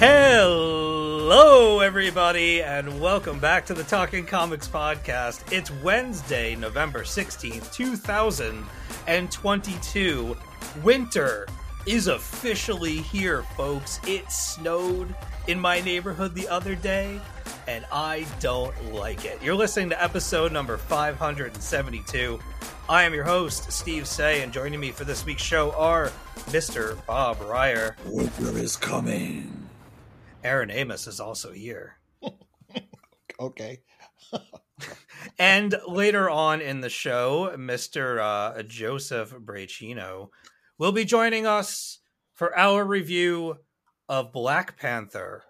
Hello, everybody, and welcome back to the Talking Comics Podcast. It's Wednesday, November 16th, 2022. Winter is officially here, folks. It snowed in my neighborhood the other day, and I don't like it. You're listening to episode number 572. I am your host, Steve Seigh, and joining me for this week's show are Mr. Bob Reyer. Winter is coming. Aaron Amos is also here. Okay. And later on in the show, Mr. Uh, Joseph Braccino will be joining us for our review of Black Panther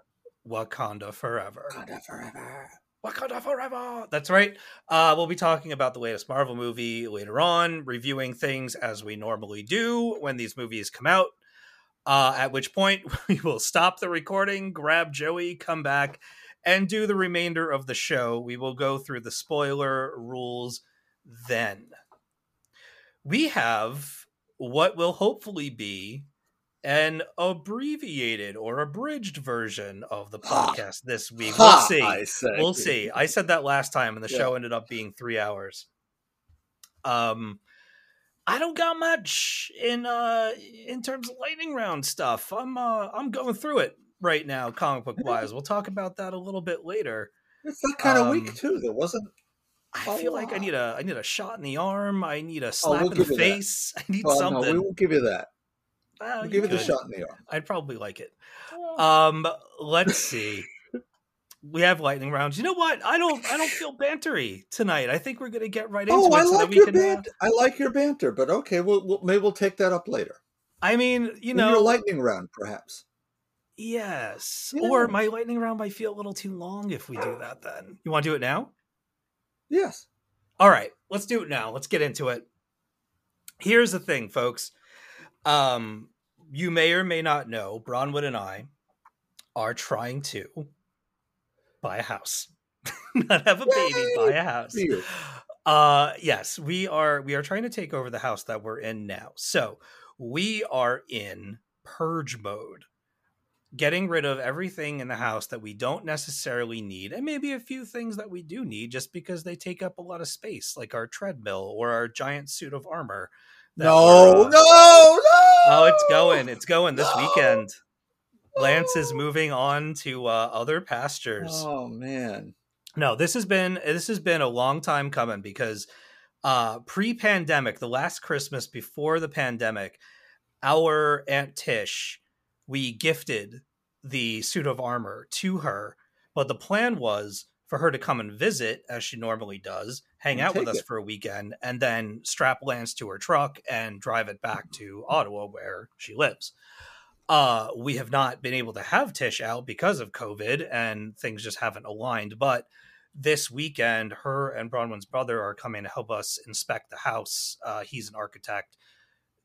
Wakanda Forever. Wakanda forever. Wakanda Forever! That's right. Uh, we'll be talking about the latest Marvel movie later on, reviewing things as we normally do when these movies come out. Uh, at which point, we will stop the recording, grab Joey, come back, and do the remainder of the show. We will go through the spoiler rules then. We have what will hopefully be an abbreviated or abridged version of the podcast this week. We'll see. We'll see. I said that last time, and the Yeah. show ended up being three hours. Um, I don't got much in uh in terms of lightning round stuff. I'm uh I'm going through it right now, comic book wise. We'll talk about that a little bit later. It's that kind of Um, week too. There wasn't. I feel like I need a I need a shot in the arm. I need a slap we'll in the you that. face. I need Oh, no, something. we won't give you that. Well, We'll you give you the could. shot in the arm. I'd probably like it. Um, let's see. We have lightning rounds. You know what? I don't. I don't feel bantery tonight. I think we're gonna get right into Oh, it. I so like your can, uh, banter. I like your banter, but okay, we'll, we'll maybe we'll take that up later. I mean, you In know, your lightning round, perhaps. yes. Yeah. Or my lightning round might feel a little too long if we do that. Then you want to do it now? Yes. All right, let's do it now. Let's get into it. Here's the thing, folks. Um, you may or may not know, Bronwyn and I are trying to buy a house. not have a baby, Yay! buy a house. Uh yes, we are we are trying to take over the house that we're in now. So, we are in purge mode. Getting rid of everything in the house that we don't necessarily need and maybe a few things that we do need just because they take up a lot of space like our treadmill or our giant suit of armor. No, we're, no, uh, no. Oh, it's going. It's going this No. weekend. Lance is moving on to uh, other pastures. Oh man. No, this has been this has been a long time coming because uh pre-pandemic, the last Christmas before the pandemic, our Aunt Tish, we gifted the suit of armor to her, but the plan was for her to come and visit as she normally does, hang out with us it. for a weekend, and then strap Lance to her truck and drive it back to Ottawa where she lives. Uh, we have not been able to have Tish out because of COVID and things just haven't aligned. But this weekend, her and Bronwyn's brother are coming to help us inspect the house. Uh, he's an architect.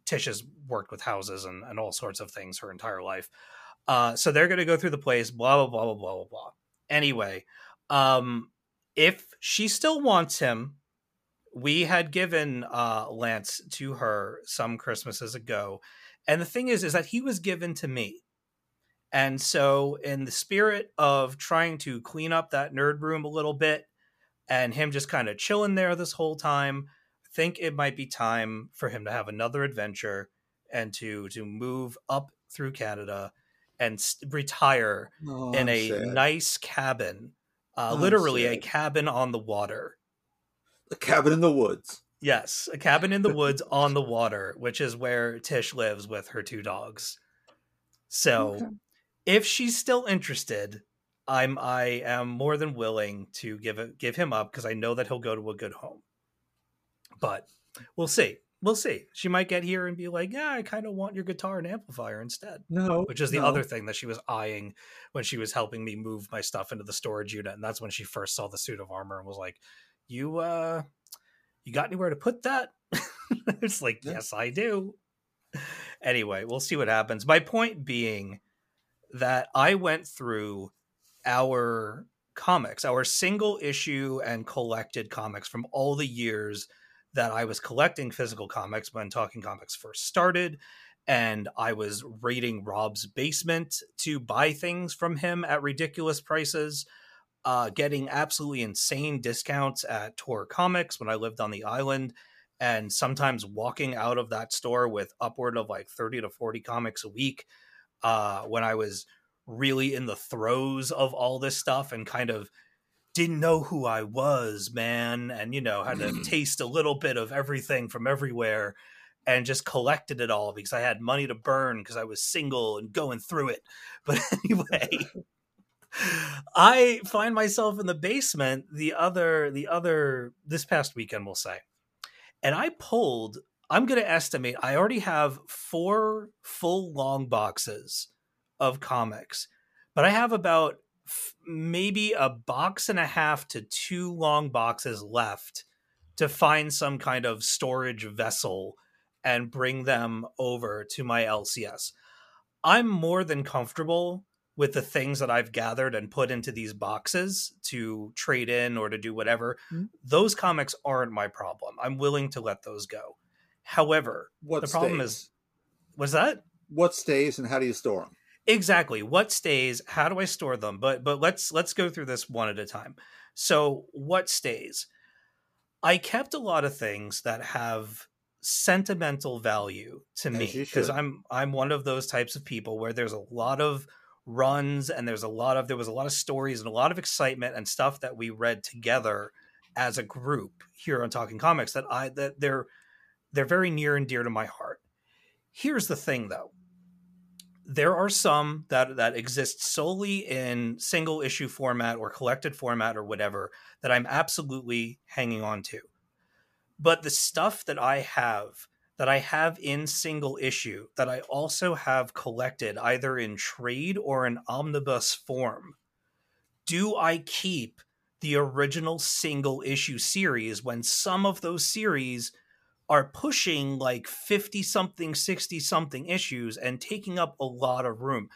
Tish has worked with houses and, and all sorts of things her entire life. Uh, so they're going to go through the place, blah, blah, blah, blah, blah, blah, blah. Anyway, um, if she still wants him, we had given uh, Lance to her some Christmases ago. And the thing is, is that he was given to me. And so, in the spirit of trying to clean up that nerd room a little bit and him just kind of chilling there this whole time, I think it might be time for him to have another adventure and to to move up through Canada and s retire Oh, in a sad. nice cabin, uh, I'm literally a cabin on the water. the cabin in the woods. Yes, a cabin in the woods on the water, which is where Tish lives with her two dogs. So, Okay. if she's still interested, I'm I am more than willing to give it give him up because I know that he'll go to a good home. But we'll see. We'll see. She might get here and be like, "Yeah, I kind of want your guitar and amplifier instead." No, Which is the no. other thing that she was eyeing when she was helping me move my stuff into the storage unit, and that's when she first saw the suit of armor and was like, "You uh, you got anywhere to put that?" it's like, Yeah. "Yes, I do." Anyway, we'll see what happens. My point being that I went through our comics, our single issue and collected comics from all the years that I was collecting physical comics when Talking Comics first started. And I was raiding Rob's basement to buy things from him at ridiculous prices, uh, getting absolutely insane discounts at Tor Comics when I lived on the island, and sometimes walking out of that store with upward of like 30 to 40 comics a week uh, when I was really in the throes of all this stuff and kind of didn't know who I was, man, and you know, had to taste a little bit of everything from everywhere and just collected it all because I had money to burn because I was single and going through it. But anyway, I find myself in the basement the other the other this past weekend we'll say. And I pulled I'm going to estimate I already have 4 full long boxes of comics. But I have about f- maybe a box and a half to two long boxes left to find some kind of storage vessel and bring them over to my LCS. I'm more than comfortable with the things that I've gathered and put into these boxes to trade in or to do whatever. Mhm. Those comics aren't my problem. I'm willing to let those go. However, What the problem stays? is was that what stays and how do you store them? exactly what stays how do i store them but but let's let's go through this one at a time so what stays i kept a lot of things that have sentimental value to As me because i'm i'm one of those types of people where there's a lot of runs and there's a lot of there was a lot of stories and a lot of excitement and stuff that we read together as a group here on talking comics that i that they're they're very near and dear to my heart here's the thing though there are some that that exist solely in single issue format or collected format or whatever that I'm absolutely hanging on to. But the stuff that I have that I have in single issue that I also have collected either in trade or in omnibus form, do I keep the original single issue series when some of those series are pushing like 50 something 60 something issues and taking up a lot of room?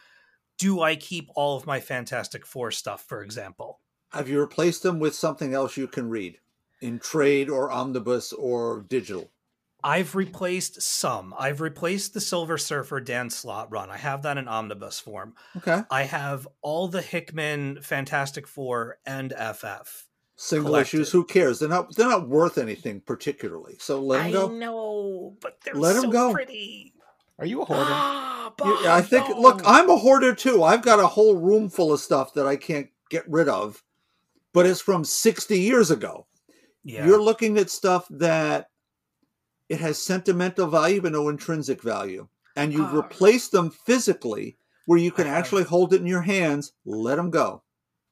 Do i keep all of my fantastic four stuff for example? Have you replaced them with something else you can read in trade or omnibus or digital? I've replaced some i've replaced the silver surfer dan Slott run i have that in omnibus form Okay. i have all the hickman fantastic four and ff Single Collected. issues, who cares? They're not they're not worth anything particularly. So let them go. i know but they're Let 'em so go. pretty Are you a hoarder? ah, You- I think Bob, look. I'm a hoarder too. I've got a whole room full of stuff that I can't get rid of, but it's from 60 years ago. yeah You're looking at stuff that it has sentimental value but no intrinsic value. And you've Ah. replaced them physically where you can I actually hold it in your hands, let them go.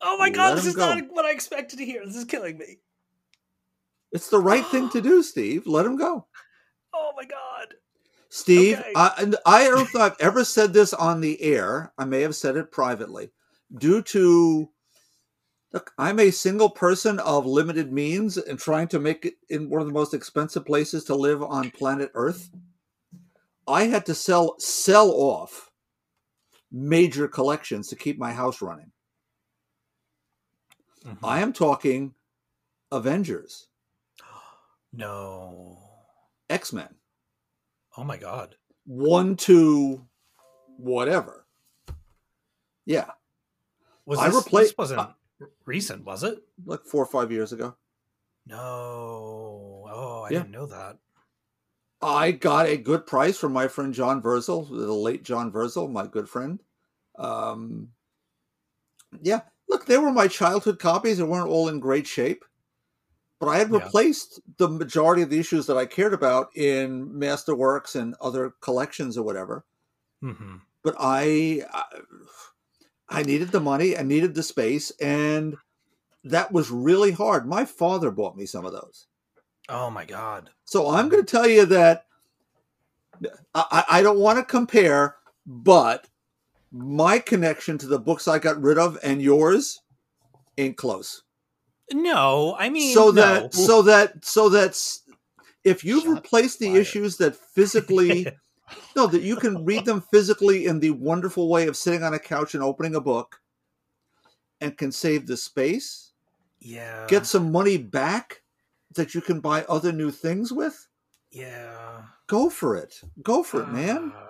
oh my Let god this 'em is go. not what i expected to hear this is killing me It's the right thing to do, Steve. Let them go. oh my god Steve, Okay. I, and I don't know if I've ever said this on the air. I may have said it privately. Due to, look, I'm a single person of limited means and trying to make it in one of the most expensive places to live on planet Earth. I had to sell sell off major collections to keep my house running. Mhm. I am talking Avengers, no X Men, oh my god one, two, whatever. Yeah. Was I this, replaced- this wasn't recent, was it? like four or five years ago. No. Oh, I Yeah. didn't know that. I got a good price from my friend John Verzel, the late John Verzel, my good friend. Um, yeah, look, they were my childhood copies. They weren't all in great shape, but I had Yeah. replaced the majority of the issues that I cared about in Masterworks and other collections or whatever. hmm But I, I, I needed the money, I needed the space, and that was really hard. My father bought me some of those. Oh my god. So I'm going to tell you that I, I don't want to compare, but my connection to the books I got rid of and yours ain't close. No, I mean so no. that so that so that's if you've Shut replaced the quiet. issues that physically no that you can read them physically in the wonderful way of sitting on a couch and opening a book and can save the space yeah. get some money back that you can buy other new things with yeah. go for it go for it man Uh,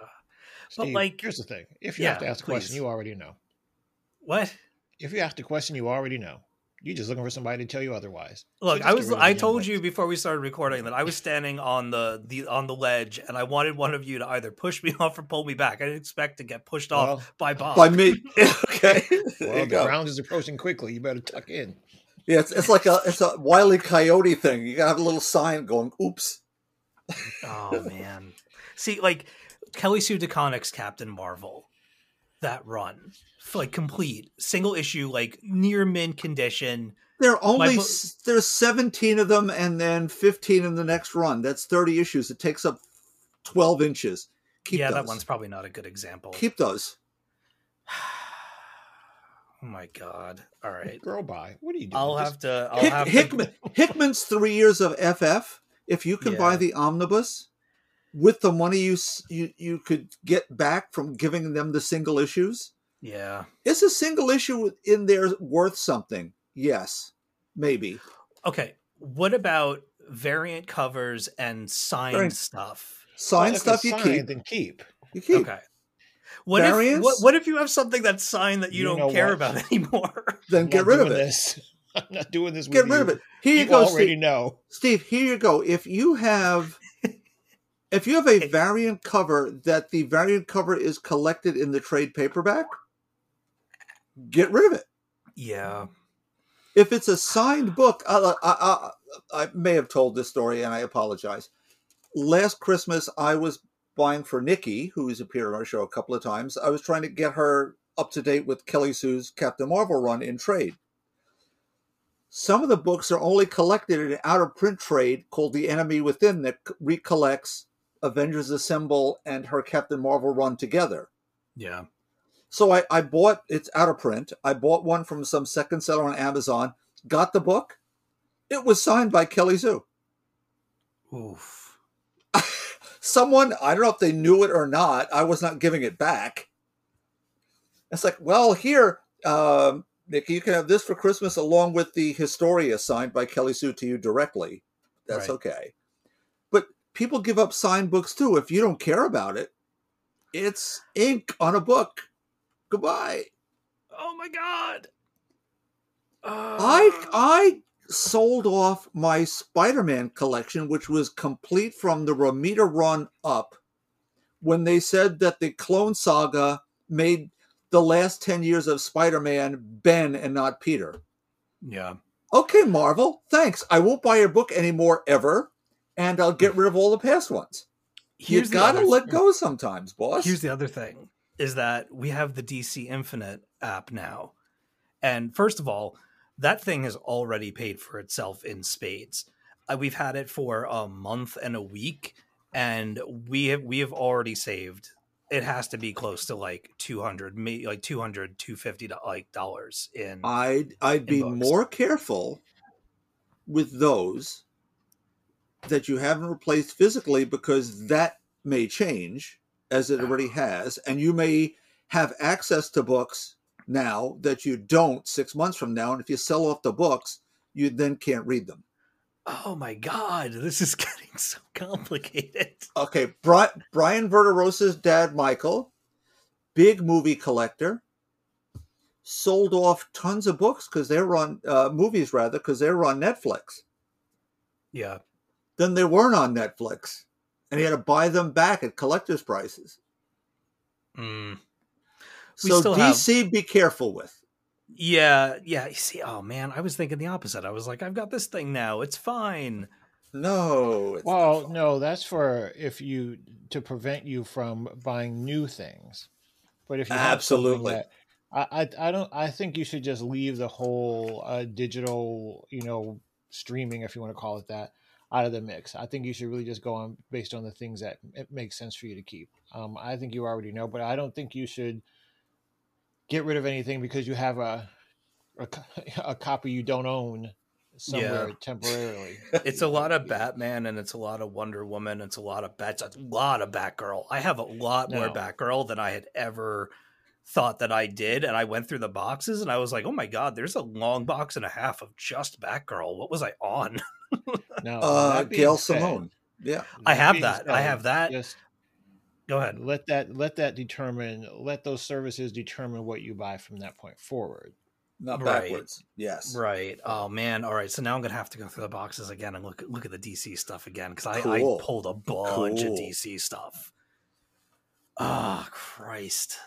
Steve, like- here's the thing: if you Yeah, have to ask a question, please. you already know. what? If you ask a question, you already know. You're just looking for somebody to tell you otherwise. Look, just I was I told books. you before we started recording that I was standing on the, the on the ledge and I wanted one of you to either push me off or pull me back. I didn't expect to get pushed off by Bob. by me okay well, the go. ground is approaching quickly. You better tuck in. yeah it's, it's like a it's a wily coyote thing you gotta have a little sign going oops Oh man. See, like Kelly Sue DeConnick's Captain Marvel, that run. Like complete single issue, like near mint condition. There are only bo- there's 17 of them and then 15 in the next run. That's 30 issues. It takes up 12 inches. Keep yeah, those. that one's probably not a good example. Keep those. oh my god. All right. Girl, by. What are you doing? I'll Just- have to I'll Hick- have to Hickman, Hickman's three years of FF. If you can buy the omnibus with the money you, you you could get back from giving them the single issues, Yeah. is a single issue in there worth something? Yes, maybe. Okay. What about variant covers and signed Variant- stuff? Signed Well, stuff you signed, keep. Then keep. You keep. Okay. What if Variants? what, what if you have something that's signed that you, You don't care what? about anymore? Then get rid of it. This. I'm not doing this. Get with rid you. of it. Here you, You go, already Steve. know. Steve, here you go. If you have if you have a variant cover that the variant cover is collected in the trade paperback, get rid of it. Yeah. If it's a signed book, I, I, I, I may have told this story and I apologize. Last Christmas, I was buying for Nikki, who's appeared on our show a couple of times. I was trying to get her up to date with Kelly Sue's Captain Marvel run in trade. Some of the books are only collected in an out of print trade called The Enemy Within that recollects Avengers Assemble and her Captain Marvel run together. Yeah. So I, I bought it's out of print. I bought one from some second seller on Amazon, got the book. It was signed by Kelly Sue. Oof. Someone, I don't know if they knew it or not, I was not giving it back. It's like, well, here, um, Nikki, you can have this for Christmas along with the Historia signed by Kelly Sue to you directly. That's Right. okay. People give up signed books too. If you don't care about it, it's ink on a book. Goodbye. Oh my god. Uh, I I sold off my Spider-Man collection, which was complete from the Romita run up, when they said that the Clone Saga made the last ten years of Spider-Man Ben and not Peter. yeah. Okay, Marvel, thanks. I won't buy your book anymore ever, and I'll get rid of all the past ones. Here's you gotta let go sometimes, boss. Here's the other thing is that we have the DC Infinite app now. And first of all, that thing has already paid for itself in spades. Uh, we've had it for a month and a week and we have we have already saved it has to be close to like 200 maybe like 200 250 like dollars in I'd I'd be books. more careful with those that you haven't replaced physically because that may change as it already has, and you may have access to books now that you don't six months from now, and if you sell off the books, you then can't read them. oh my god this is getting so complicated Okay, Bri- Brian Verderosa's dad, Michael, big movie collector, sold off tons of books because they're on uh, movies rather because they're on Netflix. yeah Then they weren't on Netflix, and he had to buy them back at collector's prices. Mm. So still have- DC, be careful with. Yeah, yeah. You see, oh man, I was thinking the opposite. I was like, I've got this thing now. It's fine. No. It's Well, no, that's for if you to prevent you from buying new things. But if you Absolutely. that- I, I I don't I think you should just leave the whole uh, digital you know streaming if you want to call it that out of the mix. I think you should really just go on based on the things that it makes sense for you to keep. Um, I think you already know, but I don't think you should get rid of anything because you have a a, a copy you don't own somewhere Yeah. temporarily. It's a lot of Batman and it's a lot of Wonder Woman. It's a lot of Bat. A lot of Batgirl. I have a lot more No. Batgirl than I had ever thought that I did. And I went through the boxes and I was like, oh my god, there's a long box and a half of just Batgirl. What was I on? Now, uh, Gail said- Simone. Yeah. I have being that. I have that. Just Go ahead. let that let that determine let those services determine what you buy from that point forward. Not Right. backwards. Yes. Right. Oh man. All right. So now I'm gonna have to go through the boxes again and look at look at the DC stuff again because I, I pulled a bunch of DC stuff. Ah, Christ.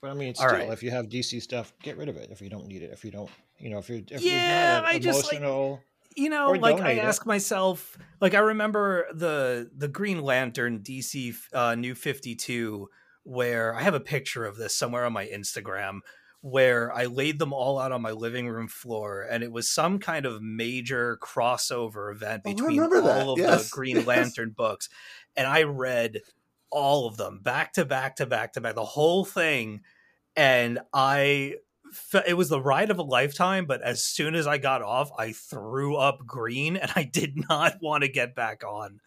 But I mean, it's still right. if you have DC stuff, get rid of it if you don't need it. If you don't, you know, if you're if Yeah, there's not I an just, like, emotional. You know Or like i it. ask myself like i remember the the green lantern dc uh, new 52 where i have a picture of this somewhere on my instagram where i laid them all out on my living room floor and it was some kind of major crossover event Oh, between all that. of Yes, the green yes. lantern books and i read all of them back to back to back to back the whole thing and i it was the ride of a lifetime but as soon as i got off i threw up green and i did not want to get back on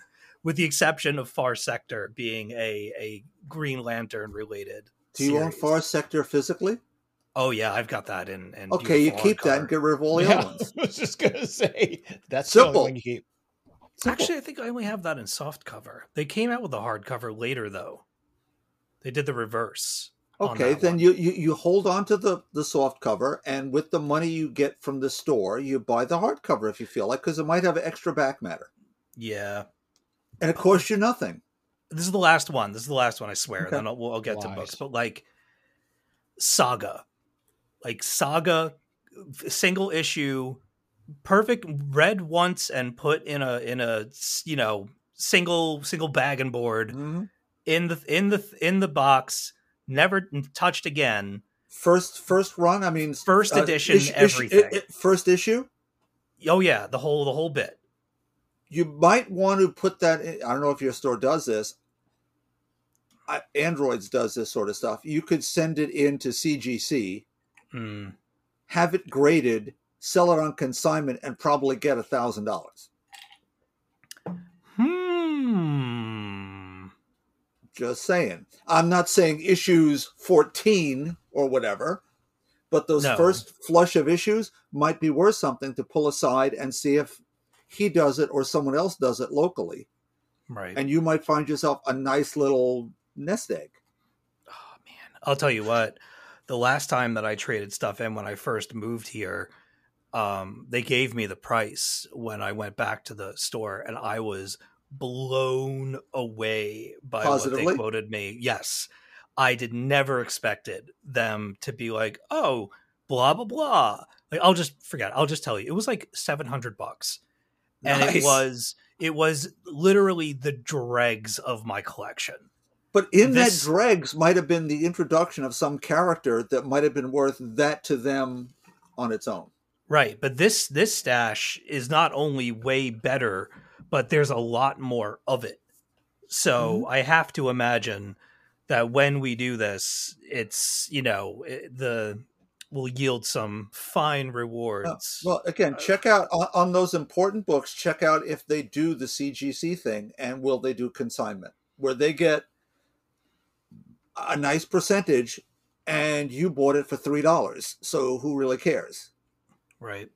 with the exception of far sector being a a green lantern related Do you own. Far Sector physically? oh yeah i've got that in, in Okay, you keep that and get rid of all the Yeah, other ones. I was just gonna say that's the only Simple. one you keep. Simple. actually i think i only have that in soft cover they came out with a hardcover later though they did the reverse on Okay, that then one. you, you you hold on to the the soft cover, and with the money you get from the store, you buy the hardcover if you feel like, because it might have extra back matter, yeah and it costs you nothing. this is the last one. This is the last one, I swear. Okay. Then I'll, we'll- I'll get to books, but like Saga, like Saga, single issue, perfect, read once and put in a in a you know single single bag and board Mhm. in the in the in the box, never touched again. First first run, I mean, First uh, edition, issue- everything. i- i- first issue. Oh yeah, the whole the whole bit. You might want to put that. In, I don't know if your store does this. I, Androids does this sort of stuff. You could send it into CGC, Hmm. have it graded, sell it on consignment, and probably get a thousand dollars. Just saying. I'm not saying issues 14 or whatever, but those No. first flush of issues might be worth something to pull aside and see if he does it or someone else does it locally. Right. And you might find yourself a nice little nest egg. Oh man, I'll tell you what. The last time that I traded stuff in when I first moved here, um, they gave me the price when I went back to the store, and I was blown away by what they quoted me. Yes, I did never expected them to be like, "Oh, blah blah blah." Like, I'll just forget. I'll just tell you, it was like seven hundred bucks, and it was it was literally the dregs of my collection. But in This- that dregs might have been the introduction of some character that might have been worth that to them on its own. Right, but this this stash is not only way better, but there's a lot more of it. So mm-hmm. I have to imagine that when we do this, it's you know it, the will yield some fine Uh, rewards. well, again, uh, check out on, on those important books. Check out if they do the CGC thing, and will they do consignment, where they get a nice percentage, and you bought it for three dollars. So who really cares? right.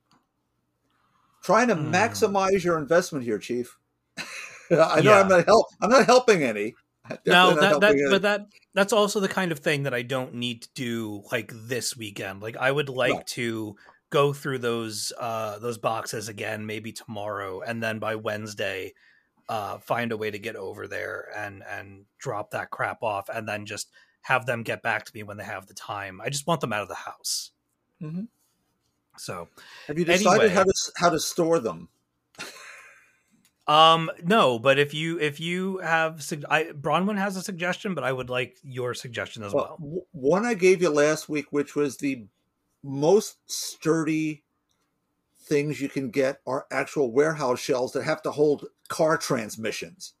Trying to Hmm. maximize your investment here, Chief. I know Yeah. I'm not help. I'm not helping any. No, that, that any. but that that's also the kind of thing that I don't need to do like this weekend. Like I would like to go through those uh those boxes again maybe tomorrow and then by Wednesday uh find a way to get over there and and drop that crap off and then just have them get back to me when they have the time. I just want them out of the house. Mhm. So, Have you decided Anyway. how to how to store them? um, no, but if you if you have, I Bronwyn has a suggestion, but I would like your suggestion as Well, well. one I gave you last week, which was the most sturdy things you can get, are actual warehouse shelves that have to hold car transmissions.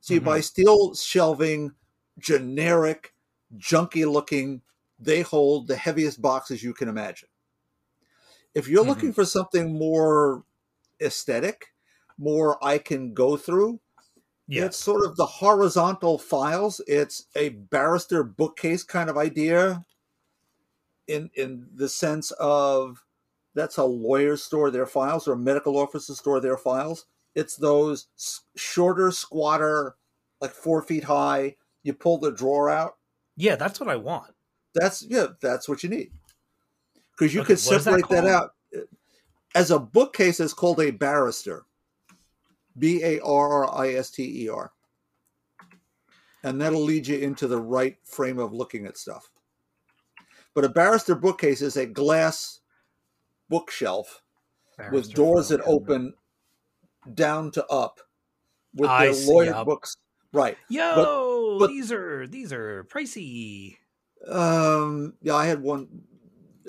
So you Mhm. buy steel shelving, generic, junky looking. They hold the heaviest boxes you can imagine. If you're Mhm. looking for something more aesthetic, more I can go through, Yeah, it's sort of the horizontal files. It's a barrister bookcase kind of idea in in the sense of that's how lawyers store their files or medical officers store their files. It's those shorter, squatter, like four feet high. You pull the drawer out. yeah, that's what I want. That's yeah, that's what you need. Because you Okay, could what is that separate that, out. As a bookcase, it's called a barrister. B A R R I S T E R. And that'll lead you into the right frame of looking at stuff. But a barrister bookcase is a glass bookshelf with doors that open down to up with I their lawyer books. Right. Yo, but- these are these are pricey. Um, yeah, I had one.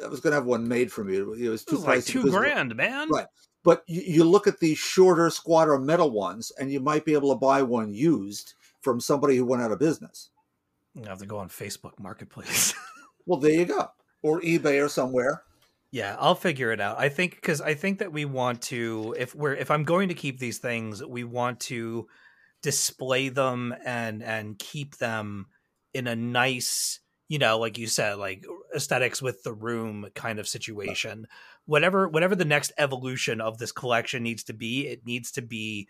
I was going to have one made for me. It was too is like pricey two because of the- grand, man. Right. But you, you look at these shorter, squatter metal ones, and you might be able to buy one used from somebody who went out of business. You have to go on Facebook Marketplace. Well, there you go, or eBay or somewhere. yeah, I'll figure it out. I think because I think that we want to if we're if I'm going to keep these things, we want to display them and and keep them in a nice you know like you said like aesthetics with the room kind of situation. Whatever whatever the next evolution of this collection needs to be it needs to be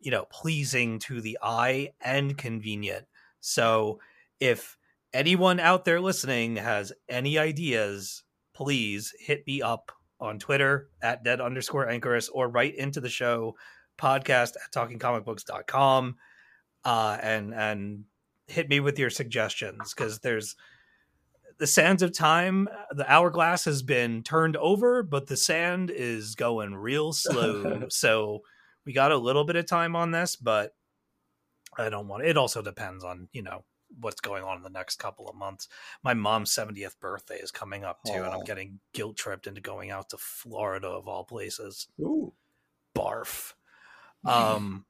you know pleasing to the eye and convenient. So if anyone out there listening has any ideas please hit me up on twitter at dead underscore anchorus or write into the show podcast at talkingcomicbooks.com uh and and hit me with your suggestions because there's the sands of time the hourglass has been turned over but the sand is going real slow. So we got a little bit of time on this but i don't want it also depends on you know what's going on in the next couple of months. My mom's 70th birthday is coming up too and i'm getting guilt tripped into going out to florida of all places. Ooh. barf. Um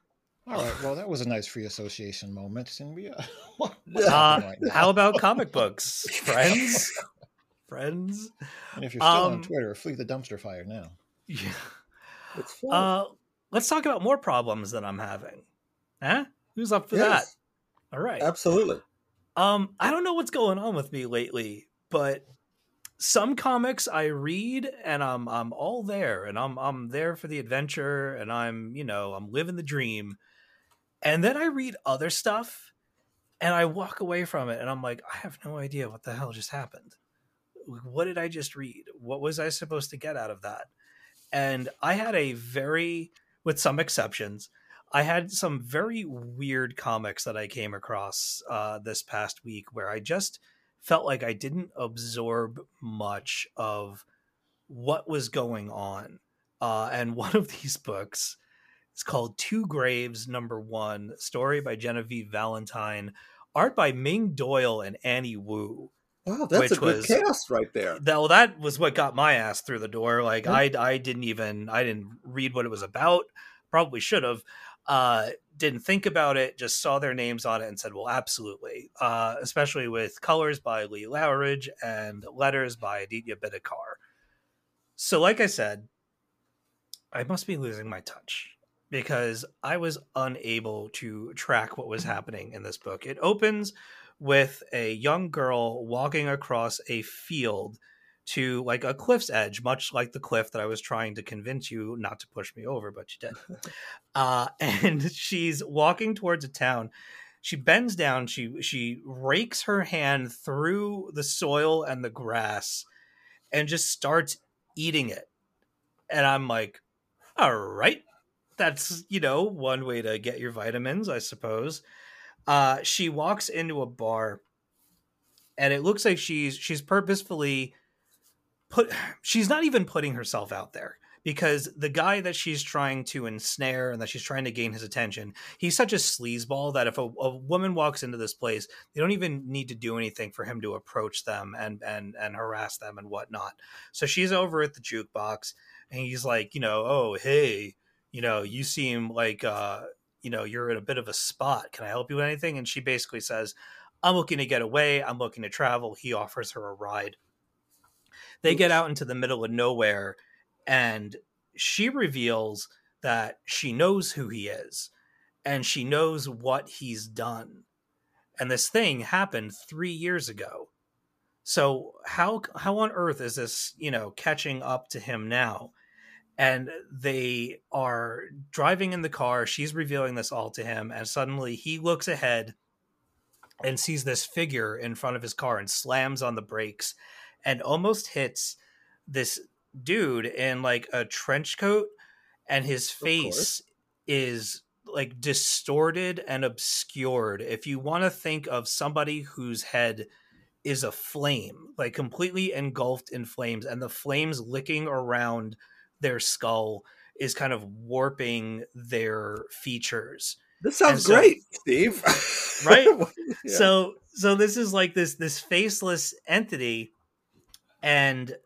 All right. Well, that was a nice free association moment. And we, uh, what's uh, right how about comic books friends friends And if you're still um, on Twitter, flee the dumpster fire now. yeah It's. Uh, let's talk about more problems that I'm having. Huh? Who's up for Yes, that? All right. absolutely. Um, I don't know what's going on with me lately, but some comics I read and I'm I'm all there and I'm I'm there for the adventure and I'm, you know, I'm living the dream. And then I read other stuff and I walk away from it and I'm like, I have no idea what the hell just happened. What did I just read? What was I supposed to get out of that? And I had a very with some exceptions, I had some very weird comics that I came across uh, this past week where I just felt like I didn't absorb much of what was going on. Uh, and one of these books is called Two Graves, number one, story by Genevieve Valentine, art by Ming Doyle and Annie Wu. Wow, that's Which a good was- cast right there. That, well, that was what got my ass through the door. Like Yeah. I, I didn't even, I didn't read what it was about. Probably should have. Uh, didn't think about it. Just saw their names on it and said, "Well, absolutely." Uh, especially with colors by Lee Loughridge and letters by Aditya Bidikar. So, like I said, I must be losing my touch because I was unable to track what was happening in this book. It opens with a young girl walking across a field to like a cliff's edge, much like the cliff that I was trying to convince you not to push me over, but you did. uh, and she's walking towards a town. She bends down. She she rakes her hand through the soil and the grass, and just starts eating it. And I'm like, all right, that's you know one way to get your vitamins, I suppose. Uh, she walks into a bar, and it looks like she's she's purposefully put she's not even putting herself out there because the guy that she's trying to ensnare and that she's trying to gain his attention, he's such a sleazeball that if a, a woman walks into this place, they don't even need to do anything for him to approach them and and and harass them and whatnot. So she's over at the jukebox and he's like, you know, oh hey, you know, you seem like uh, you know, you're in a bit of a spot. Can I help you with anything? And she basically says, I'm looking to get away. I'm looking to travel. He offers her a ride. They get out into the middle of nowhere and she reveals that she knows who he is and she knows what he's done. And this thing happened 3 years ago. So how how on earth is this, you know, catching up to him now? And they are driving in the car. She's revealing this all to him, and suddenly he looks ahead and sees this figure in front of his car and slams on the brakes and almost hits this dude in like a trench coat and his face is like distorted and obscured if you want to think of somebody whose head is a flame like completely engulfed in flames and the flames licking around their skull is kind of warping their features This sounds so- great, Steve. Right? Yeah. so so this is like this this faceless entity and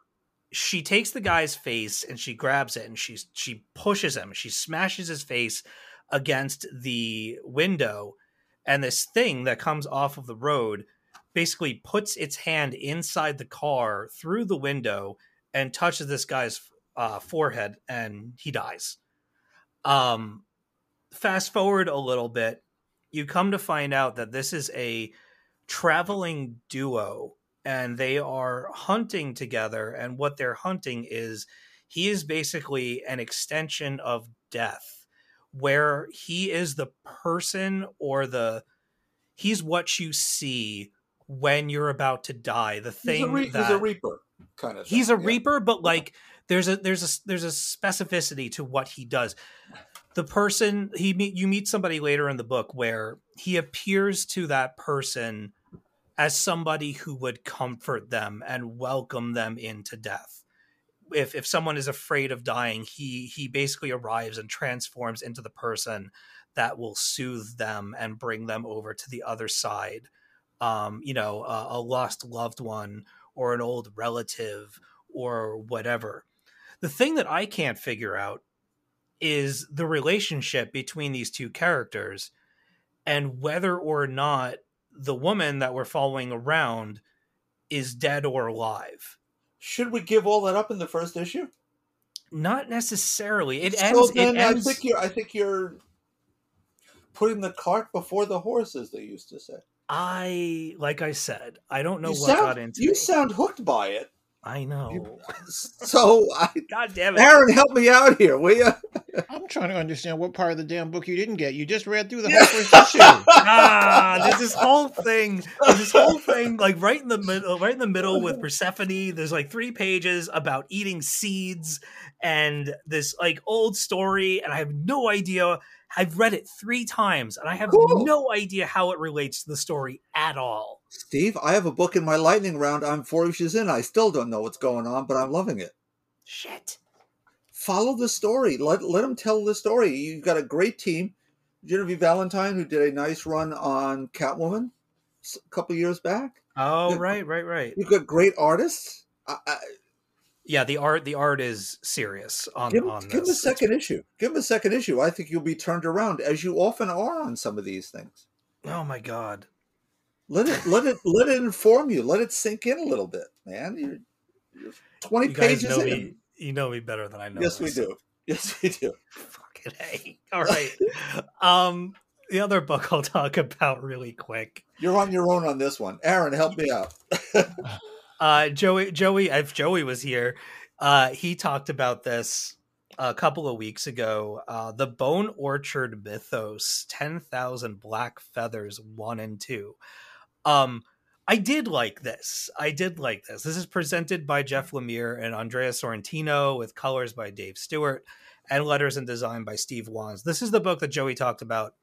she takes the guy's face and she grabs it and she she pushes him she smashes his face against the window and this thing that comes off of the road basically puts its hand inside the car through the window and touches this guy's uh, forehead and he dies um fast forward a little bit you come to find out that this is a traveling duo and they are hunting together and what they're hunting is he is basically an extension of death where he is the person or the he's what you see when you're about to die the he's, thing a re- that he's a reaper kind of. he's thing, a yeah. reaper but like there's a there's a there's a specificity to what he does. The person he meet you meet somebody later in the book where he appears to that person as somebody who would comfort them and welcome them into death. If if someone is afraid of dying he he basically arrives and transforms into the person that will soothe them and bring them over to the other side. Um you know a, a lost loved one or an old relative or whatever the thing that i can't figure out is the relationship between these two characters and whether or not the woman that we're following around is dead or alive. Should we give all that up in the first issue? Not necessarily. It so ends. then it I think you're. I think you're putting the cart before the horse, as they used to say. I like I said, I don't know you what sound, got into you me. sound hooked by it. I know. So, I, God damn it. Aaron, help me out here, will you? I'm trying to understand what part of the damn book you didn't get. You just read through the whole first issue. ah, there's this whole thing. There's this whole thing, like right in the middle, right in the middle with Persephone. There's like three pages about eating seeds and this like old story, and I have no idea. I've read it three times, and I have Cool. no idea how it relates to the story at all. Steve, I have a book in my lightning round. I'm four issues in. I still don't know what's going on, but I'm loving it. Shit. Follow the story. Let let them tell the story. You've got a great team. Genevieve Valentine, who did a nice run on Catwoman a couple years back. Oh Yeah. right, right, right. You've got great artists. I, I, Yeah, the art, the art is serious on give, on give him a this. second issue. Give him a second issue. I think you'll be turned around, as you often are on some of these things. Oh my god. Let it let it let it inform you. Let it sink in a little bit, man. You're, you're twenty You guys pages know in. me. You know me better than I know. yes, we do. Yes, we do. Fucking A. All right. um, the other book I'll talk about really quick. You're on your own on this one. Aaron, help me out. Uh, Joey, Joey, if Joey was here, uh, he talked about this a couple of weeks ago. Uh, the Bone Orchard Mythos, Ten Thousand Black Feathers, one and two. Um, I did like this. I did like this. This is presented by Jeff Lemire and Andrea Sorrentino with colors by Dave Stewart and letters and design by Steve Wands. This is the book that Joey talked about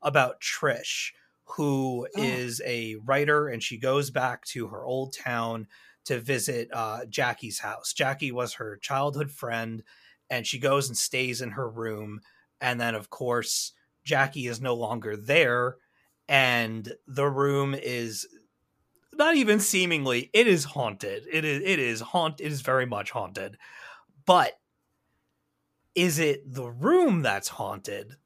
about Trish, who Oh. is a writer, and she goes back to her old town to visit uh, Jackie's house. Jackie was her childhood friend, and she goes and stays in her room. And then, of course, Jackie is no longer there, and the room is not even seemingly it is haunted. It is it is haunt. It is very much haunted, but is it the room that's haunted,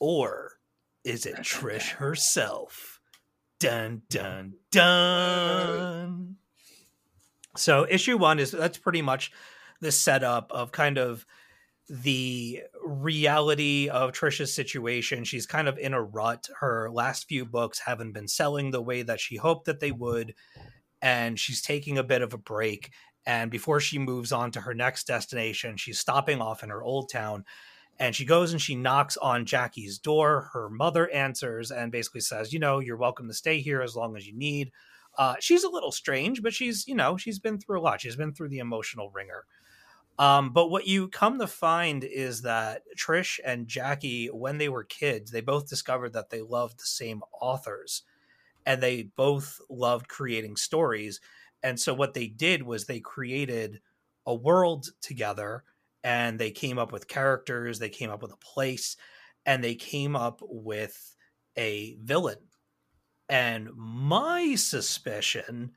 or is it Trish herself? Dun dun dun. So issue one is that's pretty much the setup of kind of the reality of Trisha's situation. She's kind of in a rut. Her last few books haven't been selling the way that she hoped that they would, and she's taking a bit of a break. And before she moves on to her next destination, she's stopping off in her old town and she goes and she knocks on Jackie's door. Her mother answers and basically says, You know, you're welcome to stay here as long as you need. Uh, she's a little strange, but she's, you know, she's been through a lot. She's been through the emotional ringer. Um, but what you come to find is that Trish and Jackie, when they were kids, they both discovered that they loved the same authors and they both loved creating stories. And so what they did was they created a world together and they came up with characters, they came up with a place, and they came up with a villain. And my suspicion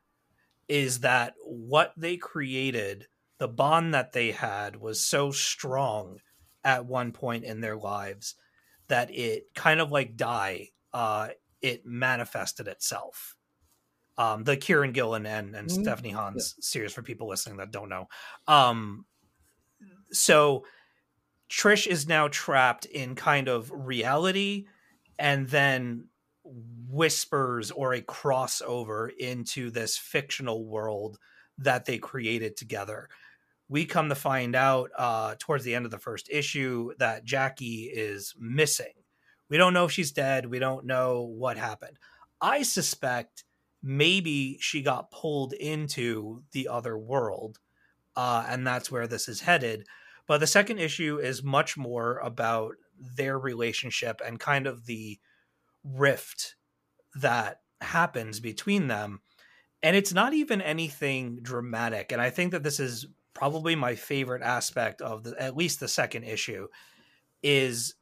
is that what they created, the bond that they had, was so strong at one point in their lives that it kind of like die, uh, it manifested itself. Um, the Kieran Gillen and, and Mhm. Stephanie Hans series for people listening that don't know. Um, so Trish is now trapped in kind of reality and then whispers or a crossover into this fictional world that they created together. We come to find out uh, towards the end of the first issue that Jackie is missing. We don't know if she's dead. We don't know what happened. I suspect maybe she got pulled into the other world, uh, and that's where this is headed. But the second issue is much more about their relationship and kind of the rift that happens between them. And it's not even anything dramatic. And I think that this is probably my favorite aspect of the, at least the second issue is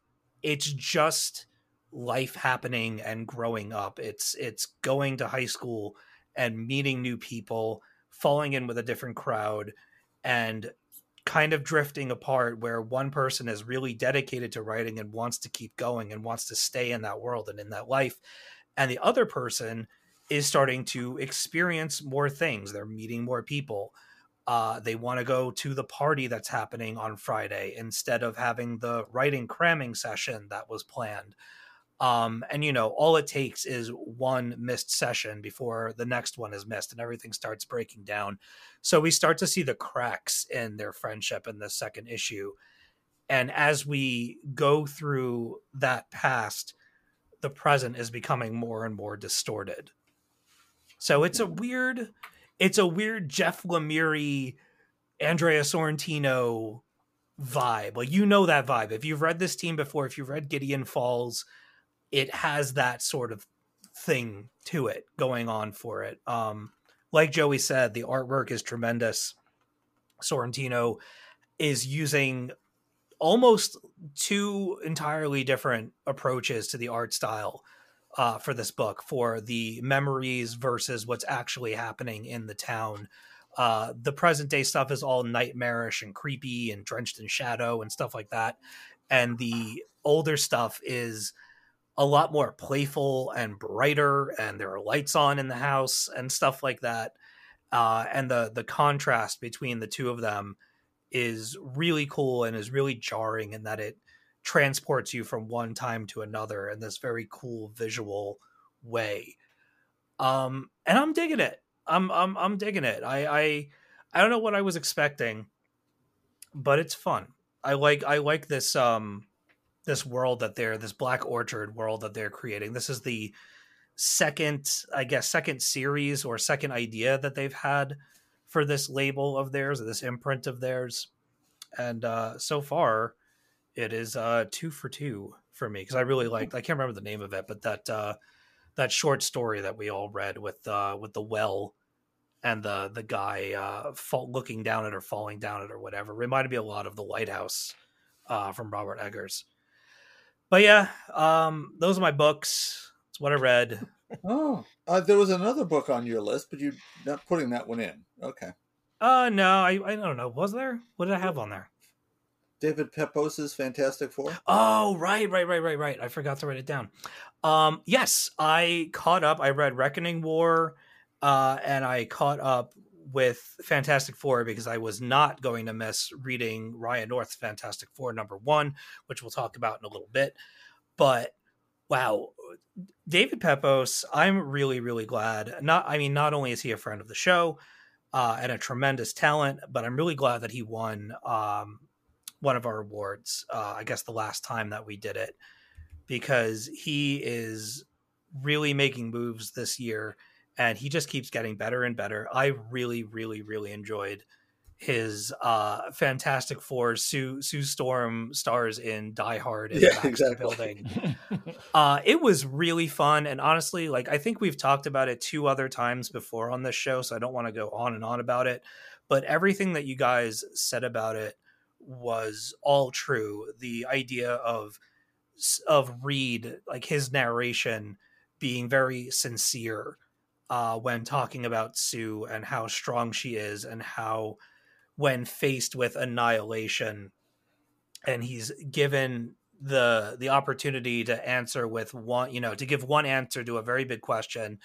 it's just life happening and growing up. It's it's going to high school and meeting new people, falling in with a different crowd and kind of drifting apart where one person is really dedicated to writing and wants to keep going and wants to stay in that world and in that life and the other person is starting to experience more things. They're meeting more people. Uh, they want to go to the party that's happening on friday instead of having the writing cramming session that was planned um, and you know all it takes is one missed session before the next one is missed and everything starts breaking down. So we start to see the cracks in their friendship in the second issue. And as we go through that past the present is becoming more and more distorted. So it's a weird it's a weird jeff lemire andrea sorrentino vibe. Like you know that vibe. If you've read this team before if you've read gideon falls it has that sort of thing to it going on for it um like joey said the artwork is tremendous sorrentino is using almost two entirely different approaches to the art style uh, for this book for the memories versus what's actually happening in the town. Uh, the present day stuff is all nightmarish and creepy and drenched in shadow and stuff like that. And the older stuff is a lot more playful and brighter, and there are lights on in the house and stuff like that. Uh, and the the contrast between the two of them is really cool and is really jarring in that it transports you from one time to another in this very cool visual way. Um, and I'm digging it. I'm I'm I'm digging it. I I I don't know what I was expecting, but it's fun. I like I like this um this world that they're this Black Orchard world that they're creating. This is the second, I guess, second series or second idea that they've had for this label of theirs, or this imprint of theirs. And uh, so far, it is uh, two for two for me because I really liked. I can't remember the name of it, but that uh, that short story that we all read with uh with the well and the the guy uh fall, looking down at her falling down it or whatever reminded me a lot of the lighthouse uh from robert eggers but yeah um those are my books it's what i read Oh, uh, there was another book on your list, but you're not putting that one in. Okay. uh no i i don't know was there what did i have on there David Pepose's Fantastic Four. Oh, right, right, right, right, right. I forgot to write it down. Um, yes, I caught up. I read Reckoning War, uh, and I caught up with Fantastic Four because I was not going to miss reading Ryan North's Fantastic Four number one, which we'll talk about in a little bit. But wow, David Pepose, I'm really, really glad. Not, I mean, not only is he a friend of the show uh, and a tremendous talent, but I'm really glad that he won um, one of our awards. Uh, I guess the last time that we did it, because he is really making moves this year, and he just keeps getting better and better. I really, really, really enjoyed his uh fantastic four sue sue storm stars in die hard and Yeah, Back the exactly. building uh it was really fun and honestly like i think we've talked about it two other times before on this show so i don't want to go on and on about it but everything that you guys said about it was all true the idea of of reed like his narration being very sincere uh when talking about sue and how strong she is and how when faced with annihilation and he's given the the opportunity to answer with one you know to give one answer to a very big question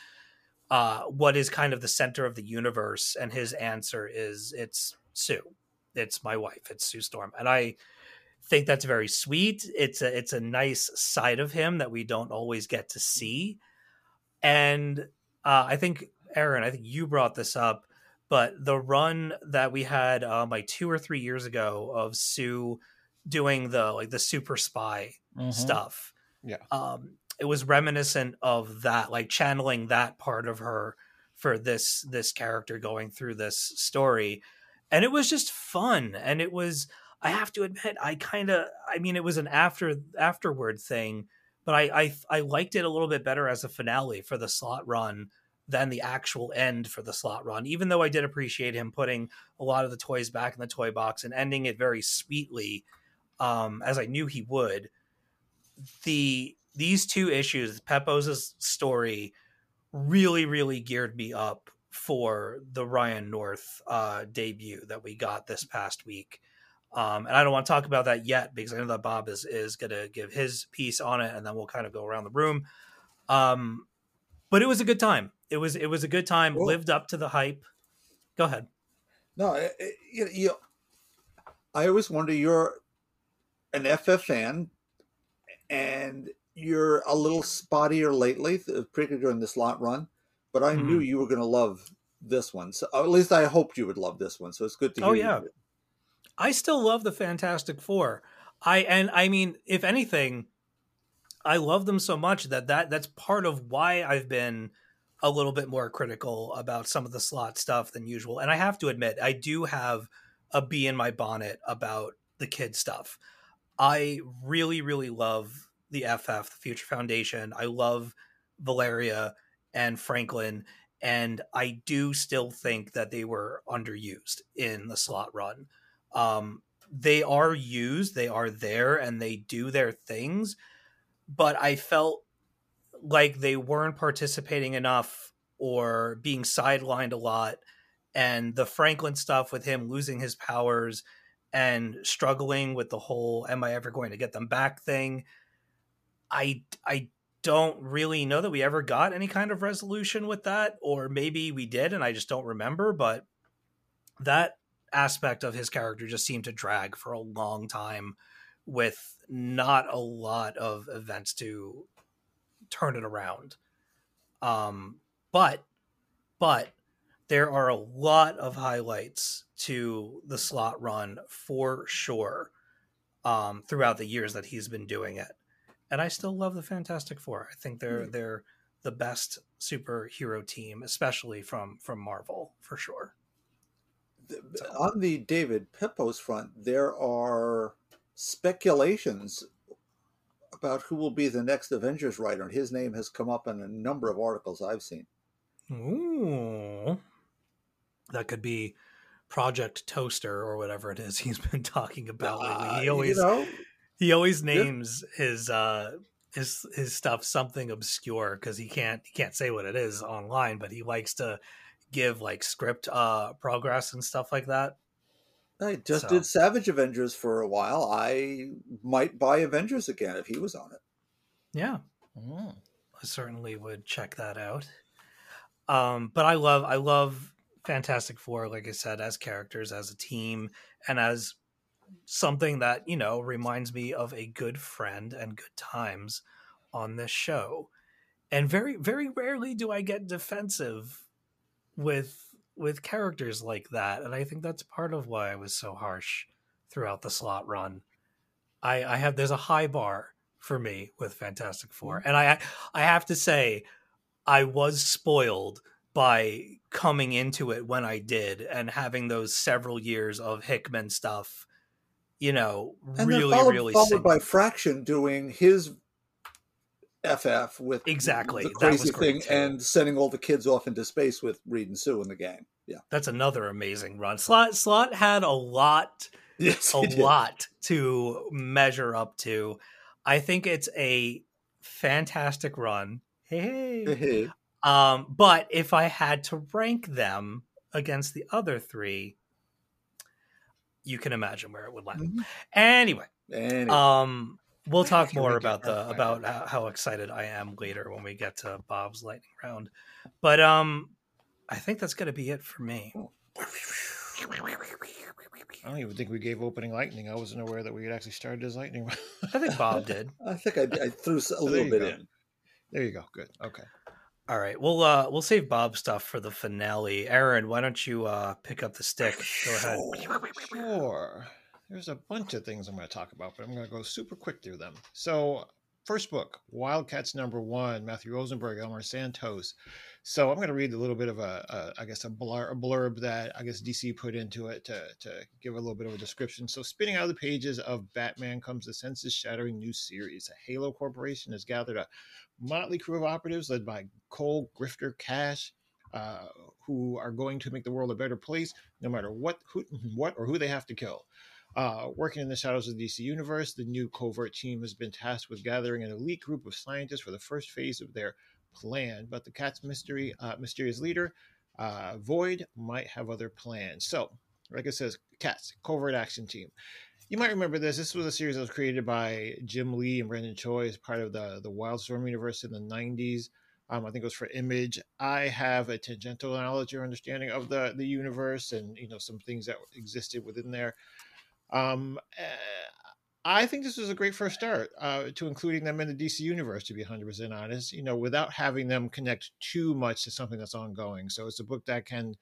uh what is kind of the center of the universe? And his answer is it's sue. It's my wife. It's sue storm. And i think that's very sweet. It's a it's a nice side of him that we don't always get to see. And uh i think aaron i think you brought this up but the run that we had um like two or three years ago of sue doing the like the super spy Mhm. stuff. Yeah. Um, it was reminiscent of that, like channeling that part of her for this this character going through this story, and it was just fun. And it was, I have to admit, I kind of, I mean, it was an after afterward thing, but I, I I liked it a little bit better as a finale for the Slott run than the actual end for the Slott run. Even though I did appreciate him putting a lot of the toys back in the toy box and ending it very sweetly, um, as I knew he would the these two issues, Pepose's story, really, really geared me up for the Ryan North uh, debut that we got this past week. Um, and I don't want to talk about that yet because I know that Bob is is going to give his piece on it, and then we'll kind of go around the room. Um, but it was a good time. It was it was a good time. Cool. Lived up to the hype. Go ahead. No, it, it- you, you, I always wonder. You're an FF fan, and you're a little spottier lately, particularly during this Slott run. But I knew you were going to love this one. So at least I hoped you would love this one. So it's good to hear. Oh, you yeah. did. I still love the Fantastic Four. I and I mean, if anything, I love them so much that that that's part of why I've been a little bit more critical about some of the Slott stuff than usual. And I have to admit, I do have a bee in my bonnet about the kid stuff. I really, really love the FF, the Future Foundation. I love Valeria and Franklin, and I do still think that they were underused in the Slott run. Um, they are used, they are there, and they do their things, but I felt like they weren't participating enough or being sidelined a lot. And the Franklin stuff with him losing his powers and struggling with the whole "Am I ever going to get them back?" thing. I I don't really know that we ever got any kind of resolution with that, or maybe we did, and I just don't remember. But that aspect of his character just seemed to drag for a long time, with not a lot of events to turn it around. Um, but but there are a lot of highlights to the Slott run for sure um, throughout the years that he's been doing it and I still love the Fantastic Four. I think they're they're the best superhero team, especially from from Marvel for sure. Th- On the David Pepose front, there are speculations about who will be the next Avengers writer, and his name has come up in a number of articles I've seen. Ooh. That could be Project Toaster or whatever it is he's been talking about lately. Uh, He always you know, he always Yeah. names his uh his his stuff something obscure because he can't he can't say what it is online, but he likes to give like script uh progress and stuff like that. I just So- did Savage Avengers for a while. I might buy Avengers again if he was on it. Yeah. Mm. I certainly would check that out. Um, but I love I love Fantastic Four, like I said, as characters, as a team, and as something that, you know, reminds me of a good friend and good times on this show. And very, very rarely do I get defensive with with characters like that. And I think that's part of why I was so harsh throughout the Slott run. I, I have there's a high bar for me with Fantastic Four, mm-hmm. and I I have to say I was spoiled by coming into it when I did and having those several years of Hickman stuff, you know, And really followed, really followed by Fraction doing his FF with Exactly. the That was crazy great thing too. and sending all the kids off into space with Reed and Sue in the game. Yeah. That's another amazing run. Slott Slott had a lot Yes. a lot to measure up to. I think it's a fantastic run. Hey, hey. Hey, Um, but if I had to rank them against the other three, you can imagine where it would land. Mhm. Anyway, Anyway, um, we'll talk more about the final about how, how excited I am later when we get to Bob's lightning round. But um, I think that's gonna be it for me. I don't even think we gave opening lightning. I wasn't aware that we had actually started as lightning. I think Bob did. I think I, I threw a there little bit go. in. there you go. Good. Okay. All right, we'll uh we'll save Bob stuff for the finale. Aaron, why don't you uh pick up the stick? Go ahead. Sure. There's a bunch of things I'm going to talk about, but I'm going to go super quick through them. So, first book, Wildcats number one, Matthew Rosenberg, Elmer Santos. So, I'm going to read a little bit of a, a I guess, a, blur, a blurb that I guess DC put into it to, to give a little bit of a description. So, spinning out of the pages of Batman comes the senses shattering new series. A Halo Corporation has gathered a motley crew of operatives led by Cole Grifter Cash, uh, who are going to make the world a better place, no matter what, who, what, or who they have to kill. Uh, working in the shadows of the DC Universe, the new covert team has been tasked with gathering an elite group of scientists for the first phase of their plan. But the Cat's mystery, uh, mysterious leader, uh, Void, might have other plans. So, like it says, Cats covert action team. You might remember this. This was a series that was created by Jim Lee and Brandon Choi as part of the the Wildstorm universe in the '90s. Um, I think it was for Image. I have a tangential knowledge or understanding of the the universe and you know some things that existed within there. Um, uh, I think this was a great first start uh, to including them in the DC universe. To be 100 percent honest, you know, without having them connect too much to something that's ongoing. So it's a book that can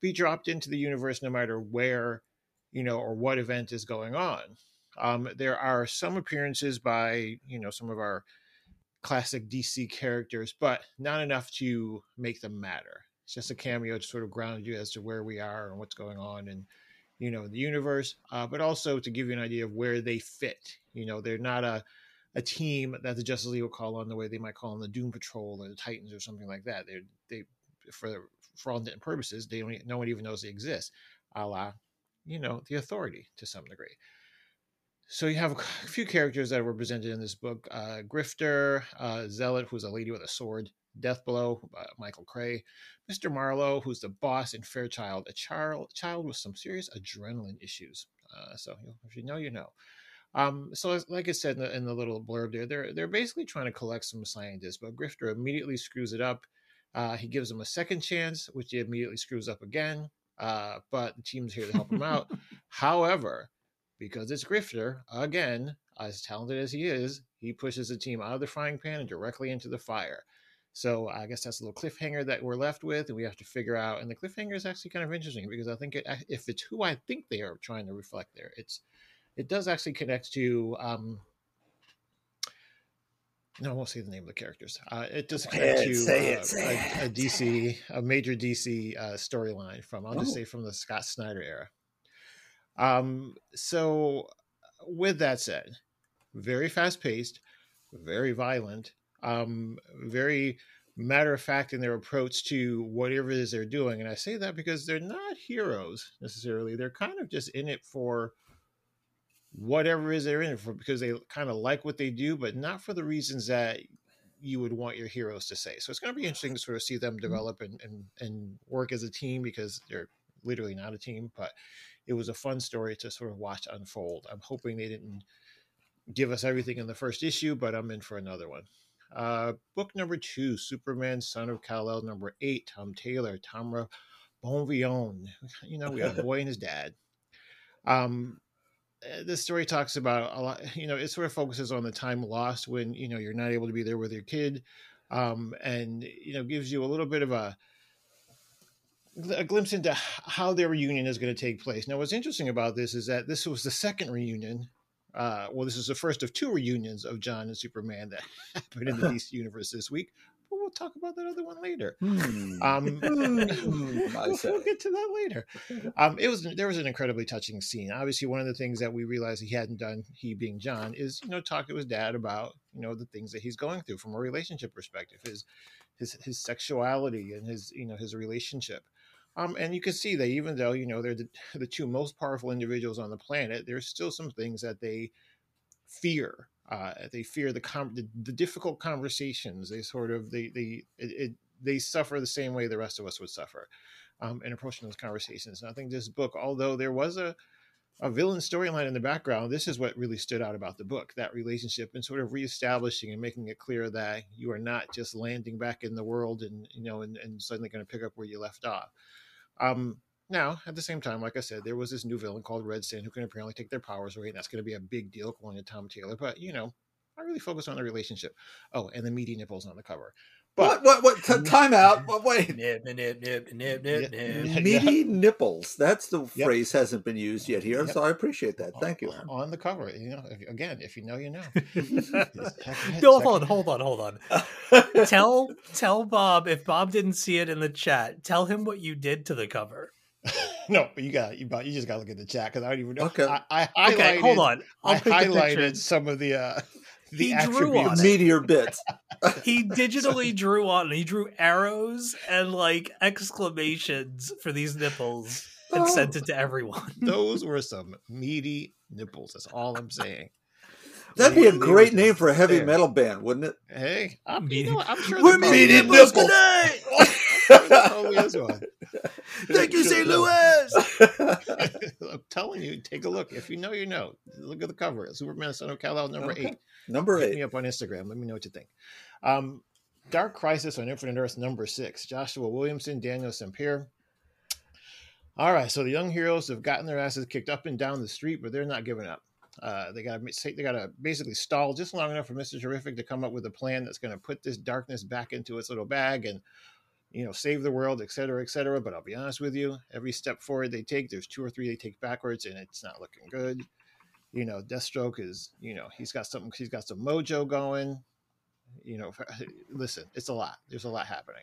be dropped into the universe no matter where, you know, or what event is going on. Um, there are some appearances by you know some of our classic DC characters, but not enough to make them matter. It's just a cameo to sort of ground you as to where we are and what's going on and you know the universe, uh, but also to give you an idea of where they fit. You know, they're not a a team that the Justice League will call on the way they might call on the Doom Patrol or the Titans or something like that. They're they for for all and purposes, they don't, no one even knows they exist, a la, you know, the Authority to some degree. So you have a few characters that were presented in this book: uh, Grifter, uh, Zealot, who's a lady with a sword, Deathblow, uh, Michael Cray, Mr. Marlowe, who's the boss, and Fairchild, a child child with some serious adrenaline issues. Uh, so you know, if you know, you know. Um, so as- like I said in the, in the little blurb there, they're they're basically trying to collect some scientists, but Grifter immediately screws it up. Uh, he gives them a second chance, which he immediately screws up again. Uh, but the team's here to help him out. However, because it's Grifter, again, as talented as he is, he pushes the team out of the frying pan and directly into the fire. So I guess that's a little cliffhanger that we're left with, and we have to figure out. And the cliffhanger is actually kind of interesting because I think it, if it's who I think they are trying to reflect there, it's it does actually connect to. Um, no, I won't say the name of the characters. Uh, it does connect it, to uh, it, a, a. DC, a major DC uh, storyline from. I'll just Oh. say from the Scott Snyder era. Um, so with that said, very fast paced, very violent, um, very matter of fact in their approach to whatever it is they're doing. And I say that because they're not heroes necessarily. They're kind of just in it for whatever it is they're in it for because they kind of like what they do, but not for the reasons that you would want your heroes to say. So it's going to be interesting to sort of see them develop and, and, and work as a team because they're literally not a team, but it was a fun story to sort of watch unfold. I'm hoping they didn't give us everything in the first issue, but I'm in for another one. Uh, book number two, Superman, Son of Kal-El, number eight, Tom Taylor, Tamra Bonvillain. You know, we have a boy and his dad. Um, uh, this story talks about a lot, you know, it sort of focuses on the time lost when, you know, you're not able to be there with your kid. Um, and, you know, gives you a little bit of a, a glimpse into how their reunion is going to take place. Now, what's interesting about this is that this was the second reunion uh, well, this is the first of two reunions of John and Superman that happened in the DC universe this week. But we'll talk about that other one later. Hmm. Um, we'll, we'll get to that later. Um, it was there was an incredibly touching scene. Obviously, one of the things that we realized he hadn't done, he being John, is you know talk to his dad about you know the things that he's going through from a relationship perspective, his his his sexuality and his you know his relationship. Um, and you can see that even though you know they're the, the two most powerful individuals on the planet, there's still some things that they fear. Uh, they fear the, com- the the difficult conversations. They sort of they they it, it, they suffer the same way the rest of us would suffer um, in approaching those conversations. And I think this book, although there was a a villain storyline in the background, this is what really stood out about the book that relationship and sort of reestablishing and making it clear that you are not just landing back in the world and you know and, and suddenly going to pick up where you left off. Um, now, at the same time, like I said, there was this new villain called Red Sin who can apparently take their powers away, and that's going to be a big deal according to Tom Taylor. But you know, I really focus on the relationship. Oh, and the meaty nipples on the cover. But what? What? What? T- time out. What, wait. Nip, nip, nip, nip, nip, nip, Yeah. Meaty nipples. That's the Yep. phrase hasn't been used yet here, Yep. so I appreciate that. Thank you. on, Aaron. on the cover. You know, if, again, if you know, you know. No, hold on, hold on, hold on. tell tell Bob if Bob didn't see it in the chat. Tell him what you did to the cover. no, but you got you. You just got to look at the chat because I don't even know. Okay. I, I highlighted, Okay, hold on. I'll I highlighted some of the uh the He drew on it. Meteor bits. He digitally drew on. He drew arrows and like exclamations for these nipples and oh. sent it to everyone. Those were some meaty nipples. That's all I'm saying. That'd be a great name for a heavy there. metal band, wouldn't it? Hey, I'm, Meaty- you know, I'm sure We're there meaty probably- nipples tonight. there probably one. Thank you, St. Louis. I'm telling you, take a look. If you know, you know. Look at the cover. Superman Son of Kal-El, number Okay. eight. Number Hit me up on Instagram. Let me know what you think. Um, Dark Crisis on Infinite Earth, number six. Joshua Williamson, Daniel Sampere. All right, so the young heroes have gotten their asses kicked up and down the street, but they're not giving up. Uh, they got to they got to basically stall just long enough for Mister Terrific to come up with a plan that's going to put this darkness back into its little bag and you know save the world, et cetera, et cetera. But I'll be honest with you, every step forward they take, there's two or three they take backwards, and it's not looking good. You know, Deathstroke is you know he's got something, he's got some mojo going. You know, listen, it's a lot. There's a lot happening.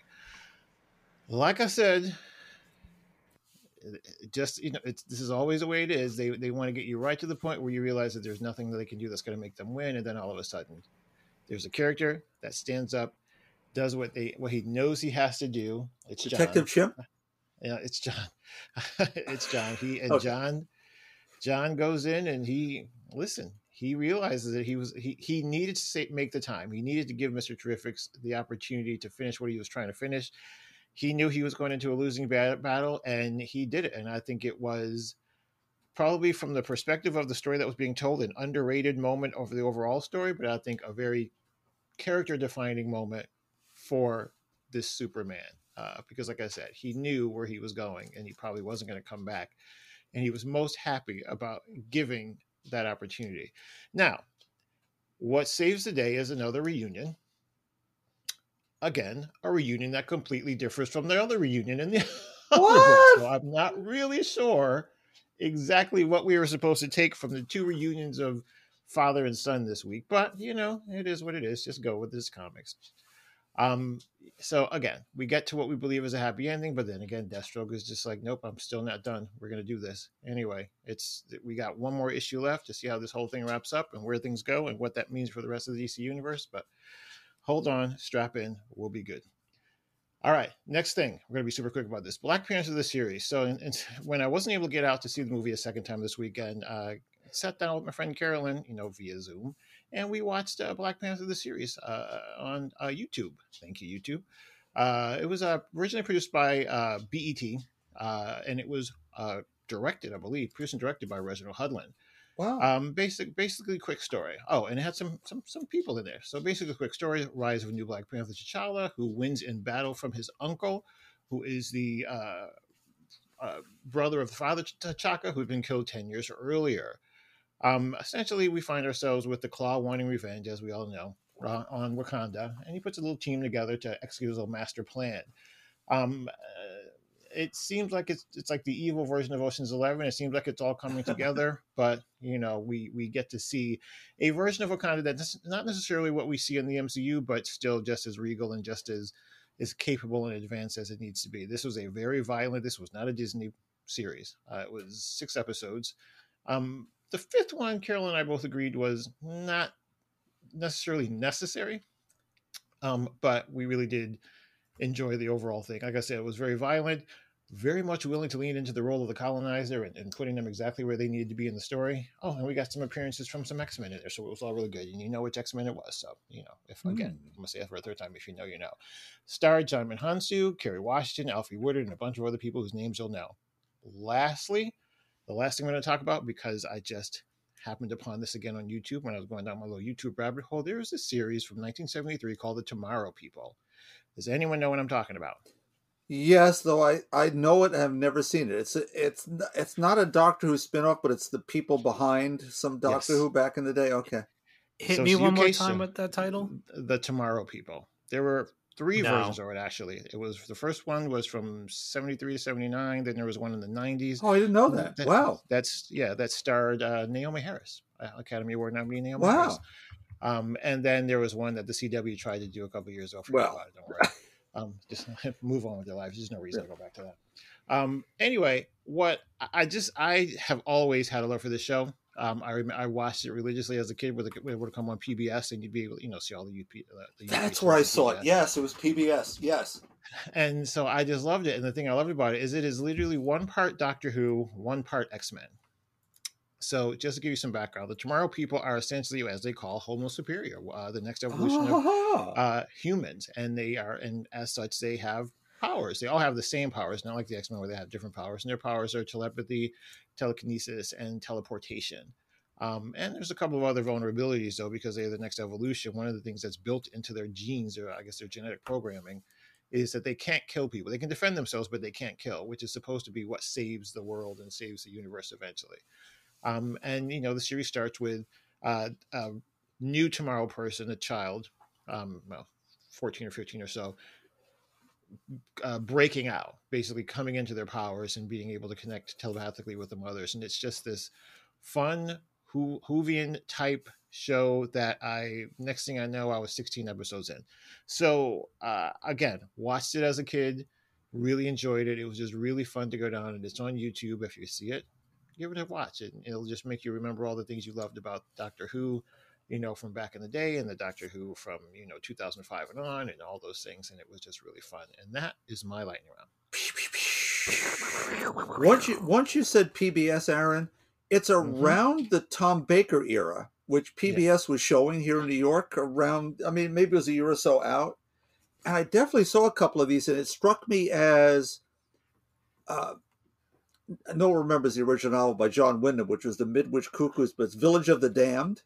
Like I said, just you know it's this is always the way it is they they want to get you right to the point where you realize that there's nothing that they can do that's going to make them win and then all of a sudden there's a character that stands up does what they what he knows he has to do it's Detective john Chimp. yeah it's john it's john he and Okay. john john goes in and he listen he realizes that he was he, he needed to say, make the time. He needed to give mr terrific the opportunity to finish what he was trying to finish. He knew he was going into a losing ba- battle and he did it. And i think it was probably from the perspective of the story that was being told an underrated moment over the overall story but i think a very character defining moment for this superman. Uh, because like i said he knew where he was going and he probably wasn't going to come back. And he was most happy about giving that opportunity now what saves the day is another reunion again a reunion that completely differs from the other reunion in the other book. So I'm not really sure exactly what we were supposed to take from the two reunions of father and son this week, but you know, it is what it is. Just go with this comics. Um, so again, we get to what we believe is a happy ending, but then again, Deathstroke is just like, nope, I'm still not done. We're gonna do this anyway. It's we got one more issue left to see how this whole thing wraps up and where things go and what that means for the rest of the DC universe. But hold on, strap in, we'll be good. All right, next thing. We're to be super quick about this. Black Panther the series. So, in, in, when I wasn't able to get out to see the movie a second time this weekend, uh, sat down with my friend Carolyn, you know, via Zoom, and we watched uh, Black Panther the series uh, on uh, YouTube. Thank you, YouTube. Uh, it was uh, originally produced by uh, BET, uh, and it was uh, directed, I believe, produced and directed by Reginald Hudlin. Wow. Um, basic, basically, quick story. Oh, and it had some some some people in there. So basically, quick story: rise of a new Black Panther, T'Challa, who wins in battle from his uncle, who is the uh, uh, brother of the father T'Chaka, who had been killed ten years earlier. Um, essentially, we find ourselves with the Klaw wanting revenge, as we all know, uh, on Wakanda, and he puts a little team together to execute his little master plan. Um, uh, it seems like it's it's like the evil version of Ocean's Eleven. It seems like it's all coming together, but you know, we we get to see a version of Wakanda that's not necessarily what we see in the MCU, but still just as regal and just as as capable and advanced as it needs to be. This was a very violent. This was not a Disney series. Uh, it was six episodes. Um, the fifth one, Carol and I both agreed was not necessarily necessary, um, but we really did enjoy the overall thing. Like I said, it was very violent, very much willing to lean into the role of the colonizer and, and putting them exactly where they needed to be in the story. Oh, and we got some appearances from some X Men in there, so it was all really good. And you know which X Men it was. So, you know, if again, I'm going to say that for a third time, if you know, you know. Starred John Hounsou, Kerry Washington, Alfre Woodard, and a bunch of other people whose names you'll know. Lastly, the last thing I'm going to talk about, because I just happened upon this again on YouTube when I was going down my little YouTube rabbit hole. There was a series from 1973 called The Tomorrow People. Does anyone know what I'm talking about? Yes, though I, I know it. I've never seen it. It's a, it's it's not a Doctor Who spinoff, but it's the people behind some Doctor Yes. Who back in the day. Okay. Hit So me it's one more time so- with that title. The Tomorrow People. There were three No. versions of it actually. It was the first one was from 73 to 79. Then there was one in the 90s. Oh, I didn't know that. That- Wow. That's yeah, that starred uh, Naomie Harris, uh, Academy Award nominee Naomie Wow. Harris. Um, and then there was one that the CW tried to do a couple years ago. Forget Well. it, don't worry. Um, just move on with your lives. There's no reason to go back to that. Um, anyway, what I- I just I have always had a love for this show. Um, I rem- I watched it religiously as a kid. With it would come on PBS, and you'd be able, to, you know, see all the UP. Uh, the That's shows where I saw it. Yes, it was PBS. Yes. and so I just loved it. And the thing I loved about it is it is literally one part Doctor Who, one part X Men. So just to give you some background, the Tomorrow People are essentially, as they call, Homo superior, uh, the next evolution of Ah. uh, humans, and they are, and as such, they have powers. They all have the same powers, not like the X Men where they have different powers. And their powers are telepathy, telekinesis, and teleportation. Um, and there's a couple of other vulnerabilities though, because they're the next evolution. One of the things that's built into their genes, or I guess their genetic programming, is that they can't kill people. They can defend themselves, but they can't kill, which is supposed to be what saves the world and saves the universe eventually. Um, and you know, the series starts with uh, a new tomorrow person, a child, um, well, 14 or 15 or so, uh, breaking out, basically coming into their powers and being able to connect telepathically with the mothers. And it's just this fun Who Whovian type show that I next thing I know I was 16 episodes in. So uh, again, watched it as a kid, really enjoyed it. It was just really fun to go down and it's on YouTube if you see it. Give it a watch. It, it'll just make you remember all the things you loved about Doctor Who, you know, from back in the day and the Doctor Who from, you know, 2005 and on and all those things. And it was just really fun. And that is my lightning round. Once you once you said PBS, Aaron, it's Mhm. around the Tom Baker era, which PBS was showing here in New York. Around, I mean, maybe it was a year or so out, and I definitely saw a couple of these, and it struck me as. Uh, no one remembers the original novel by John Wyndham, which was the Midwich Cuckoos, but it's Village of the Damned,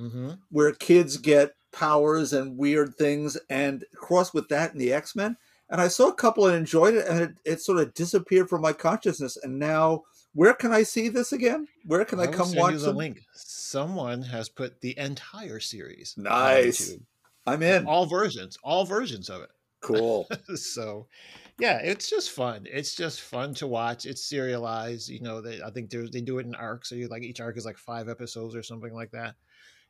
Mm-hmm. where kids get powers and weird things, and cross with that in the X Men. And I saw a couple and enjoyed it, and it, it sort of disappeared from my consciousness. And now, where can I see this again? Where can I, will come watch the some? link. Someone has put the entire series. Nice. I'm in. All versions, all versions of it. Cool. so yeah it's just fun it's just fun to watch it's serialized you know they, i think they do it in arcs so you like each arc is like five episodes or something like that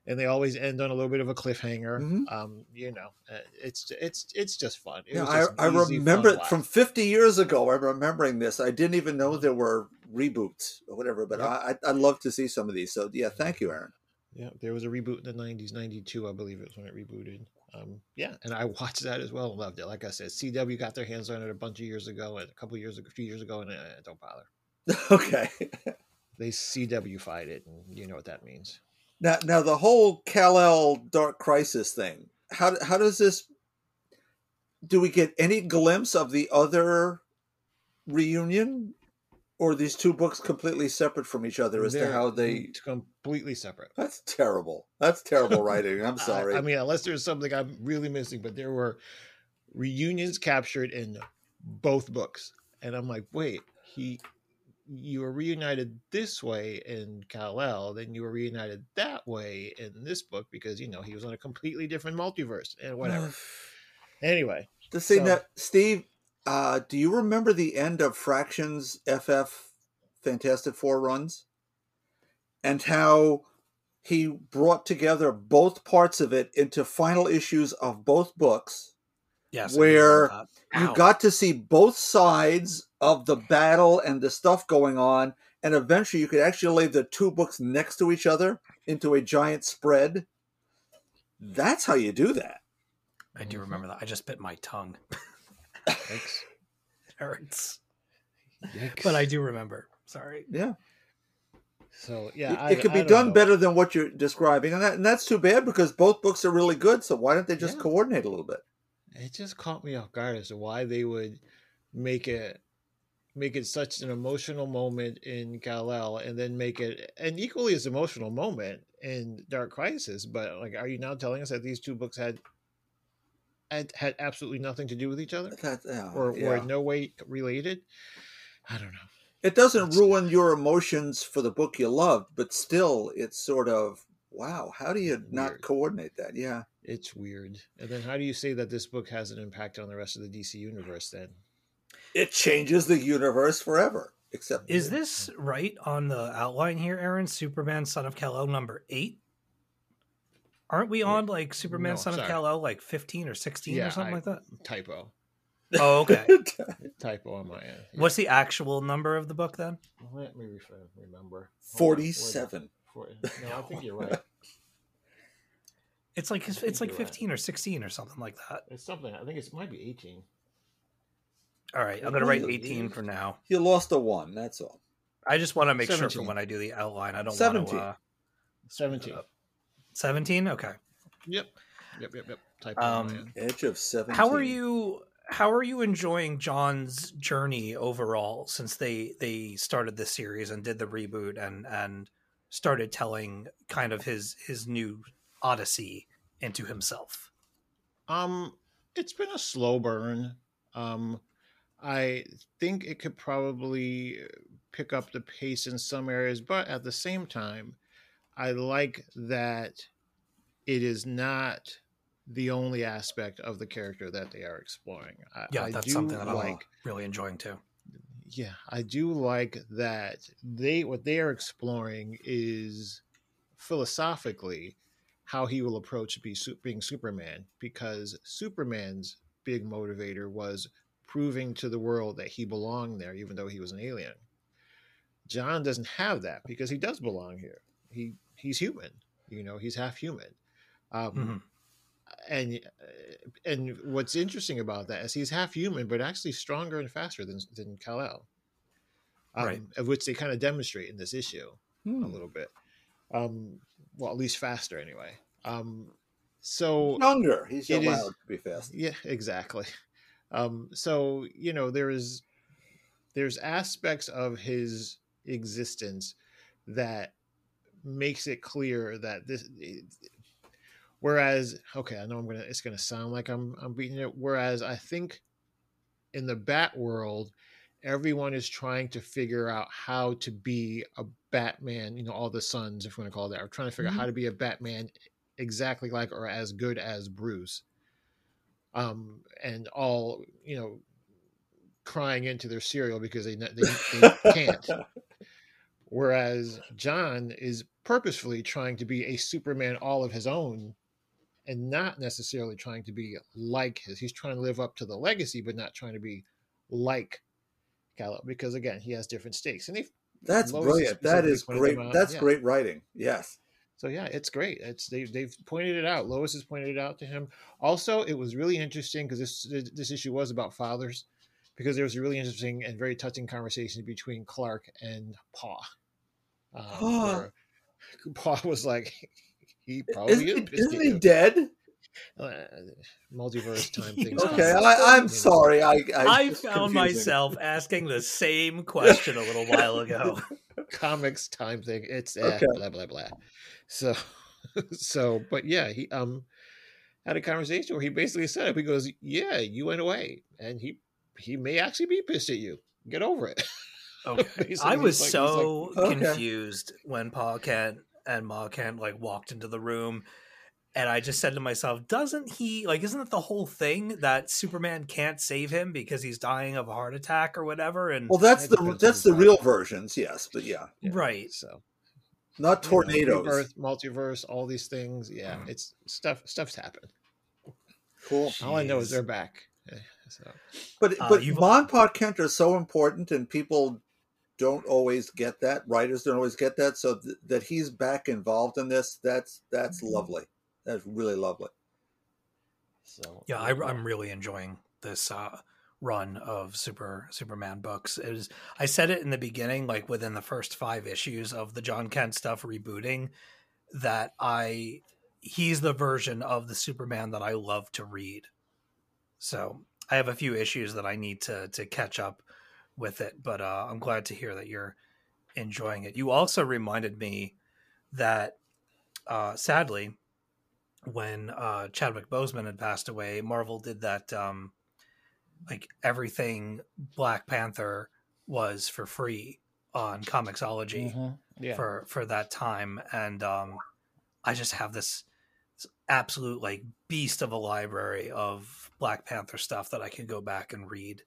and they always end on a little bit of a cliffhanger. Mhm. Um, you know, uh, it's it's it's just fun. It Yeah, I, just I easy, remember it from 50 years ago. I'm remembering this. I didn't even know there were reboots or whatever, but Yep. I, I- I'd love to see some of these. So, yeah, thank you, Aaron. Yeah, there was a reboot in the '90s, '92, I believe it was when it rebooted. Um, yeah, and I watched that as well and loved it. Like I said, CW got their hands on it a bunch of years ago, and a couple years ago, a few years ago, and uh, don't bother. okay. They CW-fied it, and you know what that means. Now, now the whole Kal-El Dark Crisis thing. How how does this? Do we get any glimpse of the other reunion, or are these two books completely separate from each other as to They're how they? completely separate. That's terrible. That's terrible writing. I'm I- sorry. I, mean, unless there's something I'm really missing, but there were reunions captured in both books, and I'm like, wait, he, you were reunited this way in Kal El, then you were reunited that way in this book because you know he was on a completely different multiverse and whatever. anyway, To see So- that, Steve, uh, do you remember the end of Fractions FF Fantastic Four runs? And how he brought together both parts of it into final issues of both books. Yes, Where. You got to see both sides of the battle and the stuff going on. And eventually you could actually lay the two books next to each other into a giant spread. That's how you do that. I do mm-hmm. remember that. I just bit my tongue. thanks. It hurts, Yikes. but I do remember. Sorry. Yeah. So yeah, it, I, it could I be done know. better than what you're describing, and that and that's too bad because both books are really good. So why don't they just Yeah. coordinate a little bit? It just caught me off guard as to why they would make it make it such an emotional moment in Kal-El and then make it an equally as emotional moment in Dark Crisis. But like, are you now telling us that these two books had had, had absolutely nothing to do with each other, That, yeah, or yeah. were in no way related? I don't know. it doesn't that's- ruin your emotions for the book you loved, but still, it's sort of wow. How do you not coordinate that? Yeah, It's weird. And then how do you say that this book has an impact on the rest of the DC universe? Then it changes the universe forever. Except Is this right on the outline here, Aaron? Superman, Son of Kal El, number eight. Aren't we on like Superman, No, Son of. Kal El, like fifteen or sixteen Yeah, or something I- like that? typo, Oh, okay. typo on my end. What's the actual number of the book then? Let me refer, remember. Hold on, where the- forty-seven? No, I think you're right. It's like I it's like you're right. fifteen or sixteen or something like that. It's something. I think it might be 18. All right, I'm gonna write eighteen for now. You lost a one. That's all. I just want to make sure for when I do the outline, I don't want 17. to. Uh, 17. Seventeen. Okay. Yep. Yep. Yep. Yep. Typo on my Um. Edge of seventeen. How are you? How are you enjoying John's journey overall since they they started this series and did the reboot and and started telling kind of his his new odyssey into himself? Um, it's been a slow burn. Um, I think it could probably pick up the pace in some areas, but at the same time, I like that it is not the only aspect of the character that they are exploring. I, Yeah, I that's something that I'm like. really enjoying too. yeah i do like that they what they are exploring is philosophically how he will approach be, being superman because superman's big motivator was proving to the world that he belonged there even though he was an alien john doesn't have that because he does belong here he he's human you know he's half human um, Mhm. and uh, and what's interesting about that is he's half human, but actually stronger and faster than than Kal El, um, Right. of which they kind of demonstrate in this issue Hmm. a little bit. Um, well, at least faster anyway. Um, so younger? He's It is- allowed to be fast. yeah, exactly. Um, so you know there is there's aspects of his existence that makes it clear that this. Whereas, okay, I know I'm gonna. It's gonna sound like I'm I'm beating it. Whereas I think in the Bat world, everyone is trying to figure out how to be a Batman. You know, all the sons, if you want to call it that, are trying to figure out how to be a Batman exactly like or as good as Bruce um, and all you know crying into their cereal because they they, they can't. Whereas John is purposefully trying to be a Superman all of his own and not necessarily trying to be like his. He's trying to live up to the legacy, but not trying to be like Kal-El because again, he has different stakes. And they That's brilliant. That is great. That's yeah. great writing. Yes. So yeah, it's great. It's they they've pointed it out. Lois has pointed it out to him. Also, it was really interesting because this this issue was about fathers, because there was a really interesting and very touching conversation between Clark and Pa. Um, Pa. was like, he probably is he, isn't he dead? Uh, multiverse time things. Okay. I, I'm sorry. I I, I found confusing. myself asking the same question a little while ago. comics time thing. It's eh, Okay. blah blah blah. So, so, but yeah, he um had a conversation where he basically said, "He goes, yeah, you went away, and he he may actually be pissed at you. Get over it." Okay. I was like- so like, okay. confused when Pa Kent and Ma Kent like walked into the room. And I just said to myself, doesn't he like isn't it the whole thing that Superman can't save him because he's dying of a heart attack or whatever? And Well, that's the that's the the real versions. Yes, but yeah, Yeah, Right. So not you know, tornadoes. multiverse, all these things. Yeah, Mm. it's stuff. Stuff's happened. Cool. All I know is they're back. Eh, So But Uh, but you've- Mon Pa Kent are so important, and people don't always get that. Writers don't always get that. So th- that he's back involved in this, that's that's Mm-hmm. lovely. That's really lovely. so yeah, I, I'm really enjoying this uh, run of Super Superman books. It was I said it in the beginning, like within the first five issues of the Jon Kent stuff rebooting, that I he's the version of the Superman that I love to read. So I have a few issues that I need to to catch up with it, but uh, I'm glad to hear that you're enjoying it. You also reminded me that uh, sadly, when uh, Chadwick Boseman had passed away, Marvel did that um, like everything Black Panther was for free on Comixology Mhm. yeah. for for that time, and um, I just have this, this absolute like beast of a library of Black Panther stuff that I can go back and read.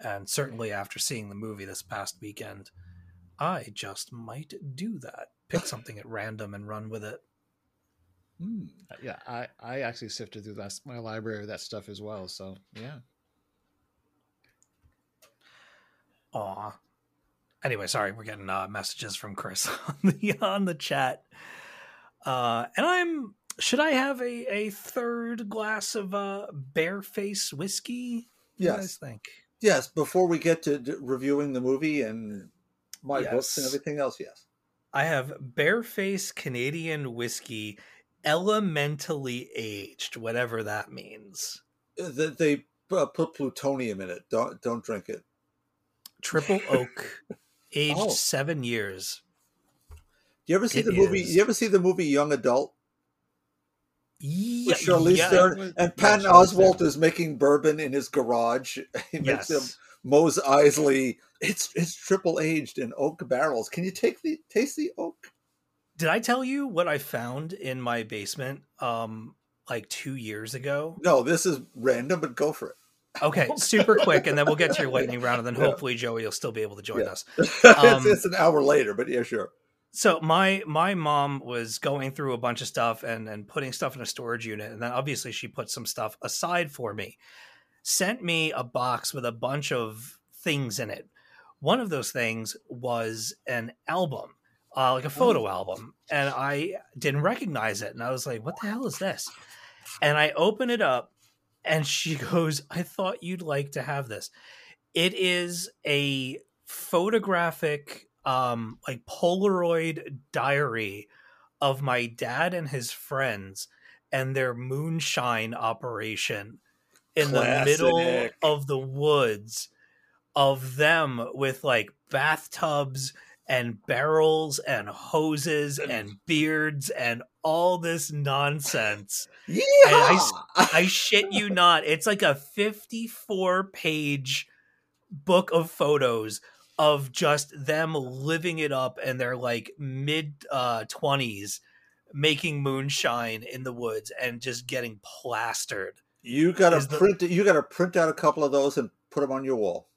And certainly after seeing the movie this past weekend, I just might do that. Pick something at random and run with it. Hmm. yeah, I I actually sifted through that my library of that stuff as well. So yeah, Aw. Anyway, sorry, we're getting uh, messages from Chris on the on the chat. Uh, and I'm should I have a, a third glass of uh Bearface whiskey? What do you guys Yes, think? yes. Before we get to d- reviewing the movie and my books and everything else, yes. I have Bearface Canadian whiskey, elementally aged, whatever that means. Uh, They, they uh, put plutonium in it. Don't don't drink it. Triple oak, aged Oh. seven years. Do you ever see It the movie? is. You ever see the movie Young Adult Yeah, with Charlize yeah, Theron? And yeah, Patton Charlize Oswalt is making bourbon in his garage. He makes him yes. Mose Eisley. It's it's triple aged in oak barrels. Can you take the taste the oak? Did I tell you what I found in my basement um like 2 years ago? No, this is random, but go for it. Okay, super quick and then we'll get to your lightning round and then hopefully Joey will still be able to join Yeah. us. it's, Um, it's an hour later, but yeah, sure. So my my mom was going through a bunch of stuff and and putting stuff in a storage unit and then obviously she put some stuff aside for me. Sent me a box with a bunch of things in it. One of those things was an album, uh, like a photo album, and I didn't recognize it and I was like, "What the hell is this?" And I open it up and she goes, "I thought you'd like to have this." It is a photographic um like polaroid diary of my dad and his friends and their moonshine operation in the middle of the woods of them with like bathtubs and barrels and hoses and beards and all this nonsense Yeah. I I shit you not. It's like a 54 page book of photos of just them living it up and they're like mid uh 20s making moonshine in the woods and just getting plastered. you gotta is the- print. You gotta print out a couple of those and put them on your wall.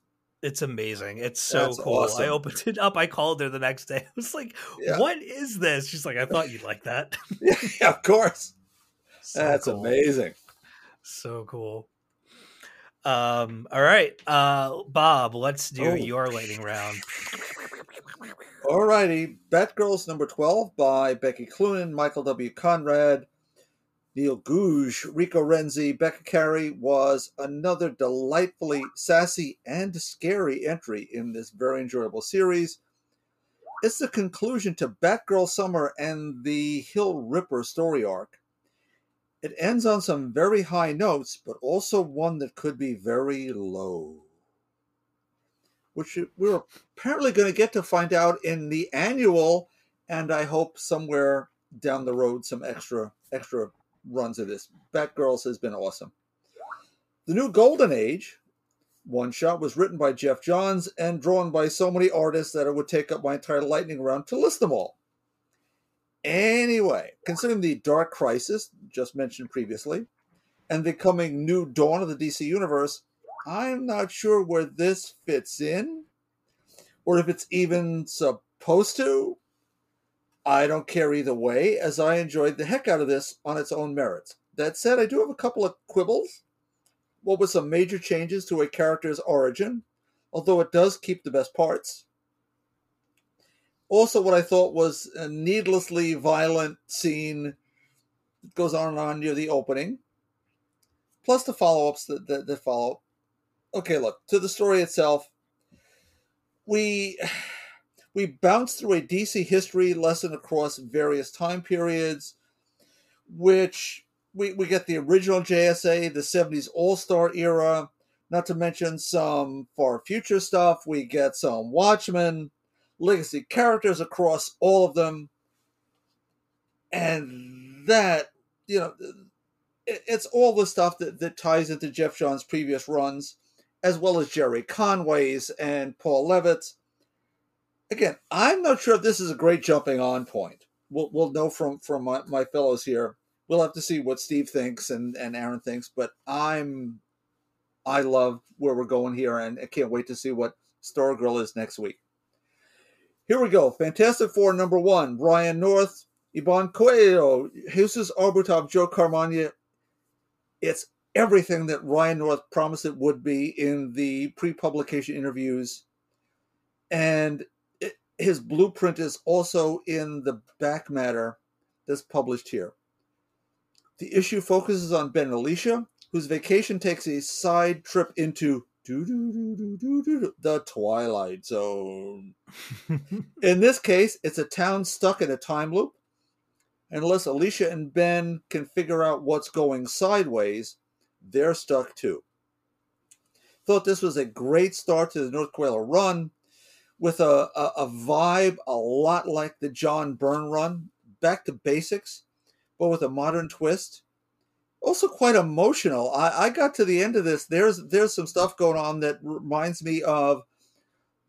It's amazing. It's so That's cool. I opened it up. I called her the next day. I was like, Yeah. "What is this?" She's like, "I thought you'd like that." yeah, of course. So That's cool. amazing. So cool. Um. All right, uh, Bob. Let's do Oh. your lightning round. Alrighty, Batgirls number 12 by Becky Cloonan, Michael W. Conrad, Neil Googe, Rico Renzi, Becca Carey was another delightfully sassy and scary entry in this very enjoyable series. It's the conclusion to Batgirl Summer and the Hill Ripper story arc. It ends on some very high notes, but also one that could be very low. Which we're apparently going to get to find out in the annual, and I hope somewhere down the road some extra extra runs of this. Batgirls has been awesome. The new Golden Age one shot was written by Geoff Johns and drawn by so many artists that it would take up my entire lightning round to list them all. Anyway, considering the Dark Crisis just mentioned previously, and the coming new dawn of the DC universe, I'm not sure where this fits in, or if it's even supposed to. I don't care either way, as I enjoyed the heck out of this on its own merits. That said, I do have a couple of quibbles. What with some major changes to a character's origin, although it does keep the best parts. Also, what I thought was a needlessly violent scene that goes on and on near the opening, plus the follow ups that, that, that follow. Okay, look, to the story itself, we we bounce through a DC history lesson across various time periods, which we, we get the original JSA, the 70s All Star era, not to mention some far future stuff. We get some Watchmen, legacy characters across all of them. And that, you know, it- it's all the stuff that, that ties into Geoff John's previous runs, as well as Gerry Conway's and Paul Levitz's again, I'm not sure if this is a great jumping on point. We'll, we'll know from from my, my fellows here. We'll have to see what Steve thinks and, and Aaron thinks, but I'm I love where we're going here, and I can't wait to see what Stargirl is next week. Here we go. Fantastic Four number one: Ryan North, Iban Coello, Jesus Aburtov, Joe Caramagna. It's everything that Ryan North promised it would be in the pre-publication interviews, and his blueprint is also in the back matter that's published here. The issue focuses on Ben Alicia, whose vacation takes a side trip into the Twilight Zone. in this case, it's a town stuck in a time loop. Unless Alicia and Ben can figure out what's going sideways, they're stuck too. Thought this was a great start to the North Coello run with a, a, a vibe a lot like the John Byrne run, back to basics, but with a modern twist. Also quite emotional. I, I got to the end of this. There's there's some stuff going on that reminds me of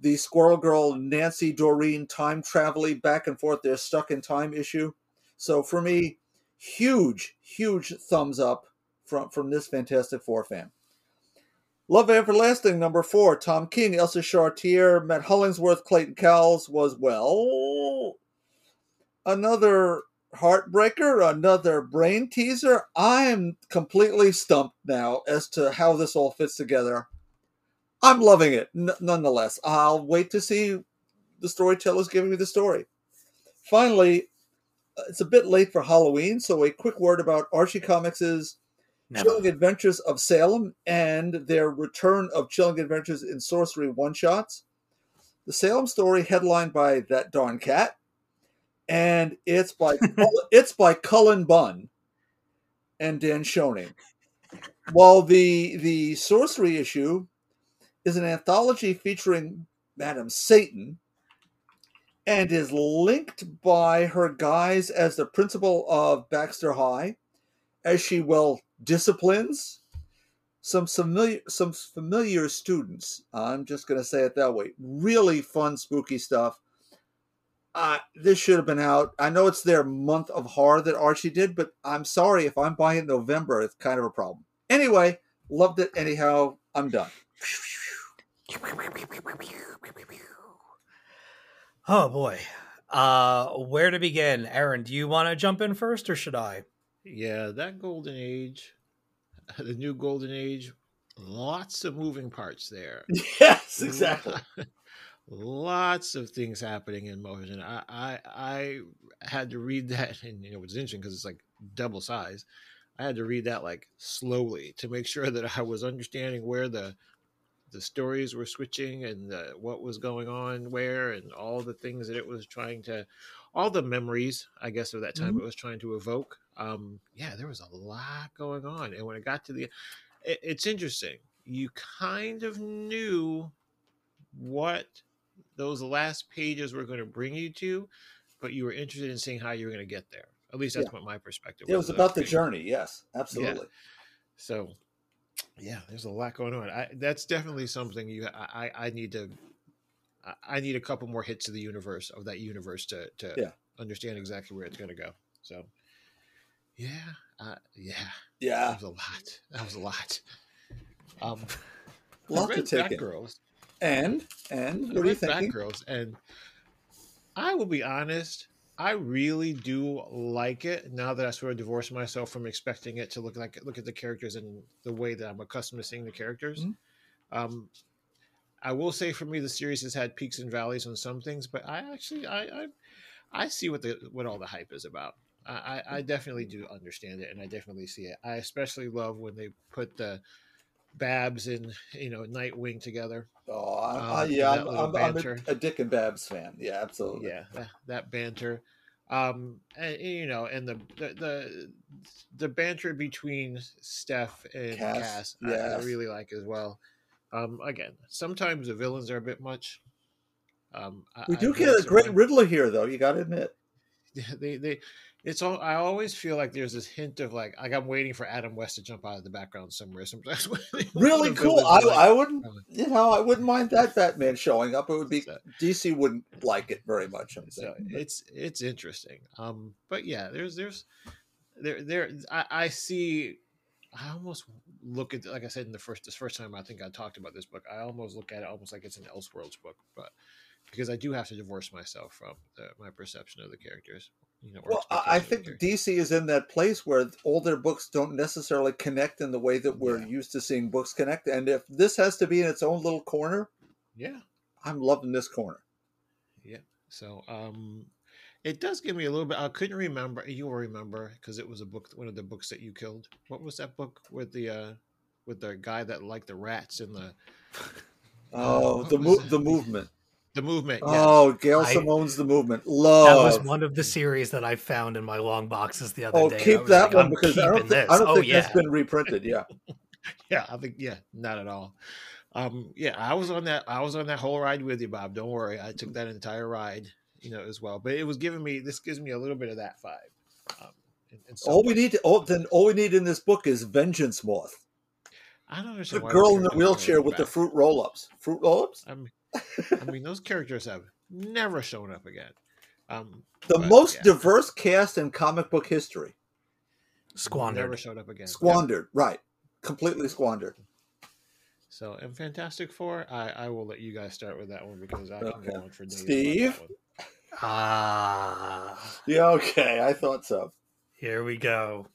the Squirrel Girl Nancy Doreen time traveling back and forth. They're stuck in time issue. So for me, huge, huge thumbs up from from this Fantastic Four fan. Love Everlasting, number four. Tom King, Elsa Charretier, Matt Hollingsworth, Clayton Cowles was, well, another heartbreaker, another brain teaser. I am completely stumped now as to how this all fits together. I'm loving it, n- nonetheless. I'll wait to see the storytellers giving me the story. Finally, uh, it's a bit late for Halloween, so a quick word about Archie Comics' Never. Chilling Adventures of Salem and their return of Chilling Adventures in Sorcery one shots. The Salem story headlined by that darn cat, and it's by it's by Cullen Bunn and Dan Schoening. While the the sorcery issue is an anthology featuring Madam Satan and is linked by her guise as the principal of Baxter High, as she well disciplines some familiar some familiar students. I'm just going to say it that way. Really fun, spooky stuff. Uh, this should have been out. I know it's their month of horror that Archie did, but I'm sorry if I'm buying November. It's kind of a problem. Anyway, loved it anyhow. I'm done. Oh boy. Uh where to begin? Aaron, do you want to jump in first or should I? Yeah, that golden age, the new golden age, lots of moving parts there. Yes, exactly. lots of things happening in motion. I I, I had to read that, and you know it's interesting because it's like double size. I had to read that like slowly to make sure that I was understanding where the the stories were switching and the, what was going on where and all the things that it was trying to all the memories i guess of that time mm-hmm. it was trying to evoke um yeah there was a lot going on and when it got to the it, it's interesting you kind of knew what those last pages were going to bring you to but you were interested in seeing how you were going to get there at least that's what my perspective was. It was about the journey. Yes, absolutely. So, yeah, there's a lot going on. I, that's definitely something you. I, I need to. I- I need a couple more hits of the universe of that universe to to Yeah. understand exactly where it's going to go. So, yeah, uh, yeah, Yeah, that was a lot. That was a lot. Um, lot to take in. Batgirls. And and I what are you thinking? Batgirls, and I will be honest. I really do like it now that I sort of divorced myself from expecting it to look like look at the characters in the way that I'm accustomed to seeing the characters. Mhm. Um, I will say for me, the series has had peaks and valleys on some things, but I actually I I, I see what the what all the hype is about. I, I definitely do understand it, and I definitely see it. I especially love when they put the Babs and you know Nightwing together. Oh, I, um, yeah, I'm, I'm, I'm a, a Dick and Babs fan. Yeah, absolutely. yeah that, that banter um and, you know and the, the the the banter between steph and Cass, cass, I- I, really like as well um again sometimes the villains are a bit much um We I do get a great Riddler here, though. You got to admit. they they it's all i always feel like there's this hint of like like i'm waiting for adam west to jump out of the background somewhere sometimes Really cool. I, like- I wouldn't, you know, I wouldn't mind that Batman showing up. It would be DC wouldn't like it very much. I'm so thinking. it's it's interesting um but yeah there's there's there there I, I see i almost look at like i said in the first this first time i think i talked about this book i almost look at it almost like it's an elseworlds book but because i do have to divorce myself from the, my perception of the characters you know Well, I I think of the characters. DC is in that place where all their books don't necessarily connect in the way that we're Yeah. used to seeing books connect. And if this has to be in its own little corner, yeah I'm loving this corner. yeah so um it does give me a little bit i couldn't remember you will remember because it was a book one of the books that you killed what was that book with the uh with the guy that liked the rats in the Oh, what the mo- the movement. The movement. Yes. Oh, Gail I- Simone's the movement. Love. That was one of the series that I found in my long boxes the other oh, day. I keep that like, one I'm because I don't, keeping this. I don't oh, think yeah. that's been reprinted. Yeah. Yeah, I think yeah, not at all. Um, yeah, I was on that. I was on that whole ride with you, Bob. Don't worry, I took that entire ride, you know, as well. But it was giving me this gives me a little bit of that vibe. Um, in, in some all we need to, oh, then all we need in this book is Vengeance Moth. I don't The understand. why girl in the wheelchair with the fruit roll-ups. Fruit roll-ups. I mean, I mean, those characters have never shown up again. Um, The but, most yeah, diverse cast in comic book history. Squandered. Never showed up again. Squandered. Right. Completely squandered. So, and Fantastic Four, I, I will let you guys start with that one because I can Okay. go on for days. Steve? that one. Ah, Yeah. Okay. I thought so. here we go.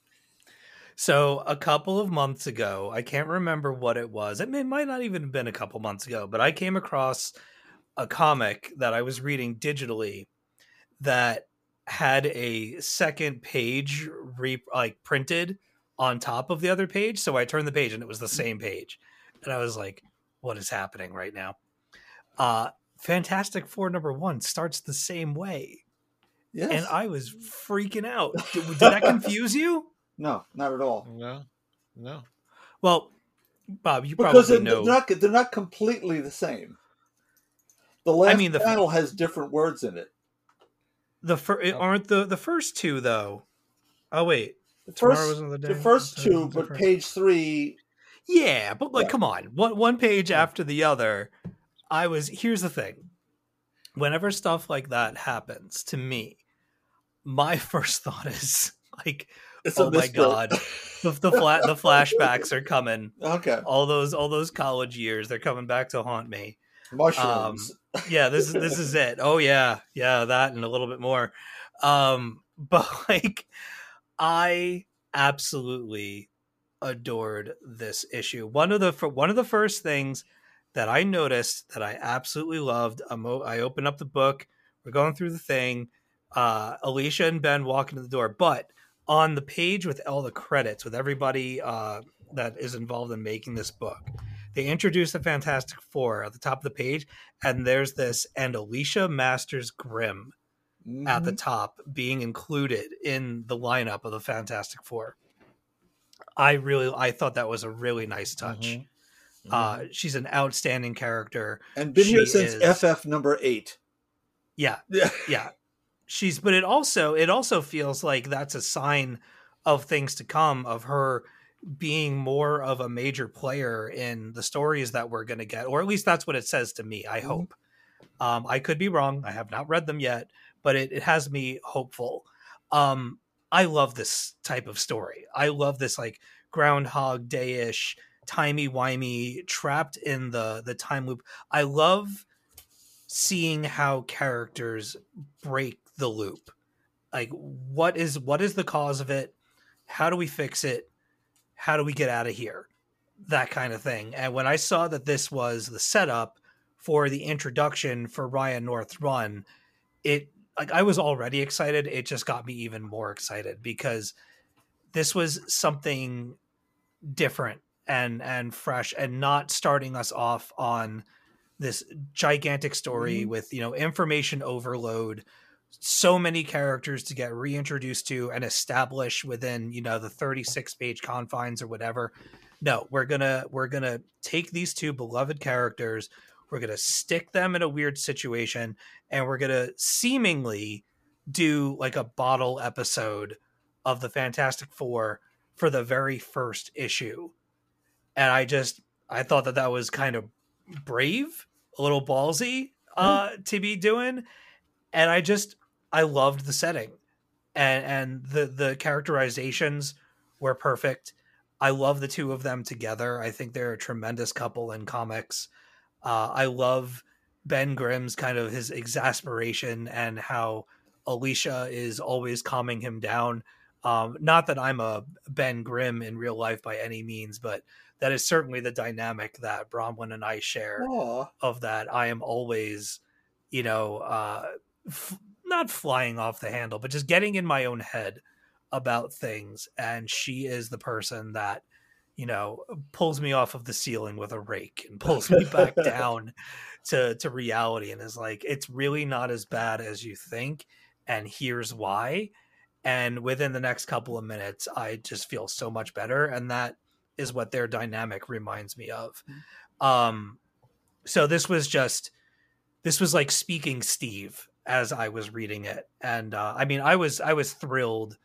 So a couple of months ago, I can't remember what it was. It, may, might not even have been a couple months ago, but I came across a comic that I was reading digitally that had a second page re- like printed on top of the other page. So I turned the page and it was the same page, and I was like, "What is happening right now?" Uh, Fantastic Four number one starts the same way, Yes. and I was freaking out. Did, did that confuse you? No, not at all. No, no. Well, Bob, you Because probably know. they're not they're not completely the same. The last mean, the- panel has different words in it. the fir- Oh. aren't the the first two though. Oh wait, The Tomorrow first, the day. first two, but different. page three. yeah, but like, Yeah. come on, one one page after the other. I was. Here's the thing: whenever stuff like that happens to me, my first thought is like, It's oh my god, the the, fla- the flashbacks are coming. Okay. All those all those college years, they're coming back to haunt me. Mushrooms. yeah this is this is it oh yeah yeah that and a little bit more um but like i absolutely adored this issue one of the one of the first things that i noticed that i absolutely loved i open up the book we're going through the thing uh alicia and ben walk into the door but on the page with all the credits with everybody uh that is involved in making this book they introduce the Fantastic Four at the top of the page, and there's this and Alicia Masters Grimm at the Mhm. top being included in the lineup of the Fantastic Four. I really, I thought that was a really nice touch. Mhm. Uh, she's an outstanding character. and been here since is- FF number eight. Yeah, Yeah. yeah. She's, but it also, it also feels like that's a sign of things to come of her being more of a major player in the stories that we're going to get, or at least that's what it says to me. I Mhm. hope. Um, I could be wrong. I have not read them yet, but it, it has me hopeful. Um, I love this type of story. I love this like Groundhog Day ish, timey wimey, trapped in the the time loop. I love seeing how characters break the loop. Like what is what is the cause of it? How do we fix it? How do we get out of here? That kind of thing. And when I saw that this was the setup for the introduction for Ryan North's run, it like I was already excited. It just got me even more excited because this was something different and and fresh and not starting us off on this gigantic story Mhm. with you know information overload so many characters to get reintroduced to and establish within you know the 36 page confines or whatever. No we're gonna we're gonna take these two beloved characters we're gonna stick them in a weird situation and we're gonna seemingly do like a bottle episode of the fantastic four for the very first issue. And i just i thought that that was kind of brave a little ballsy uh to be doing and i just i loved the setting and and the the characterizations were perfect. I love the two of them together. I think they're a tremendous couple in comics. Uh i love ben grimm's kind of his exasperation and how alicia is always calming him down. Um not that i'm a ben grimm in real life by any means but that is certainly the dynamic that bronwyn and i share Aw. of that. I am always you know uh f- not flying off the handle but just getting in my own head about things. And she is the person that you know pulls me off of the ceiling with a rake and pulls me back down to to reality and is like it's really not as bad as you think and here's why. And within the next couple of minutes i just feel so much better and that is what their dynamic reminds me of. Um so this was just this was like speaking steve as i was reading it and uh, i mean i was i was thrilled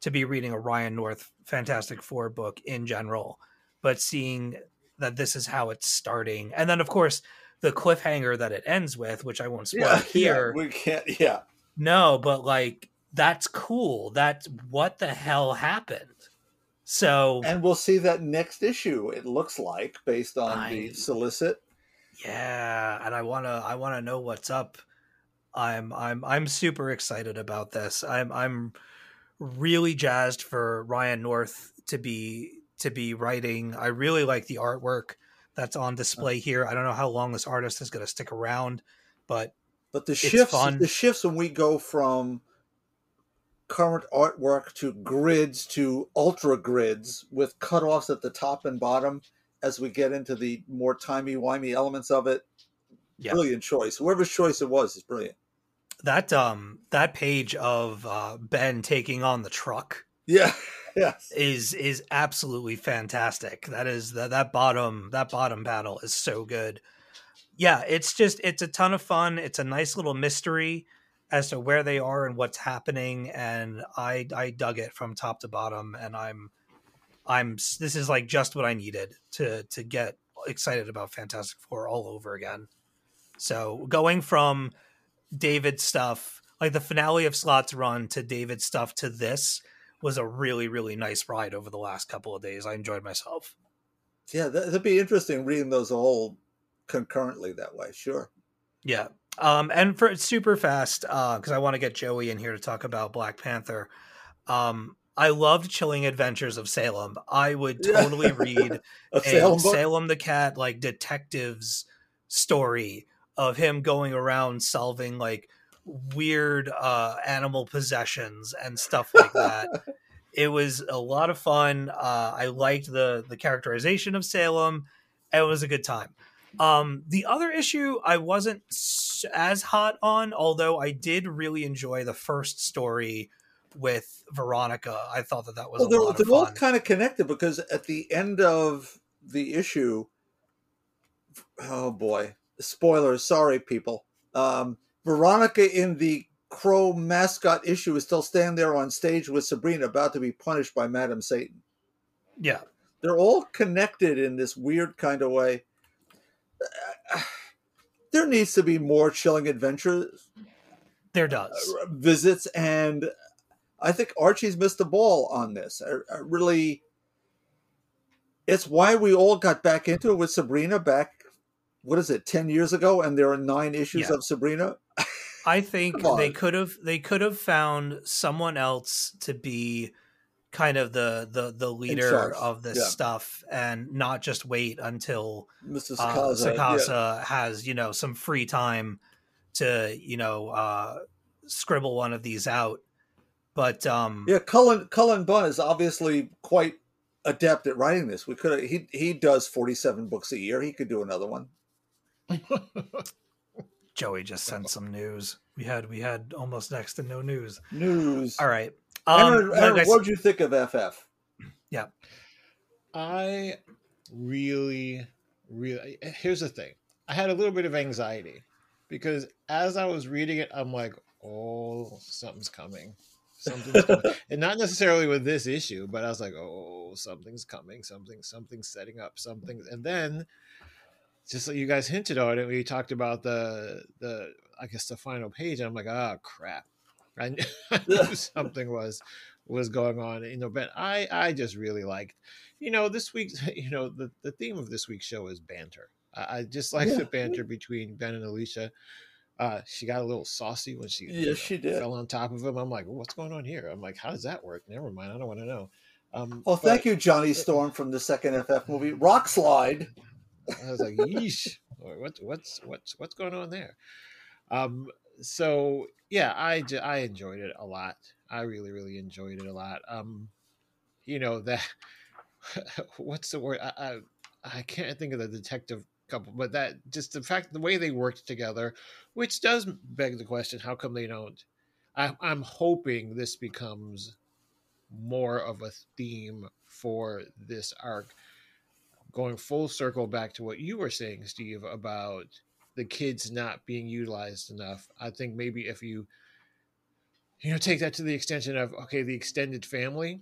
to be reading a ryan north fantastic four book in general but seeing that this is how it's starting and then of course the cliffhanger that it ends with which i won't spoil Yeah, here yeah, we can't. Yeah, no but like that's cool that's what the hell happened so and we'll see that next issue. It looks like based on I- the solicit. Yeah, and I wanna I wanna know what's up. I'm I'm I'm super excited about this. I'm I'm really jazzed for Ryan North to be to be writing. I really like the artwork that's on uh-huh. display here. I don't know how long this artist is gonna stick around, but But the shifts, fun. the shifts when we go from current artwork to grids to ultra grids with cutoffs at the top and bottom as we get into the more timey wimey elements of it. Yeah. Brilliant choice. Whoever's choice it was is brilliant. That um that page of uh Ben taking on the truck Yeah. Yes. is is absolutely fantastic. That is that that bottom that bottom battle is so good. Yeah, it's just it's a ton of fun. It's a nice little mystery as to where they are and what's happening and I I dug it from top to bottom and I'm I'm this is like just what I needed to to get excited about Fantastic 4 all over again. So, going from David stuff, like the finale of Slott's run to David stuff to this was a really really nice ride over the last couple of days. I enjoyed myself. Yeah, that, that'd be interesting reading those all concurrently that way. Sure. Yeah. Um, and for super fast, because I want to get Joey in here to talk about Black Panther. Um, I loved Chilling Adventures of Salem. I would Yeah. totally read A a Salem? Salem the Cat like detectives story of him going around solving like weird uh animal possessions and stuff like that. it was a lot of fun. Uh I liked the the characterization of Salem. It was a good time. Um the other issue I wasn't as hot on, although I did really enjoy the first story with Veronica. I thought that that was Well, a they're, lot of they're all fun. kind of connected because at the end of the issue, oh boy, spoilers. Sorry, people. Um, Veronica in the Crow mascot issue is still standing there on stage with Sabrina, about to be punished by Madam Satan. yeah. They're all connected in this weird kind of way. There needs to be more chilling adventures There does. uh, visits, and I think Archie's missed the ball on this. I, I really, it's why we all got back into it with Sabrina back. What is it, ten years ago? And there are nine issues Yeah. of Sabrina. I think they could have they could have found someone else to be kind of the the the leader of this yeah. stuff and not just wait until Mrs. uh, Sacasa. Sacasa has you know some free time to you know uh scribble one of these out but um Yeah, Cullen Cullen Bunn is obviously quite adept at writing this. We could he he does forty seven books a year. He could do another one. Joey just sent some news we had we had almost next to no news News. all right um Aaron, Aaron, I s- what did you think of FF? Yeah. I really, really. Here's the thing. I had a little bit of anxiety because as I was reading it, I'm like, "Oh, something's coming." Something's coming. and not necessarily with this issue, but I was like, "Oh, something's coming. Something, something's setting up. Something." And then, just like you guys hinted on it, we talked about the the I guess the final page. And I'm like, "Oh crap!" I knew, I knew something was was going on. You know, but I I just really liked you know, this week's, you know, the, the theme of this week's show is banter. I, I just like Yeah. the banter between Ben and Alicia. Uh, she got a little saucy when she, you Yes, she did. fell on top of him. I'm like, what's going on here? I'm like, how does that work? Never mind. I don't want to know. Um, Well, thank you, Johnny Storm from the second FF movie, Rock Slide. I was like, yeesh, what, what's what's what's going on there? Um, so yeah, I enjoyed it a lot. I really really enjoyed it a lot. Um, you know that what's the word? I, I I can't think of the detective couple, but that just the fact the way they worked together, which does beg the question: How come they don't? I, I'm hoping this becomes more of a theme for this arc going full circle back to what you were saying, Steve, about the kids not being utilized enough. I think maybe if you, you know, take that to the extension of okay, the extended family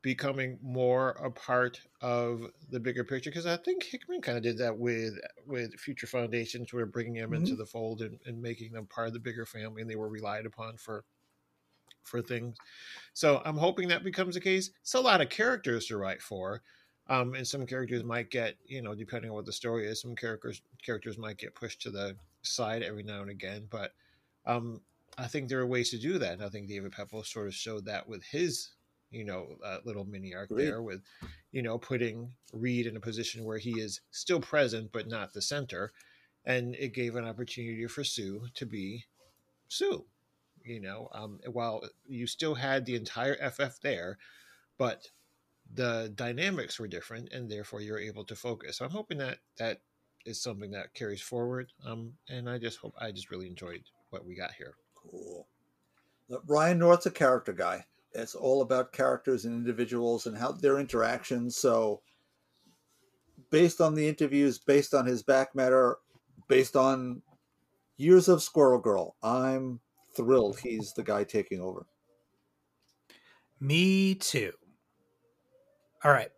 becoming more a part of the bigger picture because I think Hickman kind of did that with with Future Foundations, where bringing them into mm-hmm. the fold and, and making them part of the bigger family, and they were relied upon for for things. So I'm hoping that becomes the case. It's a lot of characters to write for. Um, and some characters might get, you know, depending on what the story is, some characters characters might get pushed to the side every now and again. But um, I think there are ways to do that. And I think David Pepose sort of showed that with his, you know, uh, little mini arc there with, you know, putting Reed in a position where he is still present but not the center, and it gave an opportunity for Sue to be Sue. You know, um, while you still had the entire FF there, but the dynamics were different, and therefore you're able to focus. I'm hoping that that is something that carries forward. Um, and I just hope I just really enjoyed what we got here. Cool. Look, Ryan North's a character guy. It's all about characters and individuals and how their interactions. So, based on the interviews, based on his back matter, based on years of Squirrel Girl, I'm thrilled he's the guy taking over. Me too. All right.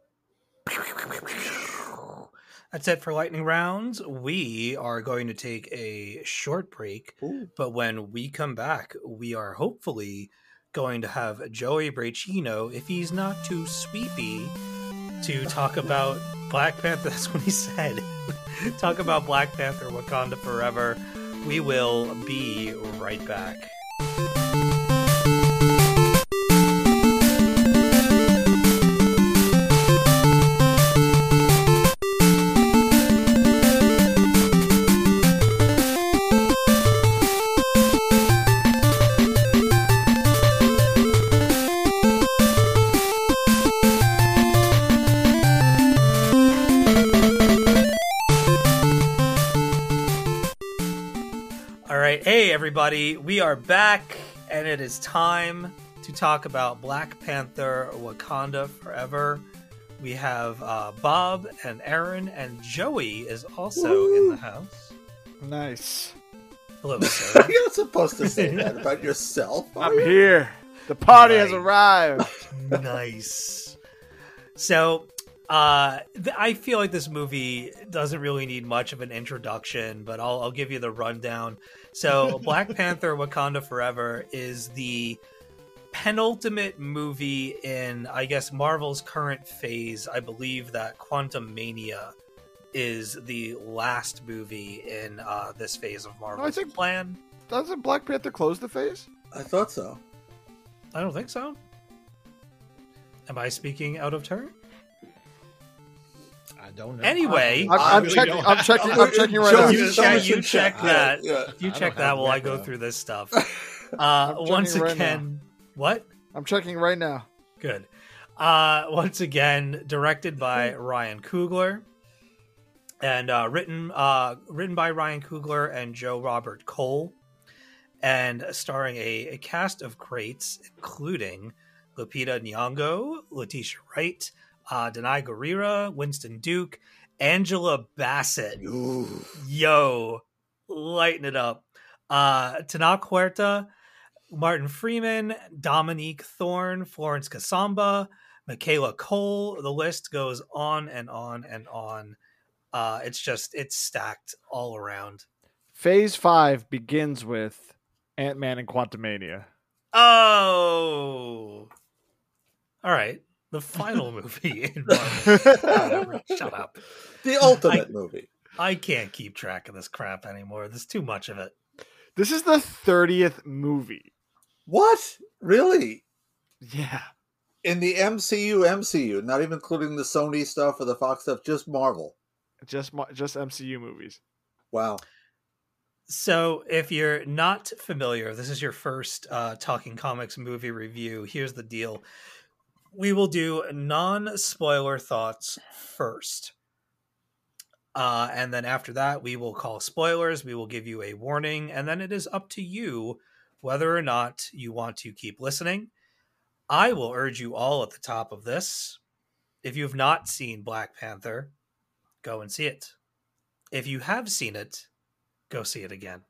That's it for lightning rounds. We are going to take a short break, Ooh. but when we come back, we are hopefully going to have Joey Braccino, if he's not too sweepy, to talk about Black Panther. That's what he said. talk about Black Panther Wakanda Forever. We will be right back. Everybody, we are back, and it is time to talk about Black Panther Wakanda Forever. We have uh, Bob and Aaron, and Joey is also in the house. Nice. Hello, sir. You're not supposed to say that about yourself. I'm you? here. The party has arrived. nice. So, uh, th- I feel like this movie doesn't really need much of an introduction, but I'll, I'll give you the rundown. So, Black Panther Wakanda Forever is the penultimate movie in, I guess, Marvel's current phase. I believe that Quantumania is the last movie in uh, this phase of Marvel's think- plan. Doesn't Black Panther close the phase? I thought so. I don't think so. Am I speaking out of turn? I don't know. Anyway, I'm, I I'm really checking. I'm checking. I'm checking right Joe, now. You someone check- you check Yeah, that. yeah. You check that while I go though. through this stuff. Uh, checking once right again, what? I'm checking right now. Good. Uh, once again, directed by Ryan Coogler, and uh, written uh, written by Ryan Coogler and Joe Robert Cole, and starring a, a cast of greats, including Lupita Nyong'o, Letitia Wright, uh, Danai Gurira, Winston Duke, Angela Bassett. Ooh. Yo, lighten it up. Uh Tenoch Huerta, Martin Freeman, Dominique Thorne, Florence Kasumba, Michaela Coel. The list goes on and on and on. Uh it's just it's stacked all around. Phase five begins with Ant Man and Quantumania. Oh. All right. The final movie in Marvel. Shut up. The ultimate movie. I can't keep track of this crap anymore. There's too much of it. This is the thirtieth movie. What? Really? Yeah. In the MCU, MCU, not even including the Sony stuff or the Fox stuff, just Marvel. Just just MCU movies. Wow. So, if you're not familiar, this is your first uh, Talking Comics movie review. Here's the deal we will do non spoiler thoughts first. Uh, and then after that, we will call spoilers. We will give you a warning. And then it is up to you whether or not you want to keep listening. I will urge you all at the top of this. If you have not seen Black Panther, go and see it. If you have seen it, go see it again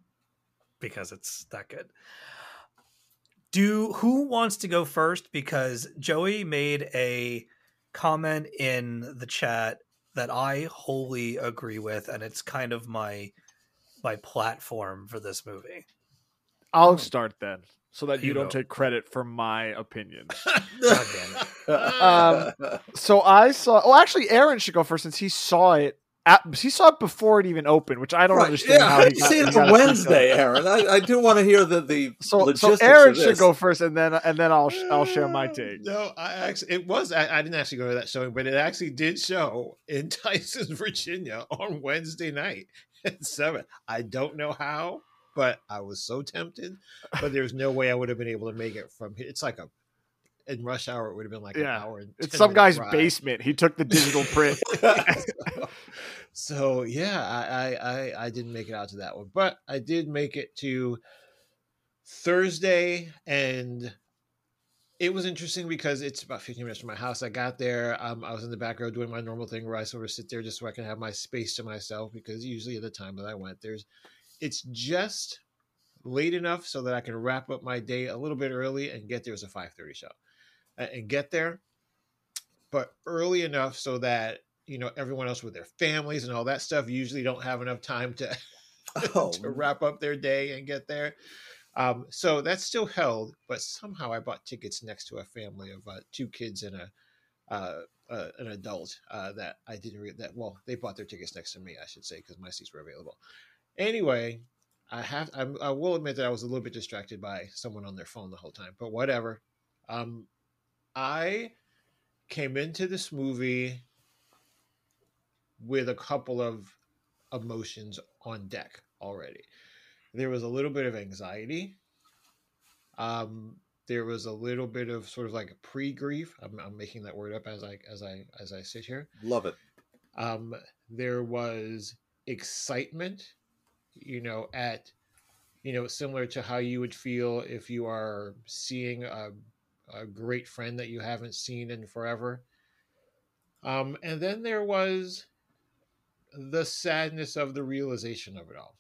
because it's that good. Do who wants to go first? Because Joey made a comment in the chat that I wholly agree with, and it's kind of my my platform for this movie. I'll start then, so that you, You don't go. take credit for my opinion. Um, so I saw. Oh, actually, Aaron should go first since he saw it. At, he saw it before it even opened, which I don't Right, understand yeah, how I he got, see he it got a Wednesday. Aaron. I, I do want to hear the, the So, so Aaron should go first, and then and then I'll I'll share my uh, take. No, I actually it was I, I didn't actually go to that showing, but it actually did show in Tyson, Virginia on Wednesday night at seven. I don't know how, but I was so tempted. But there's no way I would have been able to make it from here. It's like a in rush hour. It would have been like Yeah. an hour. And It's some guy's drive. basement. He took the digital print. so yeah, I, I I didn't make it out to that one, but I did make it to Thursday, and it was interesting because it's about 15 minutes from my house. I got there, um, I was in the back row doing my normal thing where I sort of sit there just so I can have my space to myself because usually at the time that I went, there's it's just late enough so that I can wrap up my day a little bit early and get there as a 5:30 show, and get there, but early enough so that you know everyone else with their families and all that stuff usually don't have enough time to Oh, to wrap up their day and get there. Um, so that's still held, but somehow I bought tickets next to a family of uh, two kids and a uh, uh, an adult uh, that I didn't read that. Well, they bought their tickets next to me, I should say, because my seats were available. Anyway, I have I'm, I will admit that I was a little bit distracted by someone on their phone the whole time, but whatever. Um, I came into this movie with a couple of emotions on deck already. There was a little bit of anxiety. Um, there was a little bit of sort of like a pre-grief. I'm, I'm making that word up as I as I as I sit here. Love it. Um, there was excitement, you know, at you know, similar to how you would feel if you are seeing a, a great friend that you haven't seen in forever. Um, and then there was the sadness of the realization of it all.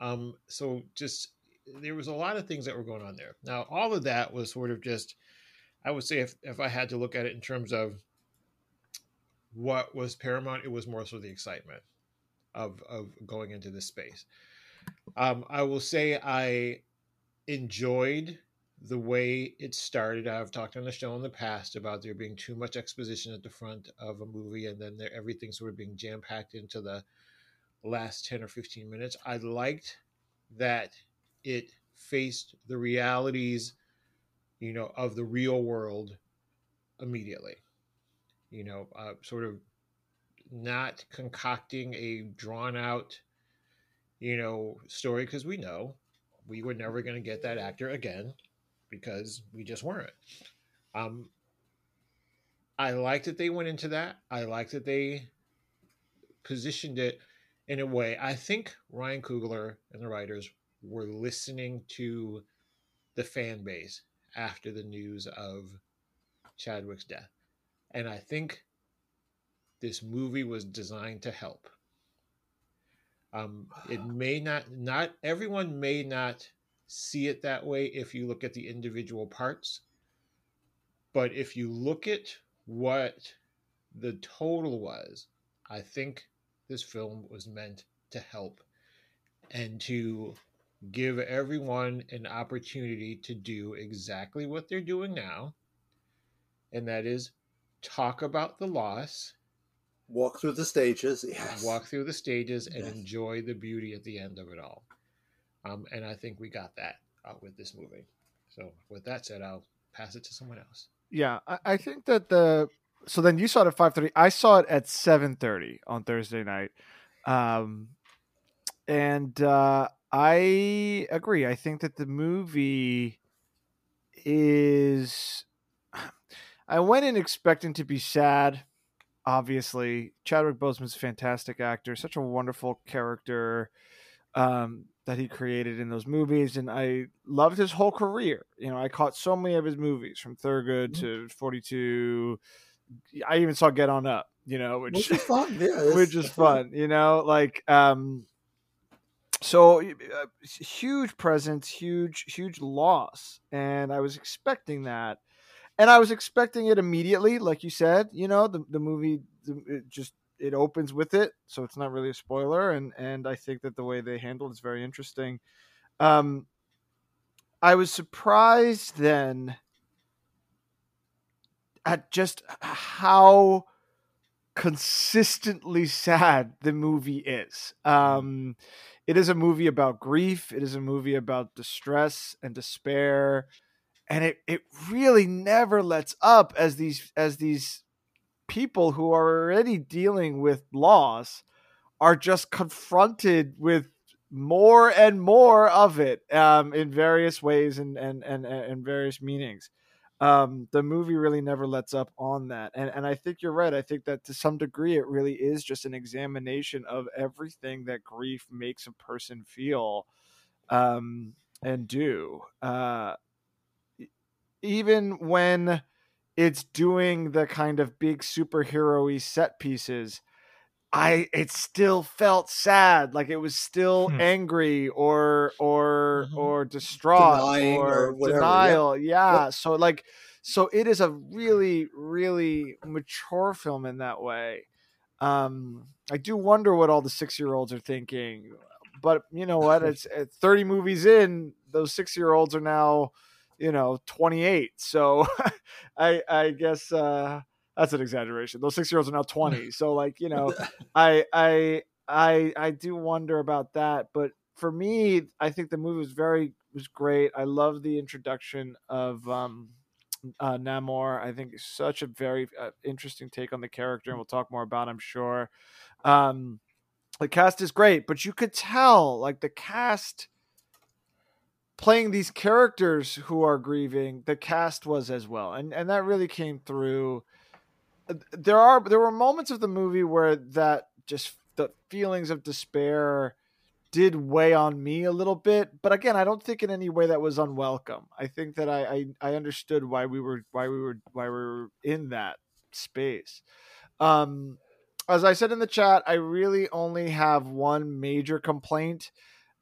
Um, so just there was a lot of things that were going on there. Now, all of that was sort of just, I would say, if if I had to look at it in terms of what was paramount, it was more so the excitement of of going into this space. Um, I will say I enjoyed the way it started. I've talked on the show in the past about there being too much exposition at the front of a movie, and then there, everything sort of being jam packed into the last ten or fifteen minutes. I liked that it faced the realities, you know, of the real world immediately. You know, uh, sort of not concocting a drawn out, you know, story because we know we were never going to get that actor again because we just weren't. Um, I like that they went into that. I like that they positioned it in a way. I think Ryan Coogler and the writers were listening to the fan base after the news of Chadwick's death. And I think this movie was designed to help. Um, it may not, not everyone may not see it that way if you look at the individual parts. But if you look at what the total was, I think this film was meant to help and to give everyone an opportunity to do exactly what they're doing now, and that is talk about the loss, Walk through the stages. Yes. walk through the stages, and Yes. enjoy the beauty at the end of it all. Um, and I think we got that uh, with this movie. So, with that said, I'll pass it to someone else. Yeah, I, I think that the so then you saw it at five thirty. I saw it at seven thirty on Thursday night, um, and uh, I agree. I think that the movie is. I went in expecting to be sad. Obviously, Chadwick Boseman's a fantastic actor, such a wonderful character um, that he created in those movies, and I loved his whole career. You know, I caught so many of his movies from Thurgood to Forty Two. I even saw Get On Up. You know, which Which is fun. Yeah. which is fun you know like um so uh, huge presence huge huge loss and i was expecting that and i was expecting it immediately like you said you know the, the movie the, it just it opens with it so it's not really a spoiler and and i think that the way they handled it's very interesting um i was surprised then at just how consistently sad the movie is. Um, it is a movie about grief. It is a movie about distress and despair, and it it really never lets up as these as these people who are already dealing with loss are just confronted with more and more of it um, in various ways and and and and various meanings um, the movie really never lets up on that. And and I think you're right. I think that to some degree it really is just an examination of everything that grief makes a person feel um, and do. Uh, even when it's doing the kind of big superhero-y set pieces, I it still felt sad, like it was still Hmm. angry or or Mhm. or distraught Denying or, or whatever, yeah. denial. Yeah. So like so it is a really really mature film in that way. Um I do wonder what all the 6-year-olds are thinking. but you know what? It's, it's 30 movies in. Those six year olds are now, you know, 28. So I I guess uh, that's an exaggeration. Those six year olds are now 20. So like you know, I I I I do wonder about that. But for me, I think the movie was very was great. I love the introduction of um uh, Namor. I think such a very uh, interesting take on the character, and we'll talk more about. I'm sure. Um, the cast is great, but you could tell like the cast playing these characters who are grieving. The cast was as well, and and that really came through. Uh, There are there were moments of the movie where that just the feelings of despair did weigh on me a little bit but again i don't think in any way that was unwelcome i think that i i, I understood why we were why we were why we were in that space um as i said in the chat i really only have one major complaint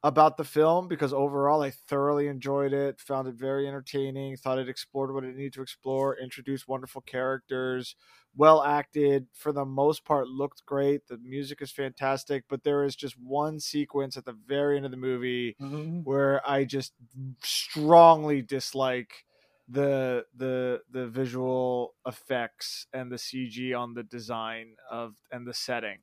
about the film because overall i thoroughly enjoyed it found it very entertaining thought it explored what it needed to explore introduced wonderful characters well acted for the most part looked great the music is fantastic but there is just one sequence at the very end of the movie mm-hmm. where i just strongly dislike the the the visual effects and the cg on the design of and the setting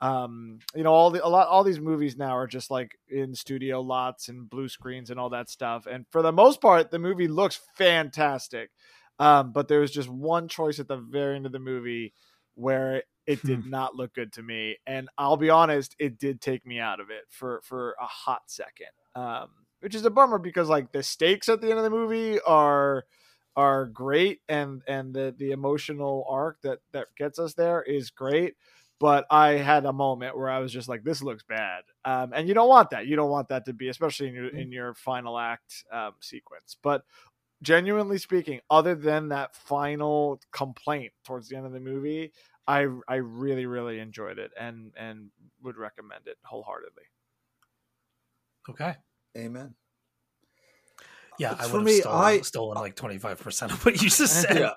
um you know all the a lot all these movies now are just like in studio lots and blue screens and all that stuff. And for the most part the movie looks fantastic. Um, but there was just one choice at the very end of the movie where it did not look good to me, and I'll be honest, it did take me out of it for for a hot second, um, which is a bummer because like the stakes at the end of the movie are are great, and and the the emotional arc that that gets us there is great. But I had a moment where I was just like, "This looks bad," um, and you don't want that. You don't want that to be, especially in your in your final act um, sequence. But genuinely speaking, other than that final complaint towards the end of the movie, I I really really enjoyed it and and would recommend it wholeheartedly. Okay. Amen. Yeah, It's I for would me, have stolen, I- stolen like 25% of what you just said. Yeah.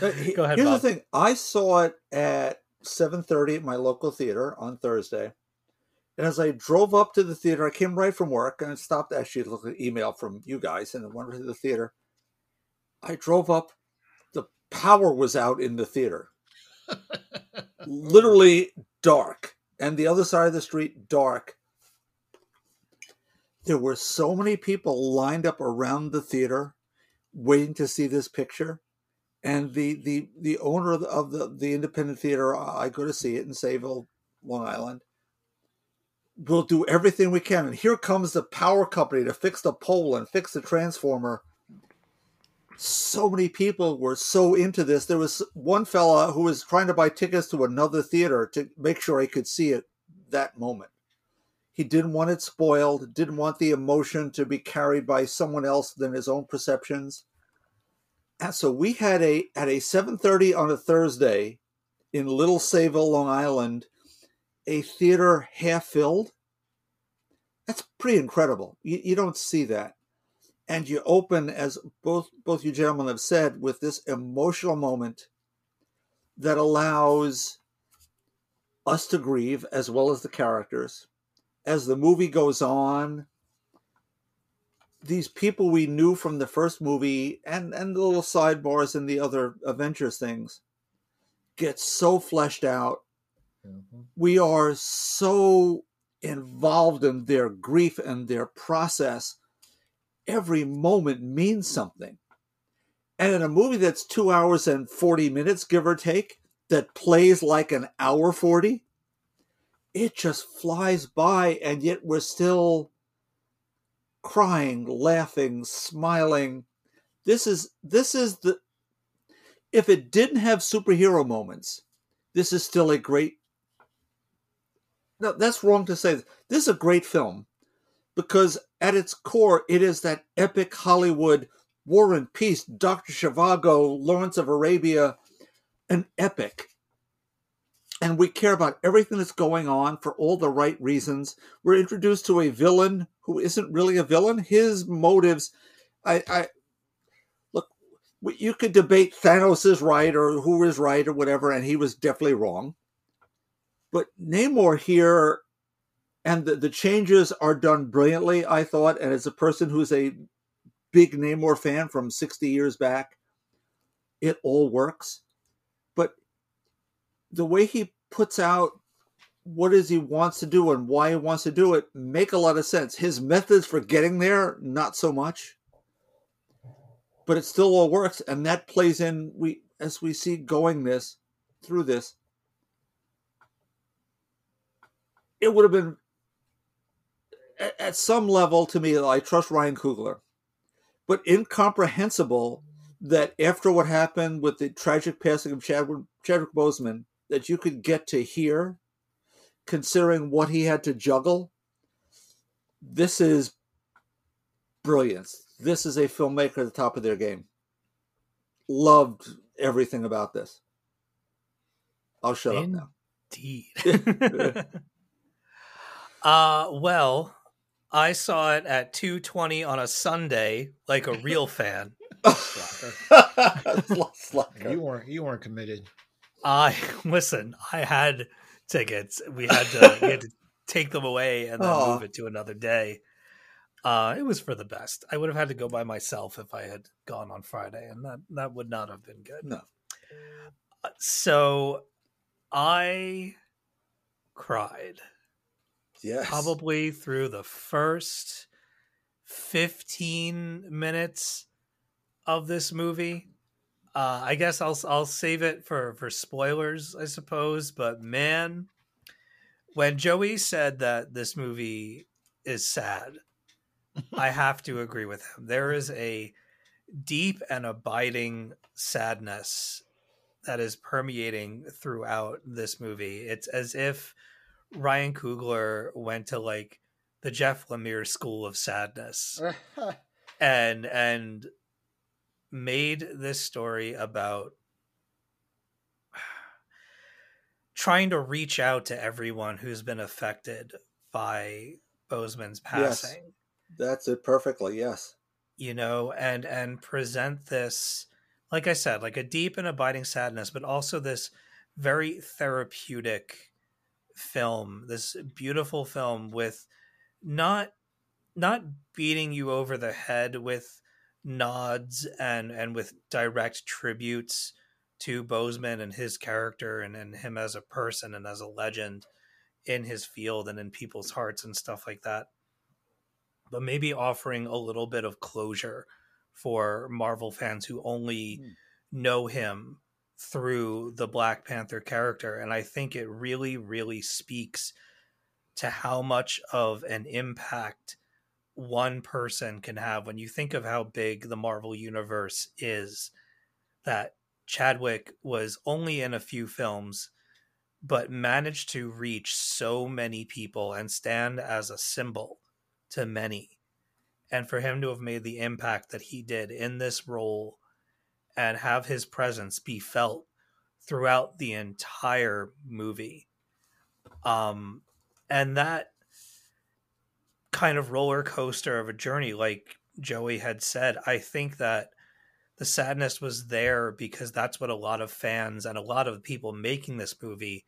Uh, Go ahead, Here's Bob. the thing: I saw it at 7:30 at my local theater on Thursday, and as I drove up to the theater, I came right from work and I stopped actually to look at an email from you guys and I went to the theater. I drove up, the power was out in the theater, literally dark, and the other side of the street dark. There were so many people lined up around the theater, waiting to see this picture and the the the owner of the, of the the independent theater I go to see it in Sayville, Long Island. We'll do everything we can, and here comes the power company to fix the pole and fix the transformer. So many people were so into this. There was one fella who was trying to buy tickets to another theater to make sure he could see it that moment. He didn't want it spoiled, didn't want the emotion to be carried by someone else than his own perceptions. And so we had a at a 7:30 on a Thursday in Little Sayville, Long Island, a theater half filled. That's pretty incredible. You, you don't see that. And you open, as both both you gentlemen have said, with this emotional moment that allows us to grieve as well as the characters. As the movie goes on, these people we knew from the first movie and and the little sidebars and the other Avengers things get so fleshed out. Mm-hmm. We are so involved in their grief and their process. Every moment means something. And in a movie that's two hours and 40 minutes, give or take, that plays like an hour 40, it just flies by, and yet we're still crying, laughing, smiling. This is this is the if it didn't have superhero moments, this is still a great No, that's wrong to say. This is a great film because at its core it is that epic Hollywood War and Peace, Dr. Zhivago, Lawrence of Arabia, an epic. And we care about everything that's going on for all the right reasons. We're introduced to a villain who isn't really a villain. His motives, I, I look, you could debate Thanos is right or who is right or whatever, and he was definitely wrong. But Namor here and the, the changes are done brilliantly. I thought, and as a person who's a big Namor fan from sixty years back, it all works. The way he puts out what is he wants to do and why he wants to do it make a lot of sense. His methods for getting there, not so much. But it still all works, and that plays in we as we see going this through this. It would have been at, at some level to me, I trust Ryan Coogler, but incomprehensible that after what happened with the tragic passing of Chadwick, Chadwick Boseman, that you could get to here considering what he had to juggle. This is brilliance. This is a filmmaker at the top of their game. Loved everything about this. I'll shut up now. Indeed. uh well, I saw it at 2:20 on a Sunday like a real fan. Slacker. You weren't you weren't committed. I listen, I had tickets. We had to we had to take them away and then move it to another day. Uh it was for the best. I would have had to go by myself if I had gone on Friday and that that would not have been good. No. Uh, So I cried Yes. probably through the first 15 minutes of this movie. Uh, I guess I'll I'll save it for for spoilers, I suppose. But man, when Joey said that this movie is sad, I have to agree with him. There is a deep and abiding sadness that is permeating throughout this movie. It's as if Ryan Coogler went to like the Jeff Lemire School of Sadness and and made this story about trying to reach out to everyone who's been affected by Boseman's Yes. passing That's it perfectly. Yes. you know and and present this like i said like a deep and abiding sadness but also this very therapeutic film this beautiful film with not not beating you over the head with nods and and with direct tributes to Boseman and his character and, and him as a person and as a legend in his field and in people's hearts and stuff like that but maybe offering a little bit of closure for Marvel fans who only Hmm. know him through the Black Panther character. And I think it really, really speaks to how much of an impact one person can have when you think of how big the Marvel universe is. That Chadwick was only in a few films, but managed to reach so many people and stand as a symbol to many. And for him to have made the impact that he did in this role and have his presence be felt throughout the entire movie. Um and that kind of roller coaster of a journey like Joey had said, I think that the sadness was there because that's what a lot of fans and a lot of people making this movie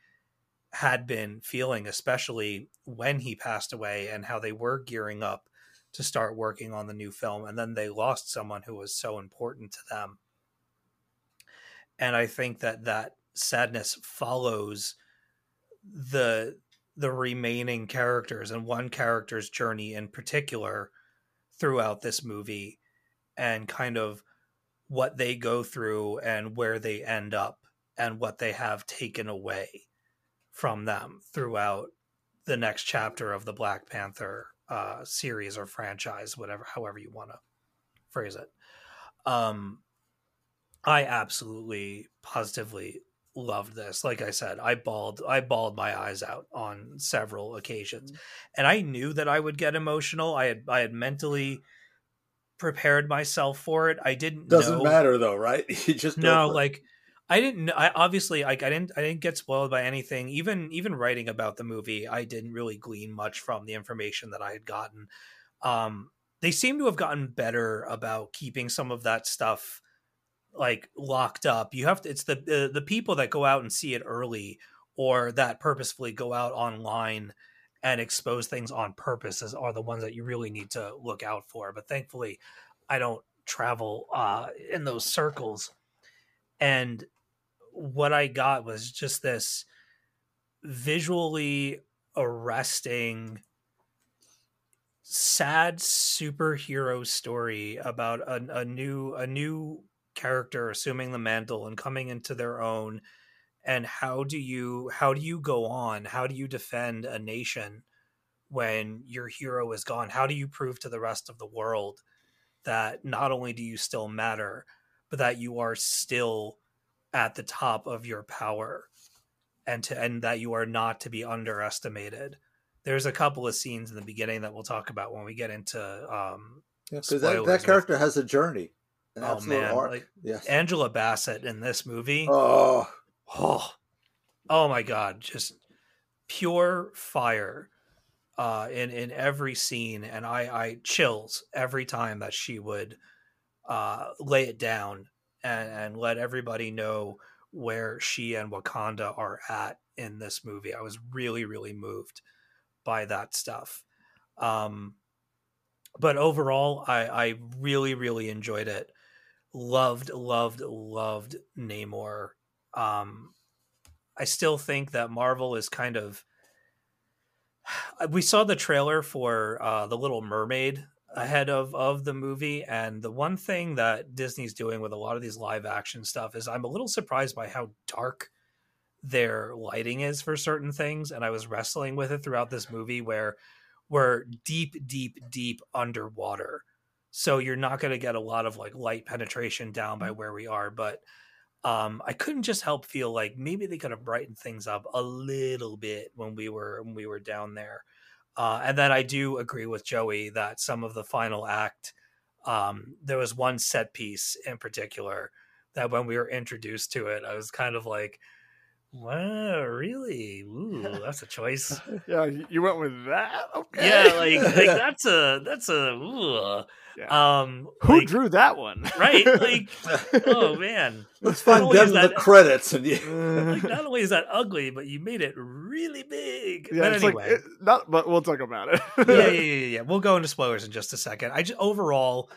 had been feeling, especially when he passed away and how they were gearing up to start working on the new film. And then they lost someone who was so important to them. And I think that that sadness follows the the remaining characters and one character's journey in particular throughout this movie and kind of what they go through and where they end up and what they have taken away from them throughout the next chapter of the Black Panther uh, series or franchise, whatever, however you want to phrase it. Um, I absolutely, positively loved this. Like I said, I bawled, I bawled my eyes out on several occasions, and I knew that I would get emotional. I had, I had mentally prepared myself for it. I didn't Doesn't know matter though, right? You just no like i didn't i obviously like i didn't i didn't get spoiled by anything even even writing about the movie i didn't really glean much from the information that i had gotten um they seem to have gotten better about keeping some of that stuff like locked up you have to it's the the, the people that go out and see it early or that purposefully go out online and expose things on purpose are the ones that you really need to look out for. But thankfully, I don't travel uh, in those circles. And what I got was just this visually arresting, sad superhero story about a, a new a new character assuming the mantle and coming into their own and how do you how do you go on? How do you defend a nation when your hero is gone? How do you prove to the rest of the world that not only do you still matter but that you are still at the top of your power and to and that you are not to be underestimated? There's a couple of scenes in the beginning that we'll talk about when we get into um because that, that with- character has a journey. An Oh, man, arc. like, yes. angela bassett in this movie. Oh, oh, oh my god just pure fire uh in in every scene and i i chills every time that she would uh lay it down and and let everybody know where she and wakanda are at in this movie. I was really really moved by that stuff. Um but overall i i really really enjoyed it loved loved loved namor. Um i still think that marvel is kind of we saw the trailer for uh the little mermaid ahead of of the movie and the one thing that disney's doing with a lot of these live action stuff is i'm a little surprised by how dark their lighting is for certain things and i was wrestling with it throughout this movie where we're deep deep deep underwater so you're not going to get a lot of like light penetration down by where we are but um i couldn't just help feel like maybe they could have brightened things up a little bit when we were when we were down there uh and then i do agree with joey that some of the final act um there was one set piece in particular that when we were introduced to it i was kind of like wow really ooh that's a choice Yeah, you went with that. Okay. yeah like, like that's a that's a ooh. Yeah. um Who like- drew that one? right like oh man Let's Not find only them is the that- credits. And you, like not only is that ugly but you made it really big yeah, but anyway like it, not. But we'll talk about it. yeah, yeah, yeah, yeah, yeah. We'll go into spoilers in just a second. I just overall,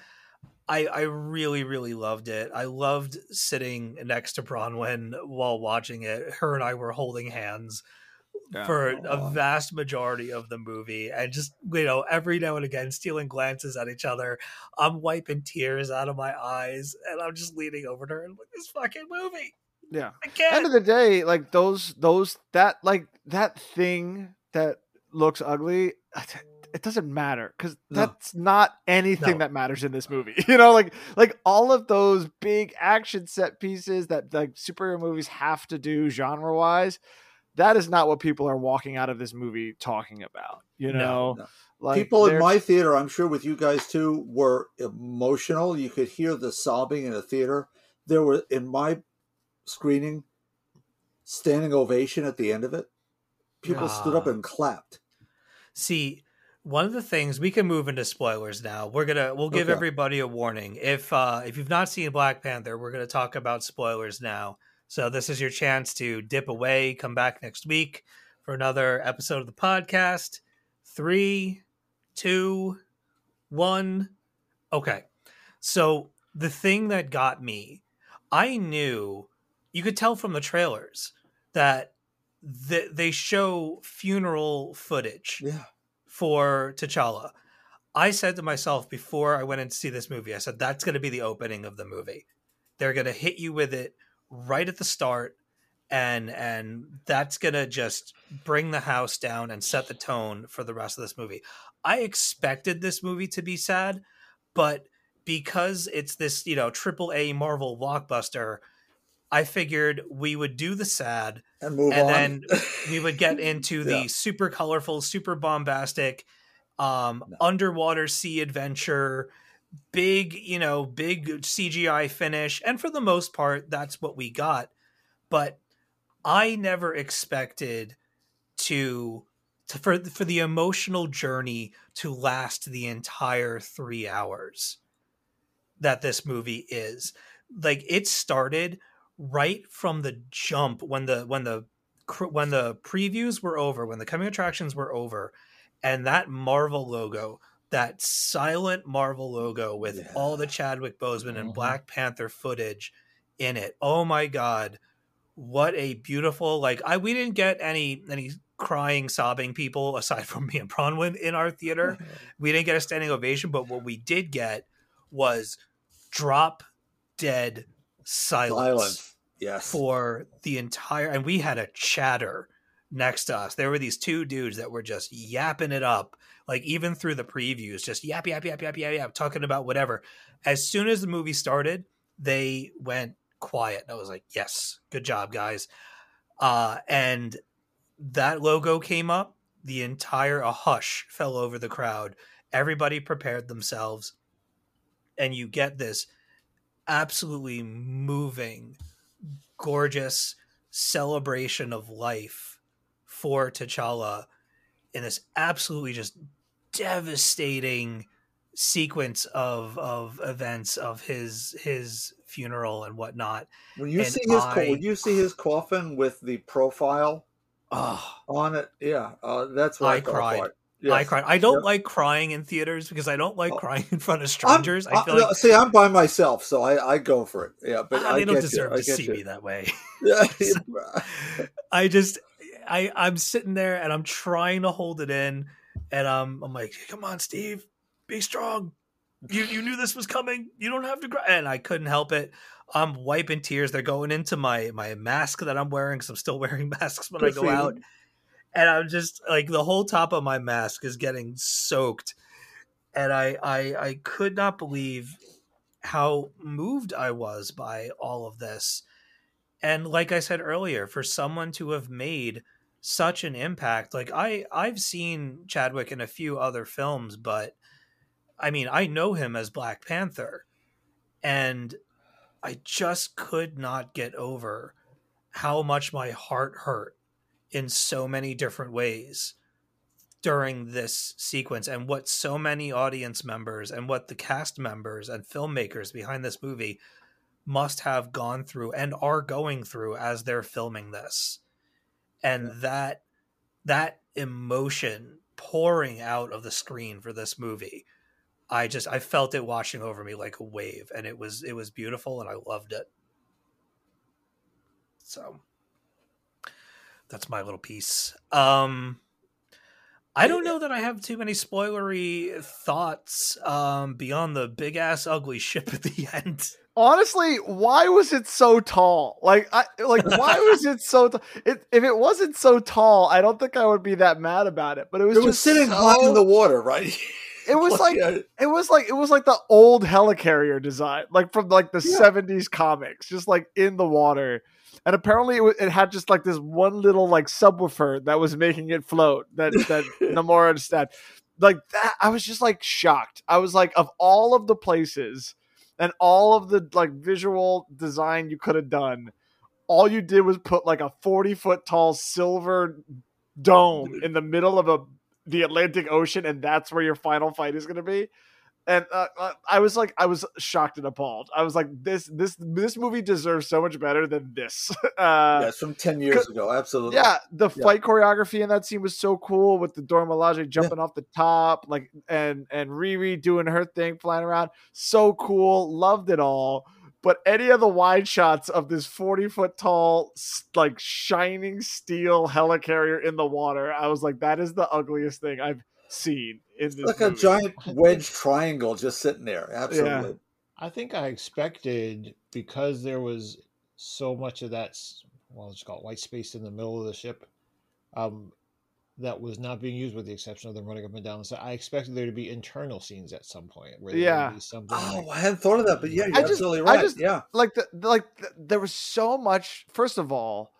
I I really really loved it. I loved sitting next to Bronwyn while watching it. Her and I were holding hands Yeah. for oh, a vast majority of the movie, and just you know every now and again stealing glances at each other. I'm wiping tears out of my eyes, and I'm just leaning over to her and like this fucking movie. Yeah. I can't. End of the day, like those, those that like that thing that looks ugly. Uh, it doesn't matter because No. that's not anything No. that matters in this movie. You know, like like all of those big action set pieces that like superhero movies have to do genre wise. That is not what people are walking out of this movie talking about. You know, no. like People in my theater, I'm sure with you guys too, were emotional. You could hear the sobbing in the theater. There were in my screening, standing ovation at the end of it. People stood up Ah. and clapped. See, one of the things we can move into spoilers now. We're gonna we'll give Okay. everybody a warning. If uh if you've not seen Black Panther, we're gonna talk about spoilers now. So this is your chance to dip away, come back next week for another episode of the podcast. Three, two, one. Okay. So the thing that got me, I knew you could tell from the trailers that th- they show funeral footage Yeah. for T'Challa. I said to myself before I went in to see this movie, I said that's going to be the opening of the movie. They're going to hit you with it right at the start and and that's going to just bring the house down and set the tone for the rest of this movie. I expected this movie to be sad, but because it's this, you know, triple A Marvel blockbuster, I figured we would do the sad And move And on. then we would get into the super colorful, super bombastic, um, No. underwater sea adventure, big, you know, big CGI finish. And for the most part, that's what we got. But I never expected to, to for for the emotional journey to last the entire three hours that this movie is. Like it started right from the jump when the when the when the previews were over, when the coming attractions were over, and that Marvel logo, that silent Marvel logo with Yeah. all the Chadwick Boseman and Mhm. Black Panther footage in it. Oh my god, what a beautiful like! I we didn't get any any crying, sobbing people aside from me and Bronwyn in our theater. we didn't get a standing ovation, but what we did get was drop dead silence Silence. Yes. for the entire and we had a chatter next to us there were these two dudes that were just yapping it up like even through the previews just yap yap yap yap yap yap talking about whatever. As soon as the movie started they went quiet and i was like yes good job guys. Uh and that logo came up the entire a hush fell over the crowd. Everybody prepared themselves. And you get this absolutely moving gorgeous celebration of life for T'Challa in this absolutely just devastating sequence of of events of his his funeral and whatnot. When you and see his, I- when you see his coffin with the profile Oh, on it, yeah, uh, that's what I I, cried. it. I cried. I don't Yep. like crying in theaters because I don't like Oh. crying in front of I'm- strangers. I I- feel no, like see, I'm by myself, so I, I go for it. Yeah, but ah, I don't deserve you. To see you. me that way. Yeah. I just I I'm sitting there and I'm trying to hold it in and um I'm like, come on, Steve, be strong. You you knew this was coming. You don't have to cry. And I couldn't help it. I'm wiping tears. They're going into my my mask that I'm wearing because I'm still wearing masks when I go out. And I'm just like the whole top of my mask is getting soaked. And I I I could not believe how moved I was by all of this. And like I said earlier, for someone to have made such an impact, like I I've seen Chadwick in a few other films, but I mean, I know him as Black Panther. And I just could not get over how much my heart hurt in so many different ways during this sequence and what so many audience members and what the cast members and filmmakers behind this movie must have gone through and are going through as they're filming this and that that emotion pouring out of the screen for this movie i just i felt it washing over me like a wave and it was it was beautiful and i loved it. So that's my little piece. Um I don't know that I have too many spoilery thoughts um, beyond the big ass ugly ship at the end. Honestly, why was it so tall? Like, I like why was it so? T- it, if it wasn't so tall, I don't think I would be that mad about it. But it was It was just sitting so- high in the water, right? It was like Yeah. it was like it was like the old helicarrier design, like from like the Yeah. seventies comics, just like in the water. And apparently, it, it had just like this one little like subwoofer that was making it float. That that Namora understand. Like that, I was just like shocked. I was like, of all of the places and all of the like visual design you could have done, all you did was put like a forty foot tall silver dome in the middle of a the Atlantic Ocean, and that's where your final fight is going to be. And uh, uh, I was like, I was shocked and appalled. I was like, this, this, this movie deserves so much better than this. Uh, yes, from ten years ago, absolutely. yeah, the Yeah. fight choreography in that scene was so cool with the Dora Milaje jumping off the top, like and and Riri doing her thing, flying around. So cool, loved it all. But any of the wide shots of this forty foot tall, like shining steel helicarrier in the water, I was like, that is the ugliest thing I've seen in this. like a giant wedge triangle just sitting there. Absolutely. I think I expected because there was so much of that, well, let's call white space in the middle of the ship, um, that was not being used, with the exception of them running up and down the side. I expected there to be internal scenes at some point where there Yeah. would be something. Oh, like, I hadn't thought of that, but yeah, you're I just- absolutely I right. just- yeah, like the, the- like the, there was so much first of all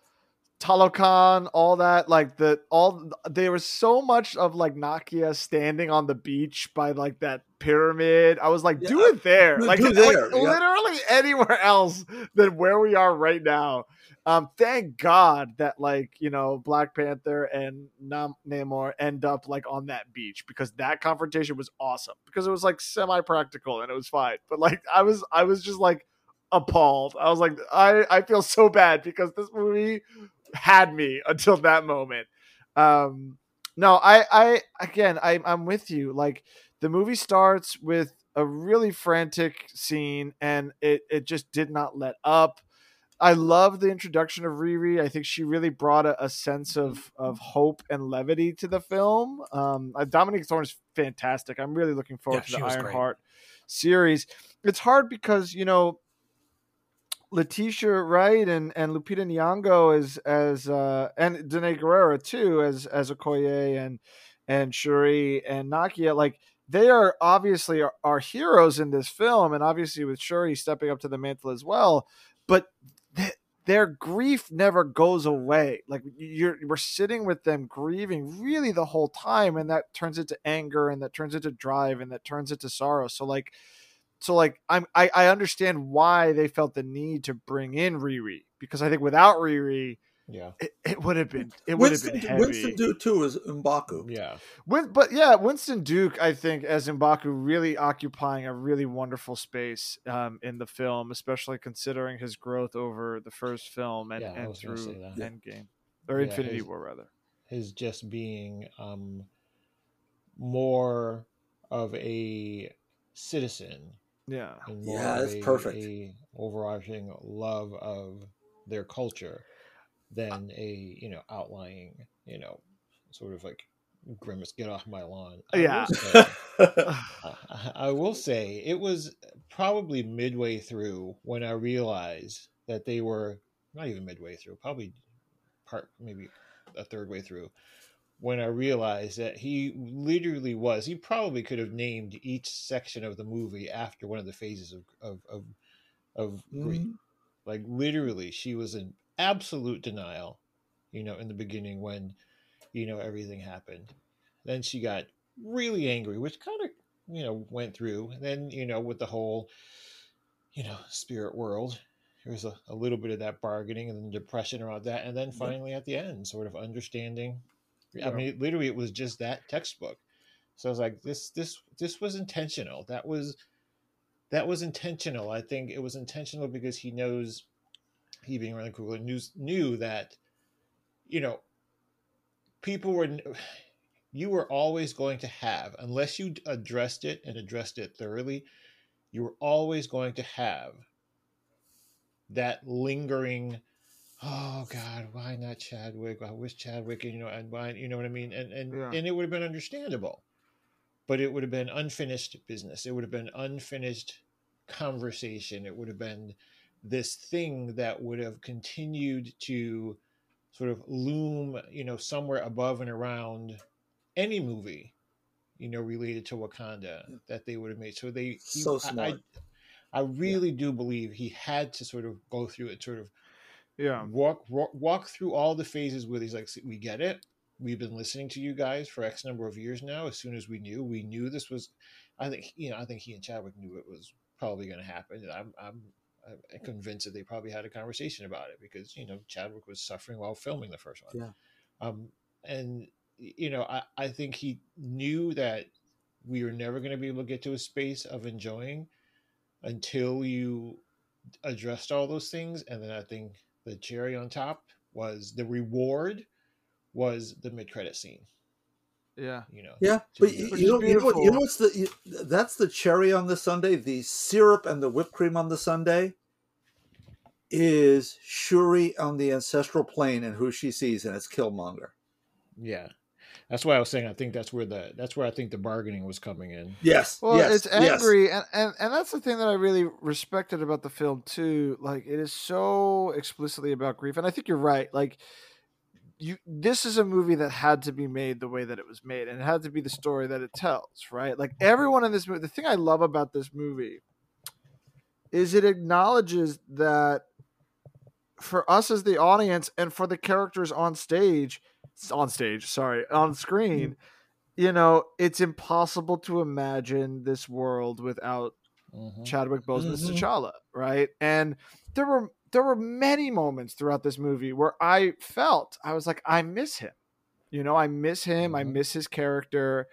Talokan, all that, like the all there was so much of like Nakia standing on the beach by like that pyramid. I was like, do it there. Like, do like, there, yeah. literally anywhere else than where we are right now. Um, thank God that like, you know, Black Panther and Nam- Namor end up like on that beach because that confrontation was awesome because it was like semi practical and it was fine. But like I was I was just like appalled. I was like, I, I feel so bad because this movie had me until that moment. Um, no, I, I again, I, I'm with you. Like the movie starts with a really frantic scene, and it it just did not let up. I love the introduction of Riri. I think she really brought a, a sense of of hope and levity to the film. Um, uh, Dominique Thorne is fantastic. I'm really looking forward Yeah, to the was great. Ironheart series. It's hard because you know Letitia Wright and and Lupita Nyong'o as as uh, and Danai Gurira too as as Okoye and and Shuri and Nakia. Like they are obviously our, our heroes in this film and obviously with Shuri stepping up to the mantle as well but th- their grief never goes away. Like you're we're sitting with them grieving really the whole time and that turns into anger and that turns into drive and that turns into sorrow. So like so like I'm I, I understand why they felt the need to bring in Riri because I think without Riri Yeah. it, it would have been it would have been heavy. Winston Duke too is Mbaku. Yeah. Win, but yeah, Winston Duke, I think, as Mbaku, really occupying a really wonderful space um, in the film, especially considering his growth over the first film and, Yeah, and through say that. Endgame or Yeah, Infinity his- War, rather. his just being um, more of a citizen Yeah, and Yeah, of that's a, perfect. a overarching love of their culture than a you know outlying you know sort of like grimace get off my lawn I will Yeah. say- I- I will say it was probably midway through when I realized that they were not even midway through, probably part maybe a third way through, when I realized that he literally was. He probably could have named each section of the movie after one of the phases of of of, of grief. Mhm. Like literally, she was in absolute denial, you know, in the beginning when, you know, everything happened. Then she got really angry, which kind of, you know, went through. And then, you know, with the whole, you know, spirit world, there was a, a little bit of that bargaining and then depression around that. And then finally at the end, sort of understanding. I mean, literally, it was just that textbook. So I was like, this, this, this was intentional. That was, that was intentional. I think it was intentional because he knows, he being Ryan Coogler, knew knew that, you know, people were, you were always going to have, unless you addressed it and addressed it thoroughly, you were always going to have that lingering. Oh God, why not Chadwick? I wish Chadwick, you know, and why, you know what I mean, and and Yeah. and it would have been understandable but it would have been unfinished business. It would have been unfinished conversation. It would have been this thing that would have continued to sort of loom, you know, somewhere above and around any movie, you know, related to Wakanda that they would have made. So they he- So smart. I, I really do believe he had to sort of go through it, sort of yeah, walk, walk walk through all the phases where he's like, we get it. We've been listening to you guys for X number of years now. As soon as we knew, we knew this was. I think you know. I think he and Chadwick knew it was probably going to happen. I'm, I'm, I'm convinced that they probably had a conversation about it because you know Chadwick was suffering while filming the first one. Yeah. Um, and you know, I, I think he knew that we were never going to be able to get to a space of enjoying until you addressed all those things. And then I think the cherry on top was the reward was the mid credit scene. yeah. You know, Yeah, but you, you know, you know what? You know what's the you, that's the cherry on the sundae. The syrup and the whipped cream on the sundae is Shuri on the ancestral plane and who she sees, and it's Killmonger. yeah. That's why I was saying I think that's where the that's where I think the bargaining was coming in. Yes. Well, yes, it's yes. angry, and, and and that's the thing that I really respected about the film too. Like, it is so explicitly about grief, and I think you're right. Like, you, this is a movie that had to be made the way that it was made, and it had to be the story that it tells. Right? Like everyone in this movie. The thing I love about this movie is it acknowledges that for us as the audience and for the characters on stage, on stage, sorry, on screen, you know, it's impossible to imagine this world without Mhm. Chadwick Boseman's Mhm. T'Challa, right? And there were there were many moments throughout this movie where I felt I was like, I miss him. You know, I miss him. I Mhm. miss his character.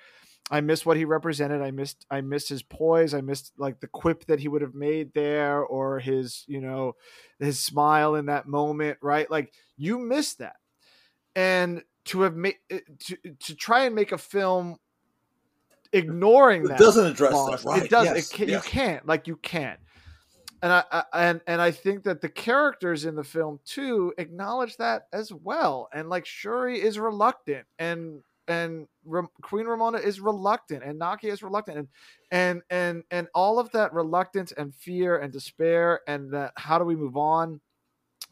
I miss what he represented. I missed I missed his poise. I missed like the quip that he would have made there or his, you know, his smile in that moment, right? Like you miss that. And to have made eh, to to try and make a film ignoring It that doesn't address loss, that, right? It does. Yes, it can, yes. You can't. Like you can't. And I, I and and I think that the characters in the film too acknowledge that as well. And like Shuri is reluctant, and and Ra- Queen Ramonda is reluctant, and Nakia is reluctant, and and and and all of that reluctance and fear and despair, and that how do we move on?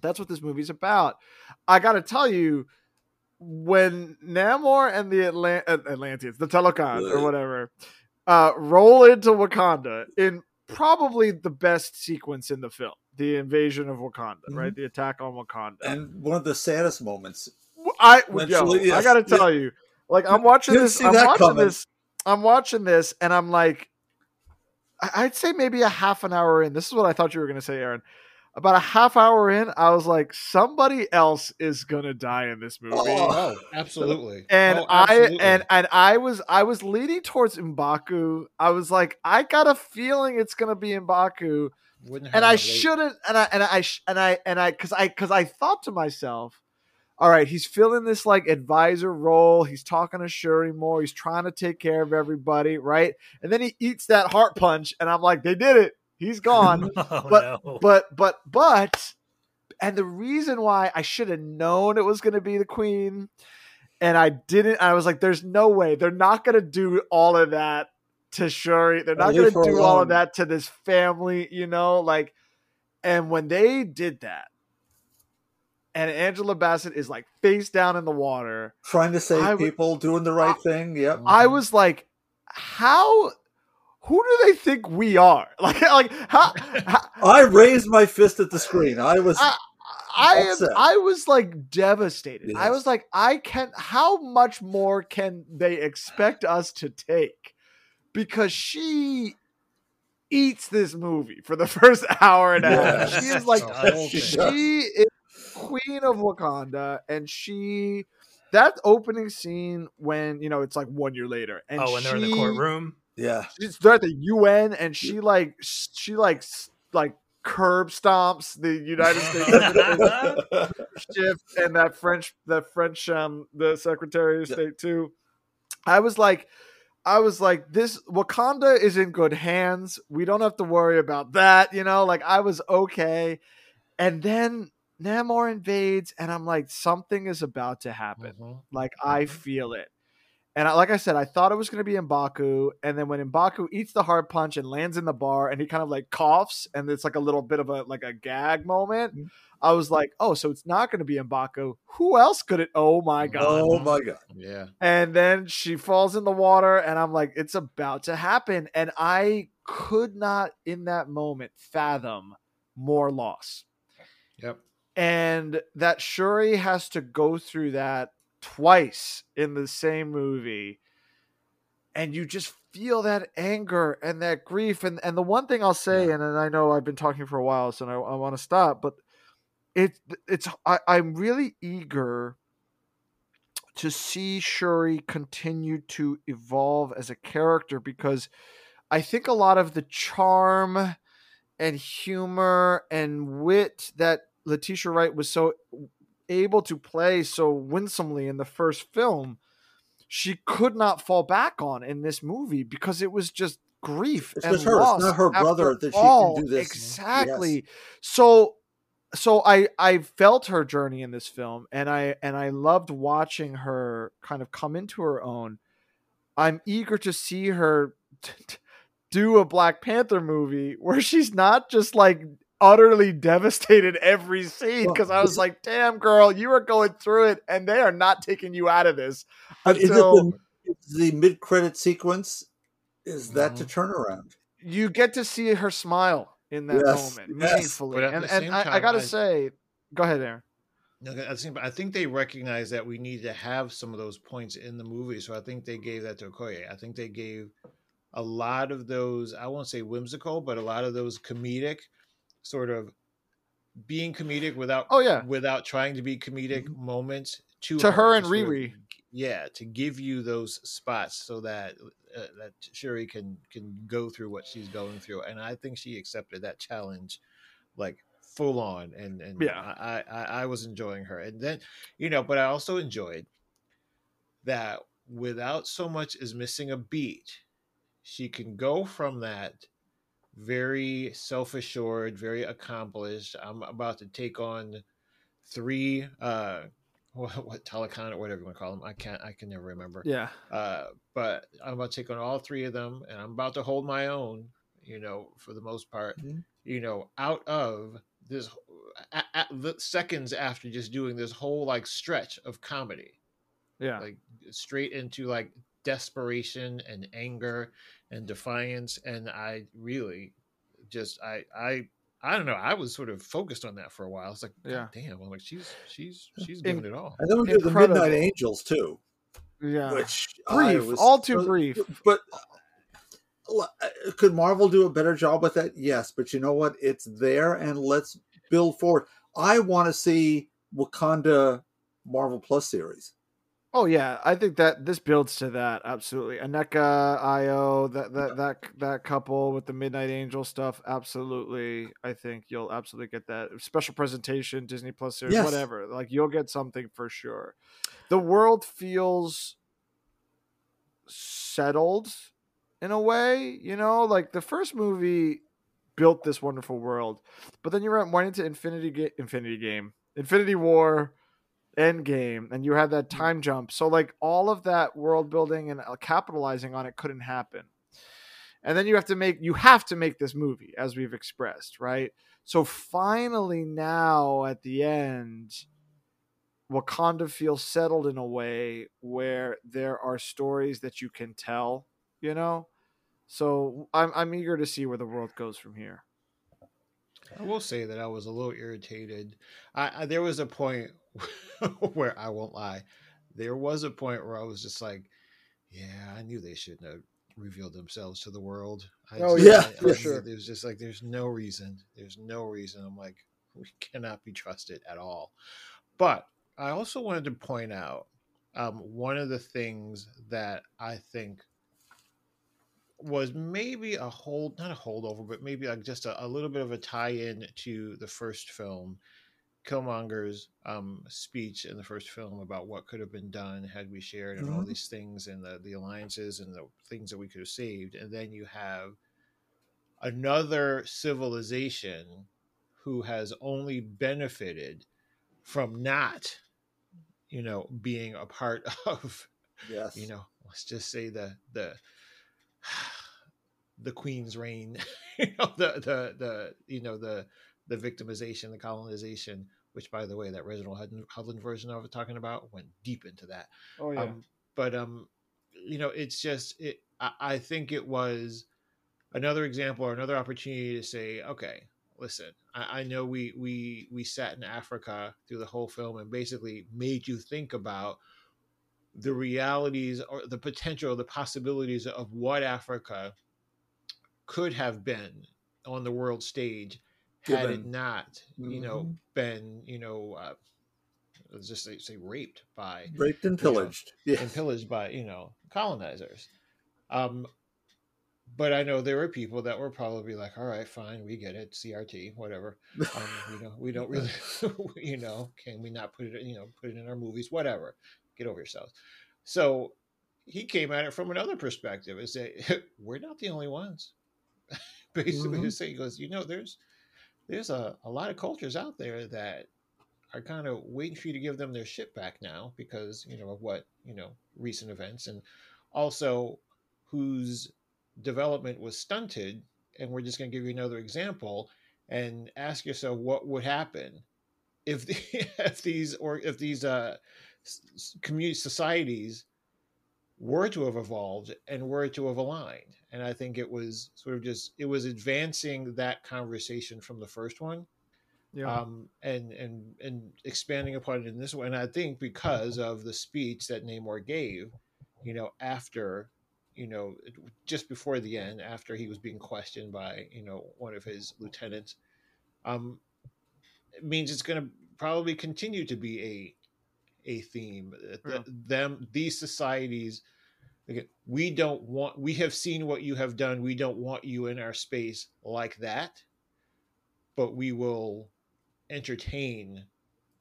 That's what this movie's about. I got to tell you, when Namor and the Atlant- uh, Atlanteans, the Talokans or whatever, uh, roll into Wakanda in probably the best sequence in the film, the invasion of Wakanda, right? The attack on Wakanda. And one of the saddest moments. I yo, Julie- I gotta tell you, like I'm watching Didn't this, see I'm that watching coming. this, I'm watching this, and I'm like, I'd say maybe a half an hour in. This is what I thought you were gonna say, Aaron. About a half hour in, I was like, somebody else is gonna die in this movie. Oh. Oh, absolutely. And Oh, I and and I was I was leaning towards Mbaku. I was like, I got a feeling it's gonna be Mbaku Wouldn't and I late. shouldn't, and I and I and I and I because I because I thought to myself, all right, he's filling this like advisor role. He's talking to Shuri more. He's trying to take care of everybody, right? And then he eats that heart punch, and I'm like, they did it. He's gone. Oh, But- no. but but but, and the reason why I should have known it was going to be the queen, and I didn't. I was like, there's no way they're not going to do all of that to Shuri. They're not going to her do all of that to this family, you know, like. And when they did that, and Angela Bassett is like face down in the water, Trying to save I people, doing the right thing. Yep. I was like, how? Who do they think we are? Like, like how? how I raised my fist at the screen. I was. I, I am, I was like devastated. I was like, I can't. how much more can they expect us to take? Because she eats this movie for the first hour and a half. Yes. She is like The She she is queen of Wakanda and she that opening scene when you know it's like one year later and oh, when they're in the courtroom. Yeah. she's they're at the UN and she like she like like curb stomps the United States shift and that French that French um the Secretary of Yeah. State too. I was like I was like this Wakanda is in good hands. We don't have to worry about that, you know? Like I was okay. And then Namor invades and I'm like something is about to happen. Mhm. Like I feel it. And I, like I said, I thought it was going to be Mbaku, and then when Mbaku eats the hard punch and lands in the bar, and he kind of like coughs, and it's like a little bit of a like a gag moment. Mm-hmm. I was like, oh, so it's not going to be Mbaku. Who else could it? Oh my oh god! Oh my god. Yeah. And then she falls in the water, and I'm like, it's about to happen, and I could not in that moment fathom more loss Yep. and that Shuri has to go through that twice in the same movie and you just feel that anger and that grief. And and the one thing I'll say and, and I know I've been talking for a while so I, I want to stop but it it's I, I'm really eager to see Shuri continue to evolve as a character because I think a lot of the charm and humor and wit that Letitia Wright was so able to play so winsomely in the first film, she could not fall back on in this movie because it was just grief It's and her. It's loss not her brother that she can do this. Exactly. So so I I felt her journey in this film and I and I loved watching her kind of come into her own. I'm eager to see her t- t- do a Black Panther movie where she's not just like utterly devastated every scene because I was like, "Damn girl, you are going through it and they are not taking you out of this." But is it until the, the mid-credit sequence? Is that to Mhm. turn around? you get to see her smile in that Yes, moment yes. meaningfully. But And and same I, I got to I- say, go ahead there. No, I think, I think they recognize that we need to have some of those points in the movie, so I think they gave that to Okoye. I think they gave a lot of those. I won't say whimsical, but a lot of those comedic, sort of being comedic without Oh yeah. without trying to be comedic moments to, To her and sort of- Riri. yeah to give you those spots so that uh, that Shuri can can go through what she's going through, and I think she accepted that challenge like full on, and and Yeah. I, I I was enjoying her, and then you know, but I also enjoyed that without so much as missing a beat, she can go from that very self-assured, very accomplished. I'm about to take on three uh what, what Talokan or whatever you want to call them. I can't I can never remember. Yeah. Uh but I'm about to take on all three of them and I'm about to hold my own, you know, for the most part, Mhm. you know, out of this at, at the seconds after just doing this whole like stretch of comedy Yeah. like straight into like desperation and anger and defiance and i really just i i i don't know i was sort of focused on that for a while it's like Yeah. yeah damn i'm like she's she's she's In- giving it all And then we do the Incredible. Midnight Angels too, yeah. which brief. was All too so- brief. But uh, could Marvel do a better job with that? Yes, but you know what? It's there, and let's build forward. I want to see Wakanda Marvel Plus series. Oh yeah, I think that this builds to that absolutely. Aneka, Ayo, that that that that couple with the Midnight Angel stuff, absolutely. I think you'll absolutely get that special presentation, Disney Plus series, Yes. whatever. Like you'll get something for sure. The world feels settled in a way, you know, like the first movie built this wonderful world, but then you went into Infinity Ga- Infinity Game, Infinity War, Endgame, and you had that time jump. So like all of that world building and uh, capitalizing on it couldn't happen. And then you have to make you have to make this movie as we've expressed, right? So finally now at the end Wakanda feels settled in a way where there are stories that you can tell, you know? So I'm I'm eager to see where the world goes from here. I will say that i was a little irritated. I, I there was a point where i won't lie there was a point where i was just like yeah i knew they shouldn't have revealed themselves to the world. I Oh, just- yeah, I- for I- sure. there's just like there's no reason there's no reason. I'm like we cannot be trusted at all. But i also wanted to point out um, one of the things that i think was maybe a hold not a holdover but maybe like just a, a little bit of a tie-in to the first film killmonger's um, speech in the first film about what could have been done had we shared and all Mhm. these things and the, the alliances and the things that we could have saved and then you have another civilization who has only benefited from not you know being a part of Yes, you know let's just say the the the queen's reign you know the the the you know the the victimization the colonization which by the way that reginald Hudlin, version i was talking about went deep into that. Oh um, but um you know it's just it I, I think it was another example or another opportunity to say okay listen I, I know we we we sat in africa through the whole film and basically made you think about the realities or the potential the possibilities of what africa could have been on the world stage had it Given- not you know Mhm. been you know uh, let's just say, say raped by raped and you know, pillaged. Yeah, and pillaged by you know colonizers. Um but i know there were people that were probably like all right fine we get it crt whatever. Um you know we don't really you know can we not put it you know put it in our movies whatever get over yourselves so he came at it from another perspective and say we're not the only ones basically Mhm. to say he goes you know there's there's a, a lot of cultures out there that are kind of waiting for you to give them their shit back now because you know of what you know recent events and also whose development was stunted and we're just going to give you another example and ask yourself what would happen if the, if these or if these uh community societies were to have evolved and were to have aligned and i think it was sort of just it was advancing that conversation from the first one yeah. um, and and and expanding upon it in this one. And I think because of the speech that Namor gave, you know, after, you know, just before the end, after he was being questioned by you know one of his lieutenants, um, it means it's going to probably continue to be a theme. Th- th- Them, these societies, again, we don't want. We have seen what you have done. We don't want you in our space like that. But we will entertain,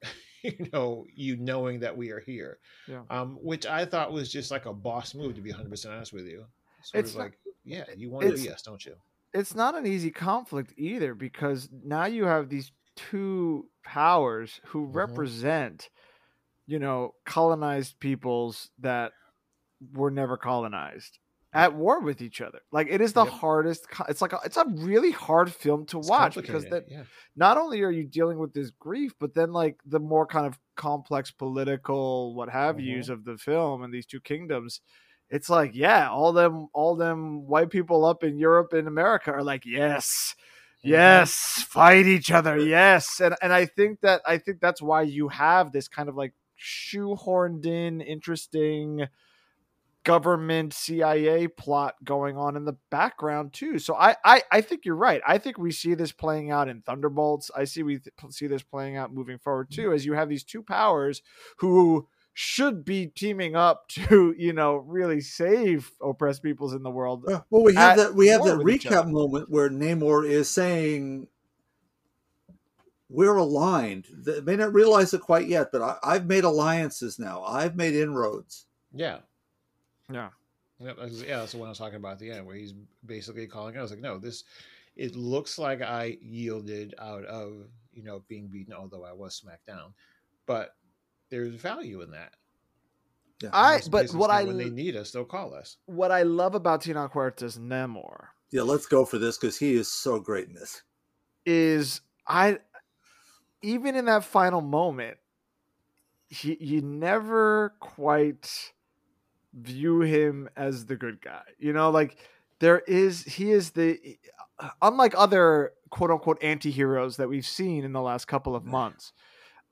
you know, you knowing that we are here. Yeah. Um, which I thought was just like a boss move, to be 100 percent honest with you. Sort It's of not- like, yeah, you want to be us, don't you? it's not an easy conflict either because now you have these two powers who Mhm. represent you know colonized peoples that were never colonized at war with each other like it is the Yep. hardest it's like a, it's a really hard film to It's watch because that yeah. not only are you dealing with this grief, but then like the more kind of complex political what have Mhm. yous of the film and these two kingdoms, it's like yeah, all them all them white people up in Europe and America are like yes, yes, fight each other, yes, and and I think that I think that's why you have this kind of like shoehorned in interesting government CIA plot going on in the background too. So I, I I think you're right. I think we see this playing out in Thunderbolts. I see we th- see this playing out moving forward too as you have these two powers who should be teaming up to, you know, really save oppressed peoples in the world. Well, we have that we have that recap moment where Namor is saying, "We're aligned." They may not realize it quite yet, but I, I've made alliances now. I've made inroads. Yeah. Yeah. Yep, that's, yeah, that's the one I was talking about at the end, where he's basically calling. I was like, no, this. It looks like I yielded out of you know being beaten, although I was smacked down, but there's value in that. Yeah. I but what I when they need us, they'll call us. what I love about Tenoch Huerta's Namor yeah, let's go for this because he is so great in this. is I even in that final moment, he, you never quite view him as the good guy. You know, like there is he is the unlike other quote unquote anti-heroes that we've seen in the last couple of months.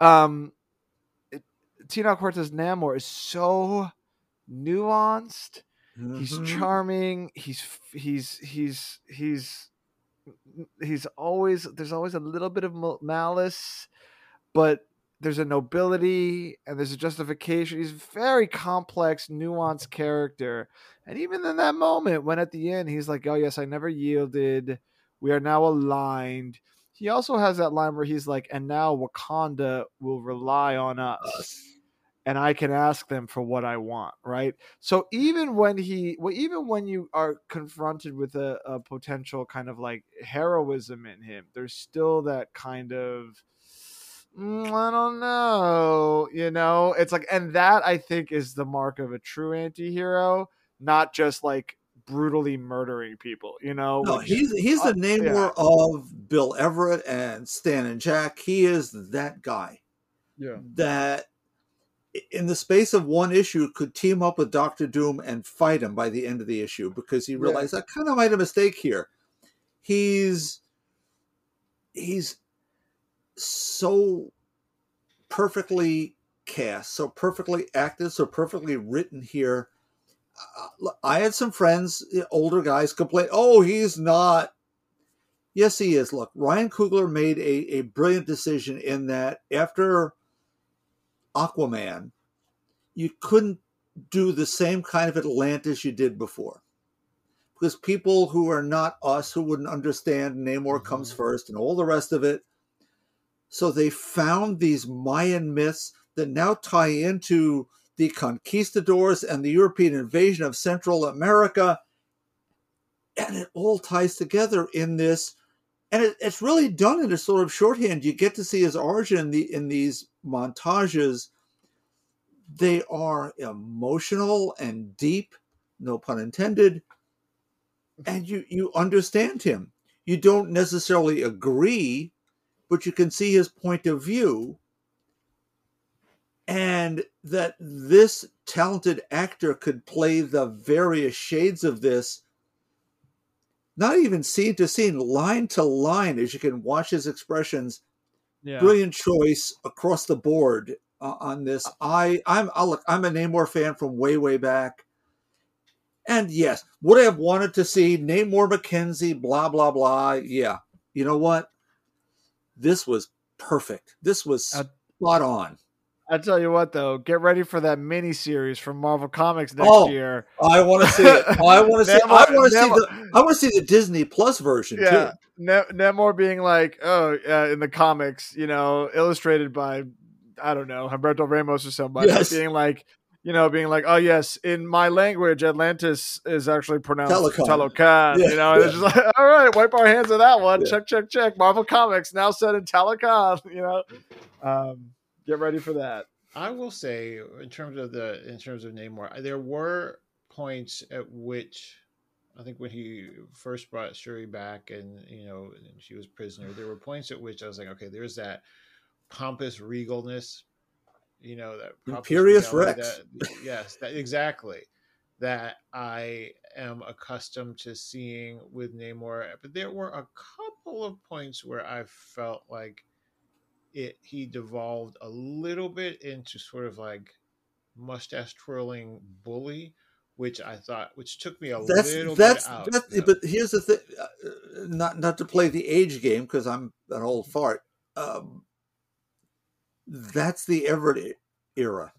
Um it, Tenoch Huerta's Namor is so nuanced he's Mhm. charming he's he's he's he's he's always there's always a little bit of malice but there's a nobility and there's a justification. He's a very complex nuanced character. And even in that moment when at the end he's like oh yes i never yielded. We are now aligned. He also has that line where he's like and now wakanda will rely on us. Us. And I can ask them for what I want, right? So even when he, well, even when you are confronted with a, a potential kind of like heroism in him, there's still that kind of, "Mm, I don't know, you know. It's like, and that I think is the mark of a true anti-hero, not just like brutally murdering people, you know. No, he's he's the uh, Namor of Bill Everett and Stan and Jack. He is that guy yeah, that, in the space of one issue, could team up with Doctor Doom and fight him by the end of the issue because he realized I kind of made a mistake here. He's he's so perfectly cast, so perfectly acted, so perfectly written here. Uh, I had some friends, older guys, complain, "Oh, he's not." Yes, he is. Look, Ryan Coogler made a, a brilliant decision in that after Aquaman, you couldn't do the same kind of Atlantis you did before. Because people who are not us, who wouldn't understand Namor comes Mhm. first and all the rest of it. So they found these Mayan myths that now tie into the conquistadors and the European invasion of Central America. And it all ties together in this. And it, it's really done in a sort of shorthand. You get to see his origin in, the, in these montages. They are emotional and deep, no pun intended. And you, you understand him. You don't necessarily agree, but you can see his point of view and that this talented actor could play the various shades of this not even scene to scene line to line as you can watch his expressions yeah. brilliant choice across the board uh, on this i i'm I'll look i'm a namor fan from way way back and yes would i have wanted to see namor mckenzie blah blah blah yeah you know what this was perfect this was Uh, spot on I tell you what, though, get ready for that mini series from Marvel Comics next Oh, year. I want to see it. I want to see. I want to see the. I want to see the Disney Plus version Yeah, too. Ne- Namor being like, oh, uh, in the comics, you know, illustrated by, I don't know, Humberto Ramos or somebody, Yes. being like, you know, being like, oh yes, in my language, Atlantis is actually pronounced Talokan. Talokan. Yeah, You know, and it's just like, all right, wipe our hands of that one. Yeah. Check, check, check. Marvel Comics now said in Talokan. You know, um, get ready for that. I will say, in terms of the in terms of Namor, there were points at which I think when he first brought Shuri back, and you know and she was prisoner, there were points at which I was like, okay, there's that pompous regalness, you know, that Imperious Rex. that- yes, that exactly that I am accustomed to seeing with Namor. But there were a couple of points where I felt like it he devolved a little bit into sort of like mustache twirling bully, which I thought, which took me a That's little that's bit out. that's. Yeah. But here's the thing. Uh, not not to play the age game because I'm an old fart. Um, that's the Everett era.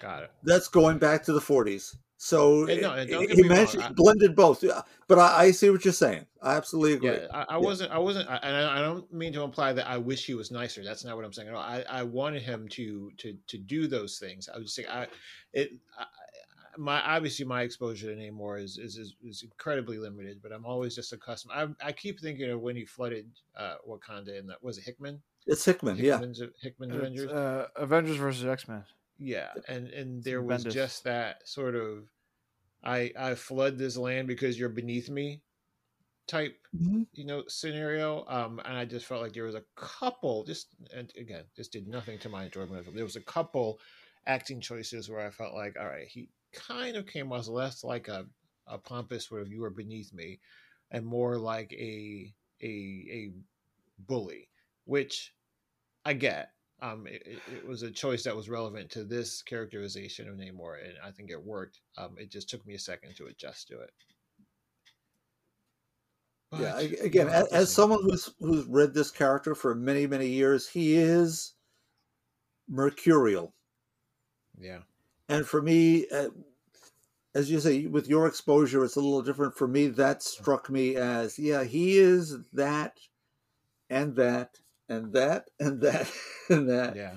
Got it. That's going back to the 40s. So And no, and he get wrong, mentioned blended both. Yeah, but I, I see what you're saying. I absolutely agree. Yeah, I, I wasn't. I wasn't. I, and I I don't mean to imply that I wish he was nicer. That's not what I'm saying at all. I, I wanted him to to to do those things. I was just saying, I it. I, my obviously my exposure to Namor is, is is is incredibly limited, but I'm always just accustomed. I I keep thinking of when he flooded uh, Wakanda, and that was it Hickman. It's Hickman. Yeah, Hickman's, Hickman Avengers. uh, Avengers versus X Men. Yeah, and and there was Bendis. just that sort of, I I flood this land because you're beneath me, type Mhm. you know scenario. Um, and I just felt like there was a couple just and again just did nothing to my enjoyment of it. There was a couple acting choices where I felt like all right, he kind of came off less like a a pompous sort of you are beneath me, and more like a a a bully, which I get. Um, it, it- was a choice that was relevant to this characterization of Namor, and I think it worked. Um, it just took me a second to adjust to it. yeah. I- Again, as, as someone who's who's read this character for many many years, he is mercurial. yeah, and for me uh, as you say with your exposure it's a little different. For me that struck me as yeah he is that and that and that and that and that. Yeah,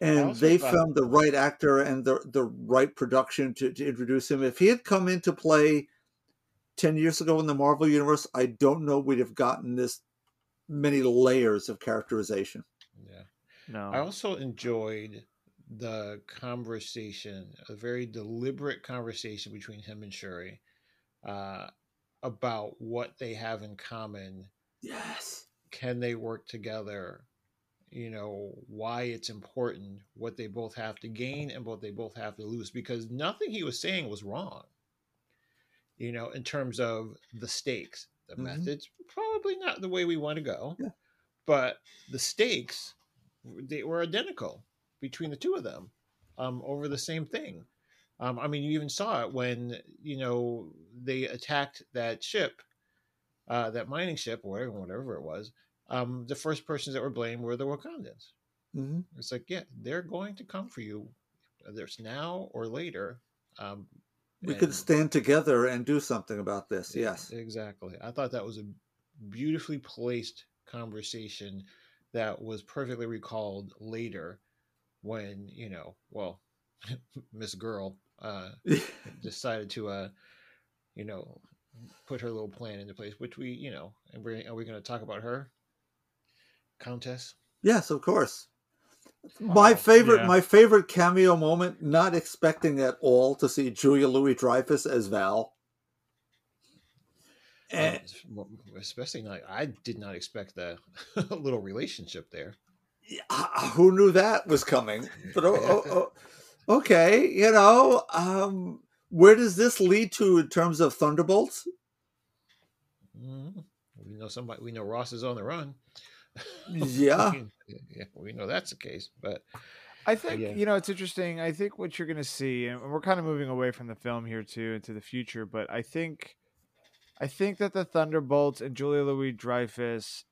and they thought- found the right actor and the the right production to, to introduce him. If he had come into play 10 years ago in the marvel universe i don't know we'd have gotten this many layers of characterization. Yeah. No, I also enjoyed the conversation, a very deliberate conversation between him and Shuri uh, about what they have in common. yes Can they work together? You know, why it's important, what they both have to gain and what they both have to lose, because nothing he was saying was wrong. You know, in terms of the stakes, the Mhm. methods, probably not the way we want to go, Yeah. but the stakes they were identical between the two of them um, over the same thing. Um, I mean, you even saw it when you know they attacked that ship, uh, that mining ship, or whatever, whatever it was. Um, the first persons that were blamed were the Wakandans. hmm It's like, yeah, they're going to come for you, whether it's now or later. Um, we could stand together and do something about this yes exactly. I thought that was a beautifully placed conversation that was perfectly recalled later when, you know, well, Miss Girl uh, decided to, uh, you know, put her little plan into place, which we, you know, and we're, are we going to talk about her? Countess? Yes, of course. My Oh, favorite, yeah. my favorite cameo moment. Not expecting at all to see Julia Louis Dreyfus as Val. And Uh, especially not, I did not expect the little relationship there. Uh, who knew that was coming? But oh, oh, oh, okay, you know, um, where does this lead to in terms of Thunderbolts? Mhm. We know somebody. We know Ross is on the run. Yeah. yeah, we know that's the case. But I think yeah. you know it's interesting. I think what you're going to see, and we're kind of moving away from the film here too into the future. But I think, I think that the Thunderbolts and Julia Louis Dreyfus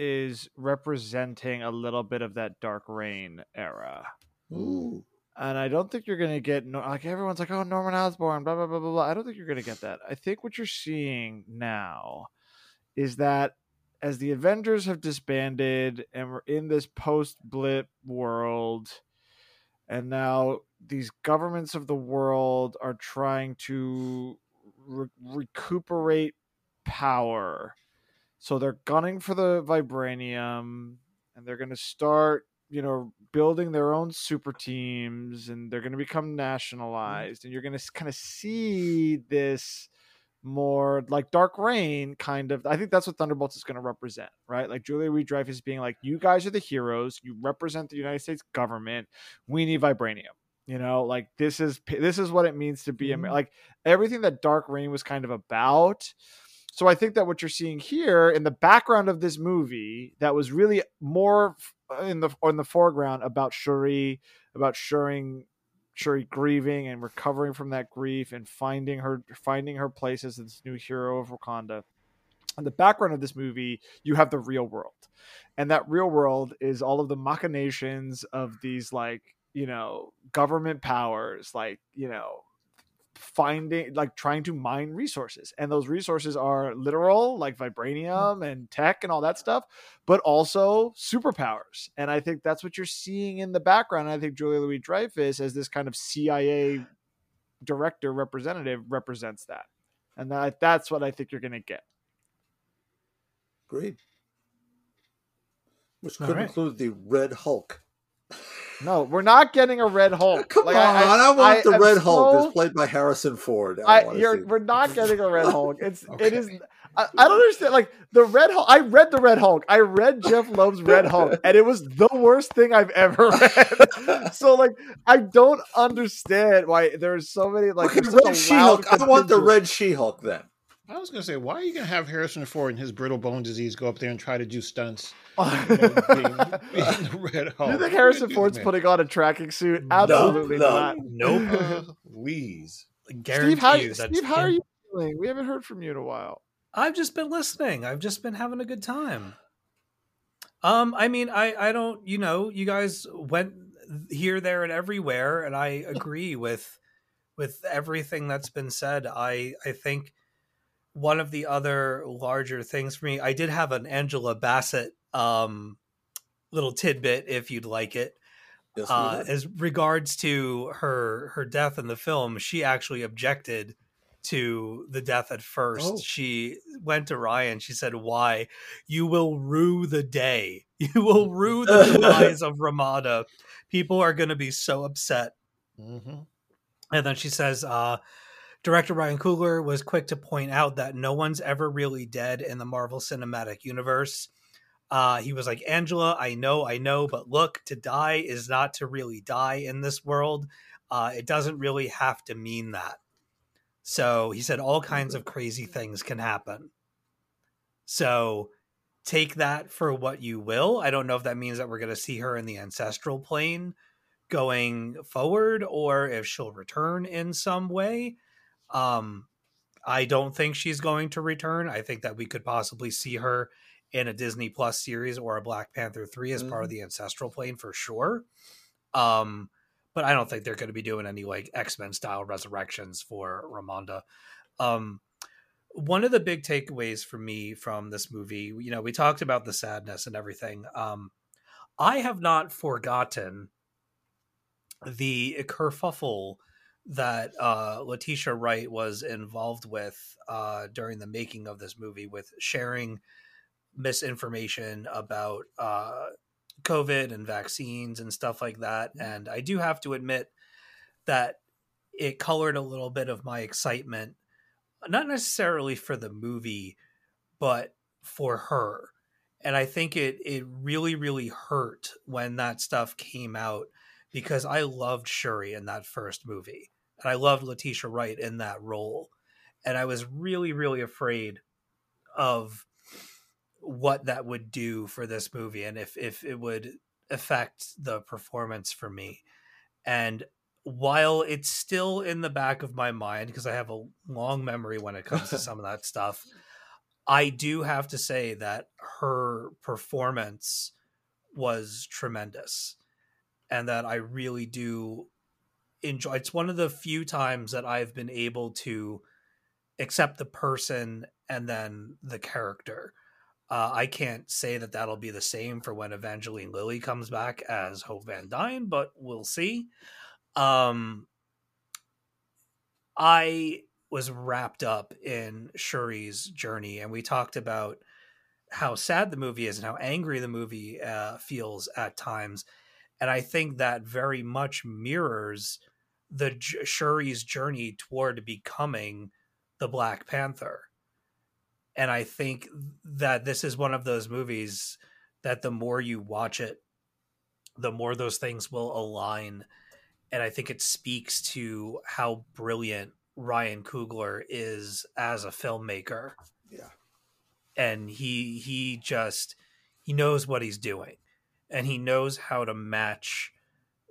is representing a little bit of that dark reign era. Ooh. And I don't think you're going to get like everyone's like, oh, Norman Osborn, blah blah blah blah blah. I don't think you're going to get that. I think what you're seeing now is that as the Avengers have disbanded and we're in this post blip world, and now these governments of the world are trying to re- recuperate power. So they're gunning for the vibranium and they're going to start, you know, building their own super teams and they're going to become mm-hmm. nationalized and you're going to kind of see this more like Dark Reign kind of. I think that's what Thunderbolts is going to represent, right? Like Julia Louis Dreyfus being like, "You guys are the heroes. You represent the United States government. We need vibranium." You know, like this is this is what it means to be Amer- mm-hmm. like everything that Dark Reign was kind of about. So I think that what you're seeing here in the background of this movie that was really more uh, in the in the foreground about Shuri, about Shuri Shuri grieving and recovering from that grief and finding her finding her place as this new hero of Wakanda. In the background of this movie, you have the real world. And that real world is all of the machinations of these like, you know, government powers, like, you know, finding like trying to mine resources and those resources are literal like mm-hmm. vibranium and tech and all that stuff but also superpowers and i think that's what you're seeing in the background i think julia louis dreyfus as this kind of cia director representative represents that and that that's what i think you're going to get Great. Which could right. include the Red Hulk. no we're not getting a red hulk Come Like, on, I, want the am Red Hulk. so- It's played by Harrison Ford. I, I, you're, we're not getting a Red Hulk. It's it Okay. is. I, I don't understand. Like the Red Hulk. I read the Red Hulk. I read Jeph Loeb's Red Hulk, and it was the worst thing I've ever read. so like, I don't understand why there's so many like. okay, there's such a Red She-Hulk. I want the. Red She-Hulk then. I was gonna say, why are you gonna have Harrison Ford and his brittle bone disease go up there and try to do stunts? You know, being, being the Red Hulk. Do you think Harrison do, Ford's man? putting on a tracking suit? Absolutely no. not. Nope. Uh, Please. Guarantee Steve, how, you that Steve, how are you feeling? We haven't heard from you in a while. I've just been listening. I've just been having a good time. Um, I mean, I I don't, you know, you guys went here, there, and everywhere, and I agree with with everything that's been said. I I think one of the other larger things for me, I did have an Angela Bassett um little tidbit, if you'd like it. Yes, uh, as regards to her her death in the film, she actually objected to the death at first. Oh. She went to Ryan. She said, "Why? You will rue the day. You will rue the demise of Ramonda. People are going to be so upset." hmm And then she says, uh, Director Ryan Coogler was quick to point out that no one's ever really dead in the Marvel Cinematic Universe. Uh, he was like, Angela, I know, I know, but look, to die is not to really die in this world. Uh, it doesn't really have to mean that. So he said all kinds of crazy things can happen. So take that for what you will. I don't know if that means that we're going to see her in the ancestral plane going forward or if she'll return in some way. Um, I don't think she's going to return. I think that we could possibly see her in a Disney Plus series or a Black Panther 3 as part of the ancestral plane for sure. Um, but I don't think they're going to be doing any like X-Men style resurrections for Ramonda. Um, one of the big takeaways for me from this movie, you know, we talked about the sadness and everything. Um, I have not forgotten the kerfuffle that uh, Letitia Wright was involved with uh, during the making of this movie with sharing misinformation about uh, COVID and vaccines and stuff like that. And I do have to admit that it colored a little bit of my excitement, not necessarily for the movie, but for her. And I think it it really really hurt when that stuff came out because I loved Shuri in that first movie. And I loved Letitia Wright in that role. And I was really, really afraid of what that would do for this movie and if, if it would affect the performance for me. And while it's still in the back of my mind, because I have a long memory when it comes to some of that stuff, I do have to say that her performance was tremendous and that I really do enjoy it's one of the few times that I've been able to accept the person and then the character. Uh, I can't say that that'll be the same for when Evangeline Lilly comes back as Hope Van Dyne, but we'll see. Um, I was wrapped up in Shuri's journey, and we talked about how sad the movie is and how angry the movie uh, feels at times. And I think that very much mirrors the Shuri's journey toward becoming the Black Panther. And I think that this is one of those movies that the more you watch it, the more those things will align. And I think it speaks to how brilliant Ryan Coogler is as a filmmaker. Yeah. And he he just he knows what he's doing. And he knows how to match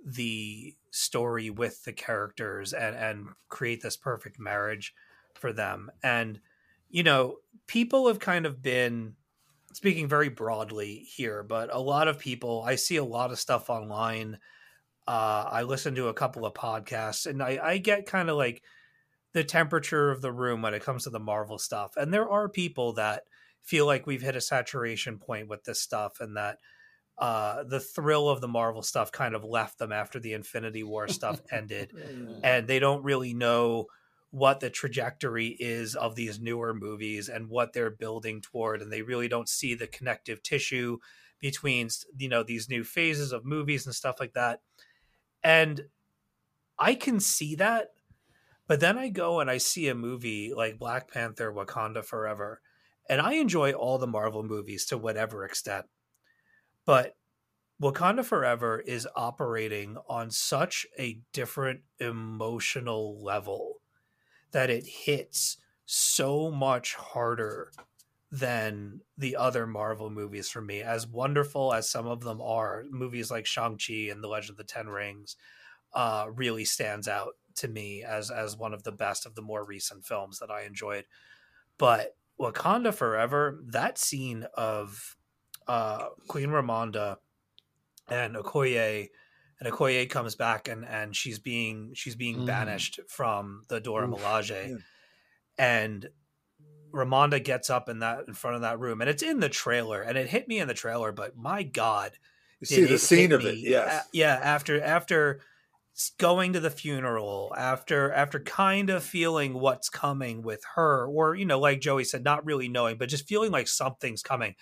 the story with the characters and and create this perfect marriage for them. And you know, people have kind of been speaking very broadly here, but a lot of people I see a lot of stuff online. Uh, I listen to a couple of podcasts, and I, I get kind of like the temperature of the room when it comes to the Marvel stuff. And there are people that feel like we've hit a saturation point with this stuff, and that uh, the thrill of the Marvel stuff kind of left them after the Infinity War stuff ended, and they don't really know what the trajectory is of these newer movies and what they're building toward and they really don't see the connective tissue between you know these new phases of movies and stuff like that. And i can see that but then i go and i see a movie like black panther wakanda forever and i enjoy all the marvel movies to whatever extent but wakanda forever is operating on such a different emotional level that it hits so much harder than the other Marvel movies for me. As wonderful as some of them are, movies like Shang-Chi and The Legend of the Ten Rings uh, really stands out to me as as one of the best of the more recent films that I enjoyed. But Wakanda Forever, that scene of uh, Queen Ramonda and Okoye and Okoye comes back and and she's being she's being Mm. banished from the Dora Oof, Milaje, yeah. and Ramonda gets up in that in front of that room, and it's in the trailer, and it hit me in the trailer, but my God, You see the scene of it, yes. A- yeah. After after going to the funeral, after after kind of feeling what's coming with her, or you know, like Joey said, not really knowing, but just feeling like something's coming.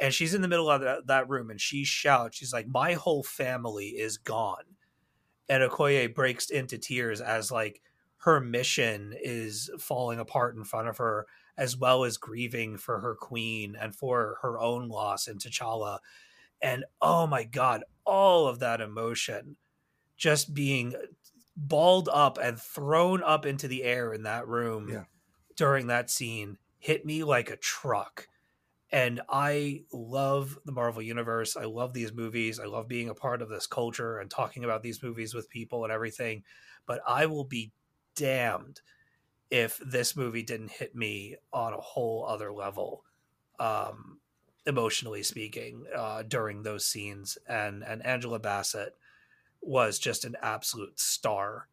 And she's in the middle of that, that room, and she shouts, "She's like, my whole family is gone." And Okoye breaks into tears as like her mission is falling apart in front of her, as well as grieving for her queen and for her own loss in T'Challa. And oh my god, all of that emotion just being balled up and thrown up into the air in that room Yeah. during that scene hit me like a truck. And I love the Marvel Universe. I love these movies. I love being a part of this culture and talking about these movies with people and everything. But I will be damned if this movie didn't hit me on a whole other level, um, emotionally speaking, uh, during those scenes. And and Angela Bassett was just an absolute star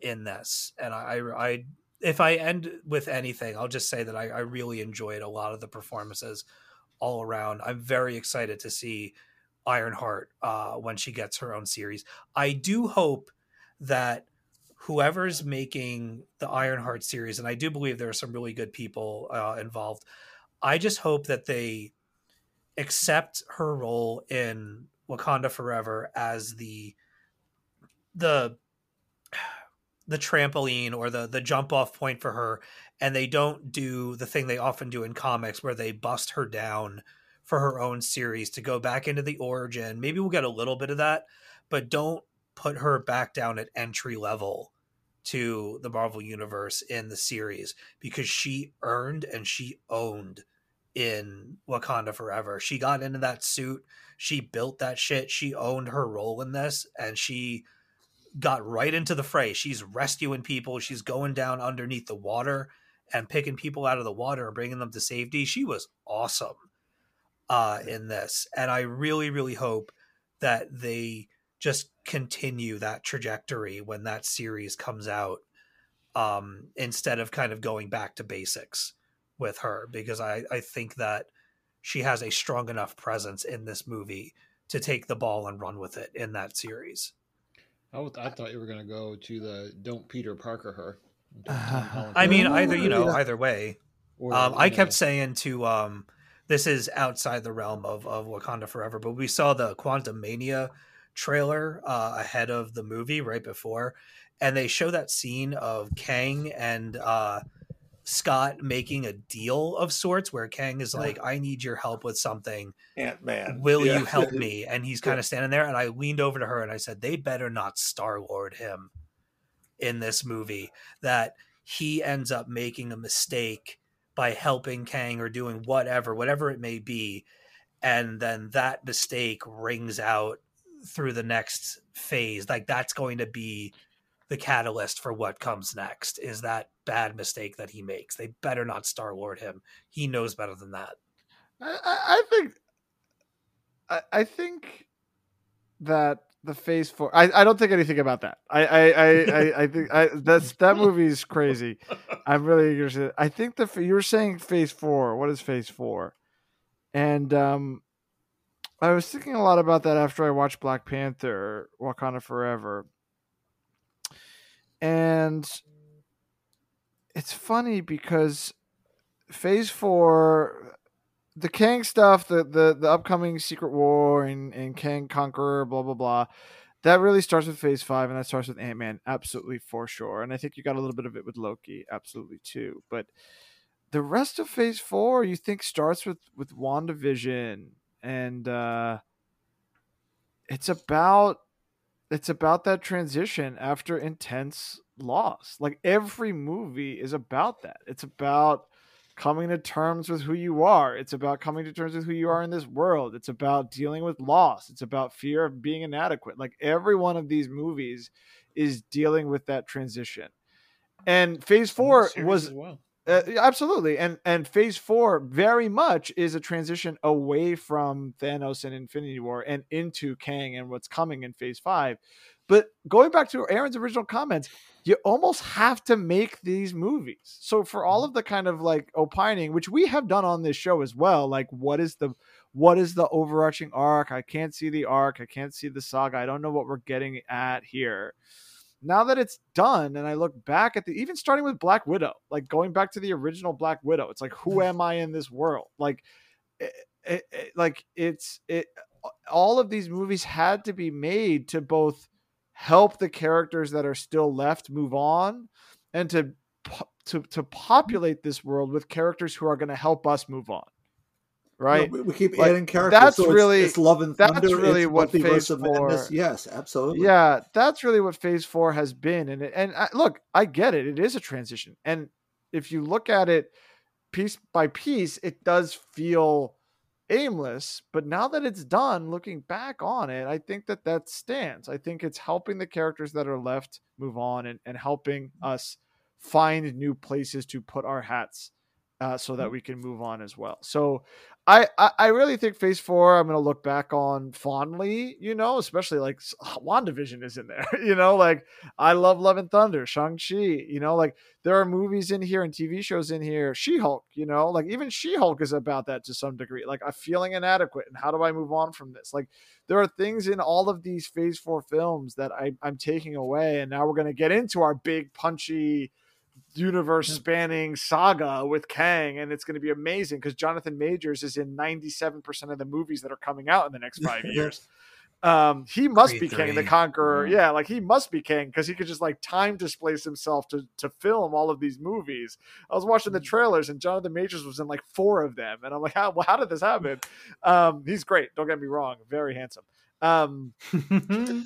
in this. And I, I, I if I end with anything, I'll just say that I, I really enjoyed a lot of the performances all around. I'm very excited to see Ironheart uh, when she gets her own series. I do hope that whoever's making the Ironheart series, and I do believe there are some really good people uh, involved. I just hope that they accept her role in Wakanda Forever as the the the trampoline or the the jump off point for her and they don't do the thing they often do in comics where they bust her down for her own series to go back into the origin maybe we'll get a little bit of that but don't put her back down at entry level to the Marvel universe in the series because she earned and she owned in Wakanda Forever. She got into that suit, she built that shit, she owned her role in this and she got right into the fray. She's rescuing people, she's going down underneath the water and picking people out of the water and bringing them to safety. She was awesome uh, in this, and I really, really hope that they just continue that trajectory when that series comes out, um, instead of kind of going back to basics with her, because I I think that she has a strong enough presence in this movie to take the ball and run with it in that series. I, would- I thought you were going to go to the don't Peter Parker her. Don't Tom Holland I mean, either you know, either way. Or, Um, you I know, kept saying to um, this is outside the realm of of Wakanda Forever, but we saw the Quantumania trailer uh, ahead of the movie right before, and they show that scene of Kang and uh, Scott making a deal of sorts, where Kang is like, "I need your help with something. Ant Man. Will you help me?" And he's kind of standing there, and I leaned over to her and I said, "They better not Star Lord him in this movie. That he ends up making a mistake." by helping Kang or doing whatever, whatever it may be, and then that mistake rings out through the next phase. Like that's going to be the catalyst for what comes next. Is that bad mistake that he makes? They better not Star Lord him. He knows better than that. I, I think I, I think that the phase four I, I don't think anything about that. I I, I, I, I think I that's that movie's crazy. I'm really interested. I think the you were saying phase four. What is phase four? And um I was thinking a lot about that after I watched Black Panther, Wakanda Forever. And it's funny because phase four the Kang stuff, the the the upcoming Secret War and and Kang Conqueror, blah blah blah. That really starts with Phase Five, and that starts with Ant Man, absolutely for sure. And I think you got a little bit of it with Loki, absolutely too. But the rest of Phase Four, you think starts with with WandaVision, and uh, it's about it's about that transition after intense loss. Like every movie is about that. It's about coming to terms with who you are. It's about coming to terms with who you are in this world. It's about dealing with loss. It's about fear of being inadequate. Like every one of these movies is dealing with that transition. And phase four was well. uh, absolutely, and and Phase Four very much is a transition away from Thanos and Infinity War and into Kang and what's coming in Phase Five. But going back to Aaron's original comments, you almost have to make these movies. So for all mm-hmm. of the kind of like opining, which we have done on this show as well, like what is the what is the overarching arc? I can't see the arc. I can't see the saga. I don't know what we're getting at here now that it's done and i look back at the even starting with black widow like going back to the original black widow it's like who mm-hmm. am i in this world like it, it, it- like it's it all of these movies had to be made to both help the characters that are still left move on and to to to populate this world with characters who are going to help us move on right No, we, keep Like, adding characters. that's so it's- really- it's, love and that's really it's what Phase Madness. four- Yes, absolutely. yeah that's really what phase four has been and it, and I, look i get it it is a transition and if you look at it piece by piece it does feel aimless but now that it's done looking back on it i think that that stands. I think it's helping the characters that are left move on and, and helping us find new places to put our hats uh, so that we can move on as well. So I, I really think Phase Four. I'm gonna look back on fondly, you know, especially like Wandavision is in there, you know, like I love Love and Thunder, Shang Chi, you know, like there are movies in here and TV shows in here. She Hulk, you know, like even She Hulk is about that to some degree, like I'm feeling inadequate and how do I move on from this? Like there are things in all of these Phase Four films that I, I'm taking away, and now we're gonna get into our big punchy universe spanning saga with Kang, and it's going to be amazing because Jonathan Majors is in 97% of the movies that are coming out in the next five years. Um, he must Creed be Kang the three. Conqueror. Yeah. Yeah, like he must be Kang because he could just like time displace himself to to film all of these movies. I was watching the trailers and Jonathan Majors was in like four of them, and I'm like, how well, how did this happen? Um, he's great. Don't get me wrong, very handsome. Um,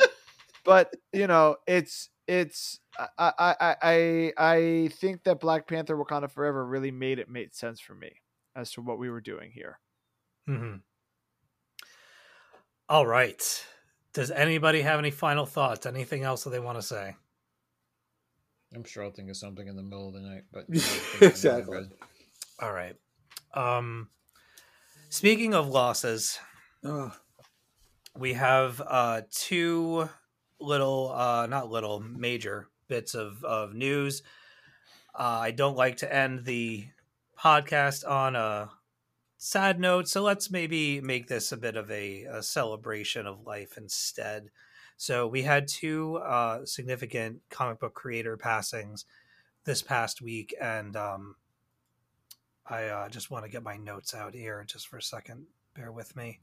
but you know, it's it's I I I I I think that Black Panther Wakanda Forever really made it made sense for me as to what we were doing here. Mm-hmm. All right. Does anybody have any final thoughts? Anything else that they want to say? I'm sure I'll think of something in the middle of the night, but Exactly. All right. Um, speaking of losses, Ugh. we have uh, two little, uh, not little, major bits of, of news. Uh, I don't like to end the podcast on a sad note, so let's maybe make this a bit of a, a celebration of life instead. So we had two uh, significant comic book creator passings this past week, and um, I uh, just want to get my notes out here just for a second. Bear with me.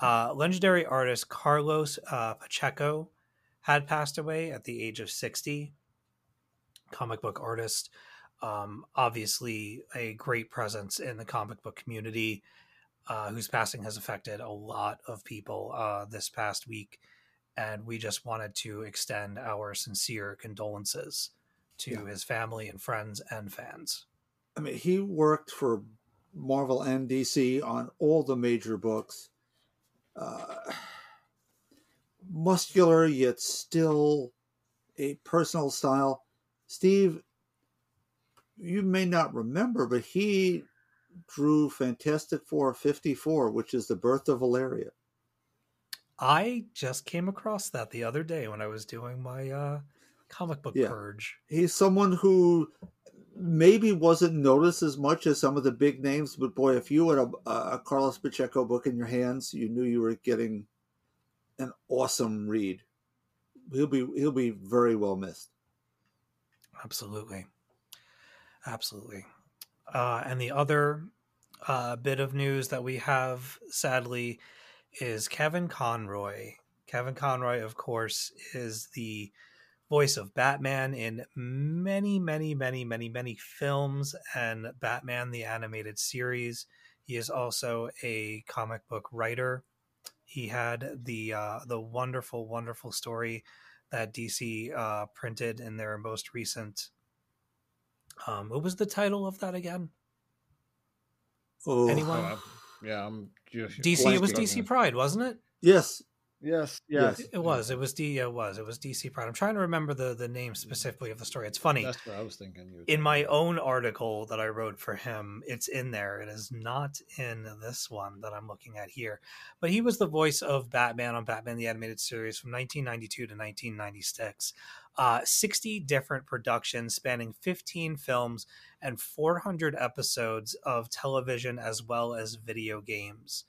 Uh, legendary artist Carlos uh, Pacheco had passed away at the age of 60. Comic book artist, um, obviously a great presence in the comic book community, uh, whose passing has affected a lot of people uh, this past week. And we just wanted to extend our sincere condolences to Yeah. his family and friends and fans. I mean, he worked for Marvel and DC on all the major books. Uh, muscular yet still a personal style. Steve, you may not remember, but he drew Fantastic Four 54, which is the birth of Valeria. I just came across that the other day when I was doing my uh, comic book Yeah. purge. He's someone who maybe wasn't noticed as much as some of the big names, but boy, if you had a, a Carlos Pacheco book in your hands, you knew you were getting an awesome read. He'll be he'll be very well missed. Absolutely. Absolutely. Uh, and the other uh, bit of news that we have, sadly, is Kevin Conroy. Kevin Conroy, of course, is the voice of Batman in many, many, many, many, many films and Batman the Animated Series. He is also a comic book writer. He had the uh, the wonderful, wonderful story that DC uh, printed in their most recent. Um, what was the title of that again? Oh, Anyone? Oh, I'm- yeah, I'm just DC. It was. DC Pride, wasn't it? yes, Yes, Yes. It was. It was D. It was. It was DC Pride. I'm trying to remember the the name specifically of the story. It's funny. That's what I was thinking. In my own article that I wrote for him, it's in there. It is not in this one that I'm looking at here. But he was the voice of Batman on Batman the Animated Series from 1992 to 1996. Uh, 60 different productions spanning 15 films and 400 episodes of television as well as video games.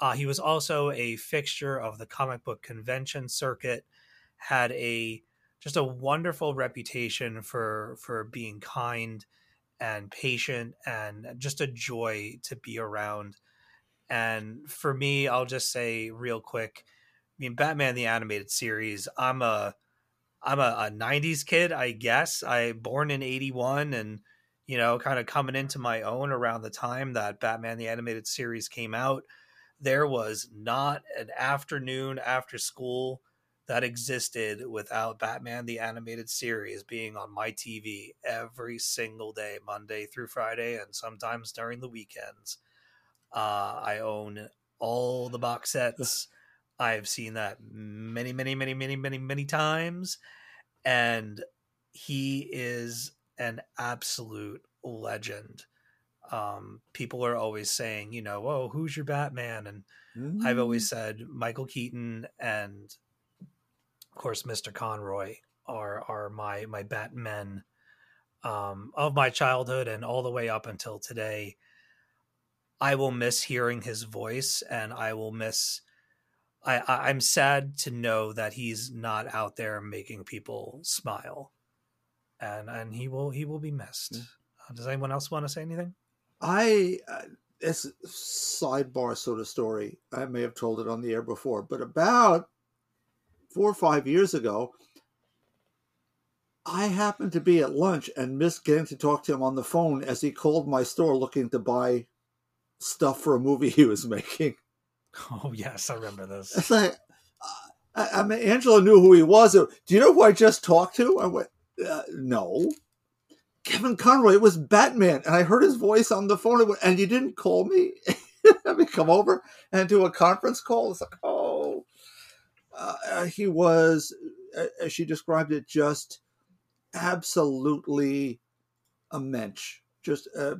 Uh, he was also a fixture of the comic book convention circuit, had a just a wonderful reputation for for being kind and patient and just a joy to be around. And for me i'll just say real quick i mean batman the animated series i'm a i'm a, a 90s kid i guess. I born in 81 and you know kind of coming into my own around the time that batman the animated series came out there was not an afternoon after school that existed without Batman the Animated Series being on my TV every single day, Monday through Friday, and sometimes during the weekends. Uh, I own all the box sets. I've seen that many, many, many, many, many, many times. And he is an absolute legend. Um, people are always saying, you know, oh, who's your Batman? And I've always said Michael Keaton and of course Mr. Conroy are are my my Batmen um, of my childhood and all the way up until today. I will miss hearing his voice, and I will miss. I, I I'm sad to know that he's not out there making people smile, and and he will he will be missed. Uh, does anyone else want to say anything? I uh, it's a sidebar sort of story. I may have told it on the air before, but about four or five years ago, I happened to be at lunch and missed getting to talk to him on the phone as he called my store looking to buy stuff for a movie he was making. Oh yes, I remember this. It's like, uh, I, I mean, Angela knew who he was. Do you know who I just talked to? I went, uh, no. Kevin Conroy. It was Batman, and I heard his voice on the phone. Went, and you didn't call me? Have me come over and do a conference call? It's like, oh, uh, he was, uh, as she described it, just absolutely a mensch. Just uh,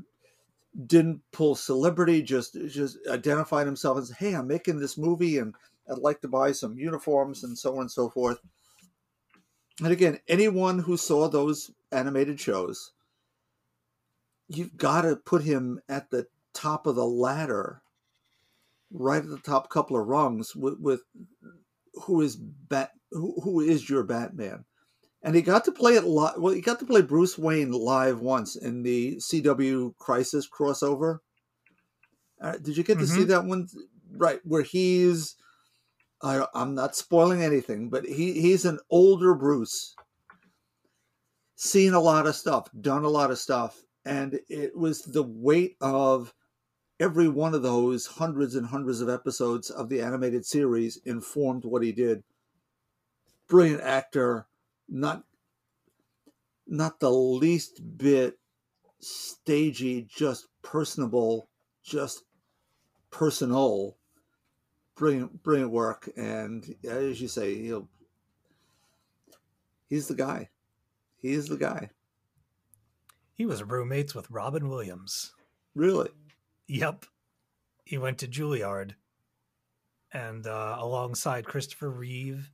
didn't pull celebrity. Just just identified himself as, "Hey, I'm making this movie, and I'd like to buy some uniforms and so on and so forth." And again, anyone who saw those animated shows, you've got to put him at the top of the ladder, right at the top couple of rungs with, with who is Bat, who, who is your Batman. And he got to play it live. Well, he got to play Bruce Wayne live once in the CW Crisis crossover. Uh, did you get to see that one? Right, where he's. I, I'm not spoiling anything, but he, he's an older Bruce, seen a lot of stuff, done a lot of stuff, and it was the weight of every one of those hundreds and hundreds of episodes of the animated series informed what he did. Brilliant actor, not not the least bit stagey, just personable, just personal. Brilliant, brilliant work, and as you say, he'll he's the guy. He is the guy. He was roommates with Robin Williams. Really. Yep. He went to Juilliard and uh, alongside Christopher Reeve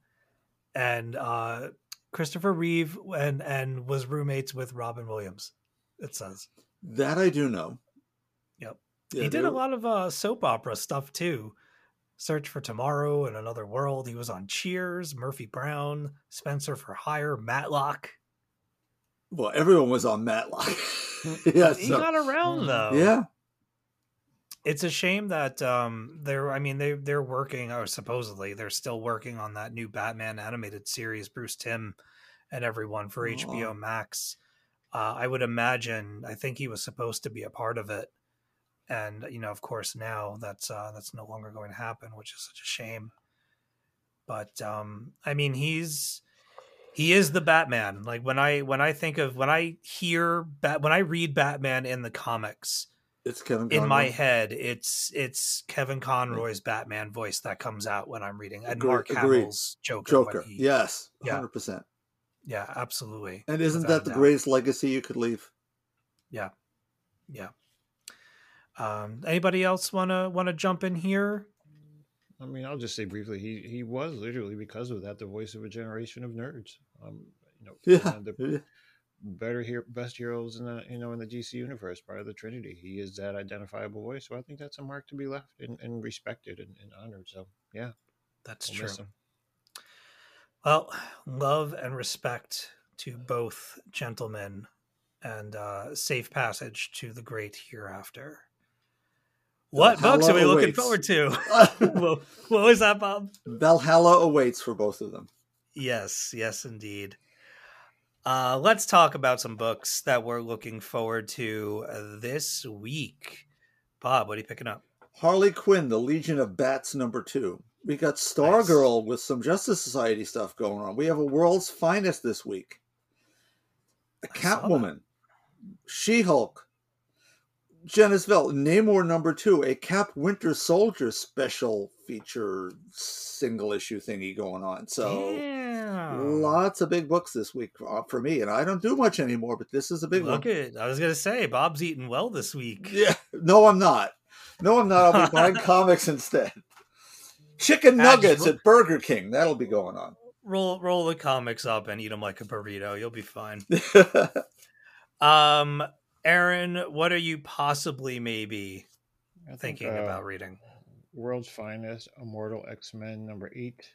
and uh, Christopher Reeve and and was roommates with Robin Williams. It says. That I do know. Yep. Yeah, he did a lot of uh, soap opera stuff too. Search for Tomorrow and Another World. He was on Cheers, Murphy Brown, Spencer for Hire, Matlock. Well, everyone was on Matlock. yeah, he so- got around though. yeah. it's a shame that um they're i mean they they're working or supposedly they're still working on that new batman animated series bruce timm and everyone for Oh. hbo max uh, i would imagine i think he was supposed to be a part of it and you know of course now that's uh that's no longer going to happen which is such a shame but um i mean he's he is the batman like when i when i think of when i hear bat when i read batman in the comics It's Kevin in my head, it's it's Kevin Conroy's Batman voice that comes out when I'm reading, and Agree- Mark agreed. Hamill's Joker. Joker. he- Yes, Yeah. 100%. yeah, absolutely. And isn't that the greatest legacy you could leave? Yeah, yeah. Um, anybody else wanna wanna jump in here? I mean, I'll just say briefly, he he was literally because of that the voice of a generation of nerds. Um, you know, Yeah. one of the better here, best heroes in the you know in the DC universe, part of the Trinity. He is that identifiable voice, so I think that's a mark to be left and, and respected and, and honored. So yeah, That's we'll true. Well, love and respect to both gentlemen, and uh, safe passage to the great hereafter. What books are we Valhalla looking awaits. forward to? what, what was that, Bob? Valhalla awaits for both of them. Yes, yes, indeed. Uh, let's talk about some books that we're looking forward to uh, this week. Bob, what are you picking up? Harley Quinn, the Legion of Bats, number two. We got Stargirl with some Justice Society stuff going on. We have a World's Finest this week. A I saw that. Catwoman, She Hulk, Genis-Vell, Namor number two, a Cap Winter Soldier special feature single issue thingy going on. So Damn. lots of big books this week uh, for me, and I don't do much anymore, but this is a big Look one. at I was gonna say Bob's eating well this week. Yeah, no, I'm not. No, I'm not. I'll be buying comics instead. Chicken nuggets at Burger King. That'll be going on. Roll roll the comics up and eat them like a burrito. You'll be fine. Um, Aaron, what are you possibly maybe think, thinking uh, about reading? World's Finest, Immortal X Men number eight.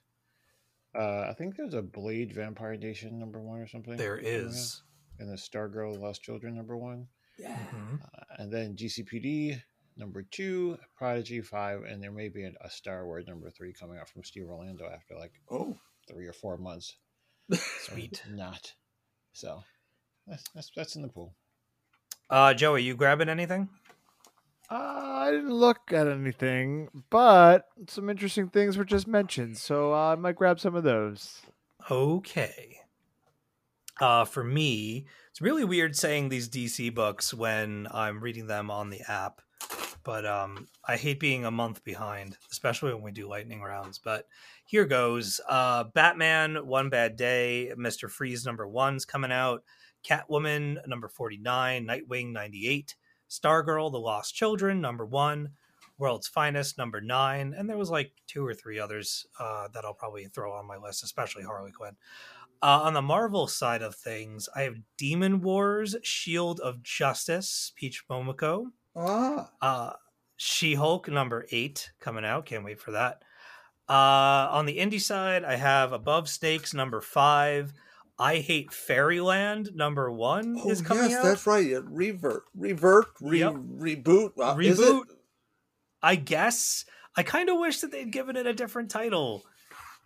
Uh, I think there's a Blade Vampire Nation number one or something. There is. coming and the Stargirl Lost Children number one. Mhm. Uh, and then GCPD number two, Prodigy five, and there may be a, a Star Wars number three coming out from Steve Orlando after like oh, three or four months. Sweet. Not. So that's that's that's in the pool. Uh, Joey, you grabbing anything? Uh, I didn't look at anything, but some interesting things were just mentioned, so uh, I might grab some of those. Okay. Uh, for me, it's really weird saying these DC books when I'm reading them on the app. but um, I hate being a month behind, especially when we do lightning rounds. But here goes: uh, Batman, One Bad Day, Mister Freeze number one's coming out, Catwoman number forty nine, Nightwing ninety eight, Stargirl, The Lost Children number one, World's Finest number nine, and there was like two or three others uh, that I'll probably throw on my list, especially Harley Quinn. Uh, on the Marvel side of things, I have Demon Wars, Shield of Justice, Peach Momoko, Ah, uh, She Hulk number eight coming out. Can't wait for that. Uh, on the indie side, I have Above Snakes number five. I Hate Fairyland number one oh is coming yes, out. that's right. Revert, revert, re- Yep. reboot, Uh? Reboot. I guess. I kind of wish that they'd given it a different title.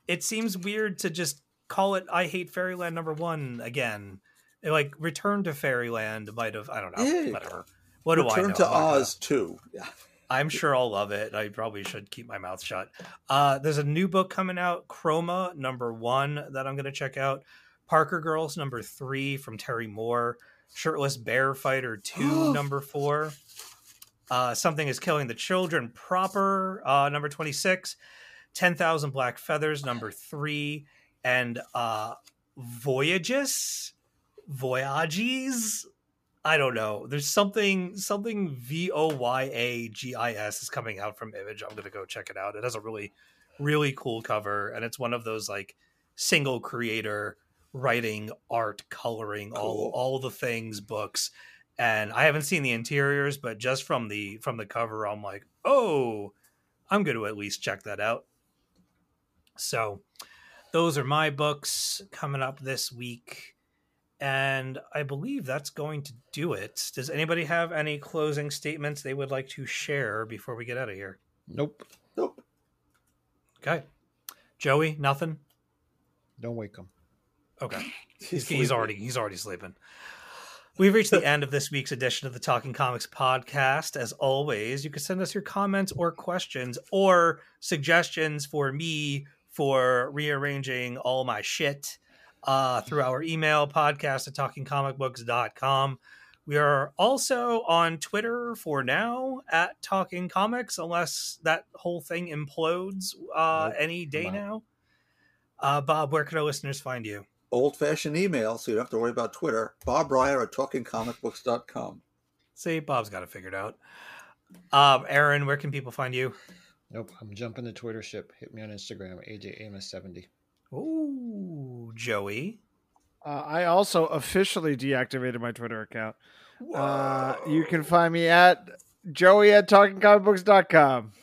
It seems weird to just call it I Hate Fairyland number one again. Like Return to Fairyland might have I don't know. Yeah. Whatever. What do I Return to? Oz too. Yeah. I'm sure I'll love it. I probably should keep my mouth shut. Uh, there's a new book coming out, Chroma number one, that I'm going to check out. Parker Girls number three from Terry Moore. Shirtless Bear Fighter two number four. Uh, Something is Killing the Children proper uh, number 26. 10,000 Black Feathers number three. And uh, Voyages? Voyages? I don't know. There's something something V O Y A G I S is coming out from Image. I'm gonna go check it out. It has a really really cool cover, and it's one of those like single creator writing, art, coloring, all all the things books. And I haven't seen the interiors, but just from the from the cover, I'm like, oh, I'm going to at least check that out. So, those are my books coming up this week. And I believe that's going to do it. Does anybody have any closing statements they would like to share before we get out of here? Nope. Nope. Okay. Joey, nothing? Don't wake them. Okay. He's, he's already he's already sleeping. We've reached the end of this week's edition of the Talking Comics podcast. As always, you can send us your comments or questions or suggestions for me for rearranging all my shit uh, through our email podcast at talkingcomicbooks.com. We are also on Twitter for now at Talking Comics, unless that whole thing implodes uh, Nope, any day now. Uh, Bob, where can our listeners find you? Old fashioned email, so you don't have to worry about Twitter. Bob Breyer at talkingcomicbooks.com. See, Bob's got it figured out. Um, Aaron, where can people find you? Nope. I'm jumping the Twitter ship. Hit me on Instagram, AJ Amos70. Ooh, Joey. Uh, I also officially deactivated my Twitter account. Uh, you can find me at joey at talkingcomicbooks.com.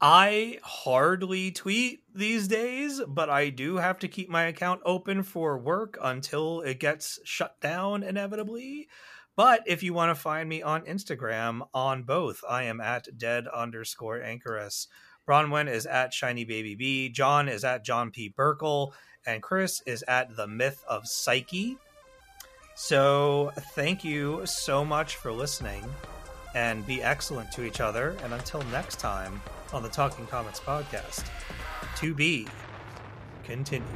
I hardly tweet these days, but I do have to keep my account open for work until it gets shut down inevitably. But if you want to find me on Instagram, on both, I am at dead underscore anchoress. Bronwyn is at shiny baby b. John is at John P. Burkle, and Chris is at the myth of Psyche. So thank you so much for listening and be excellent to each other. And until next time on the Talking Comics podcast, to be continued.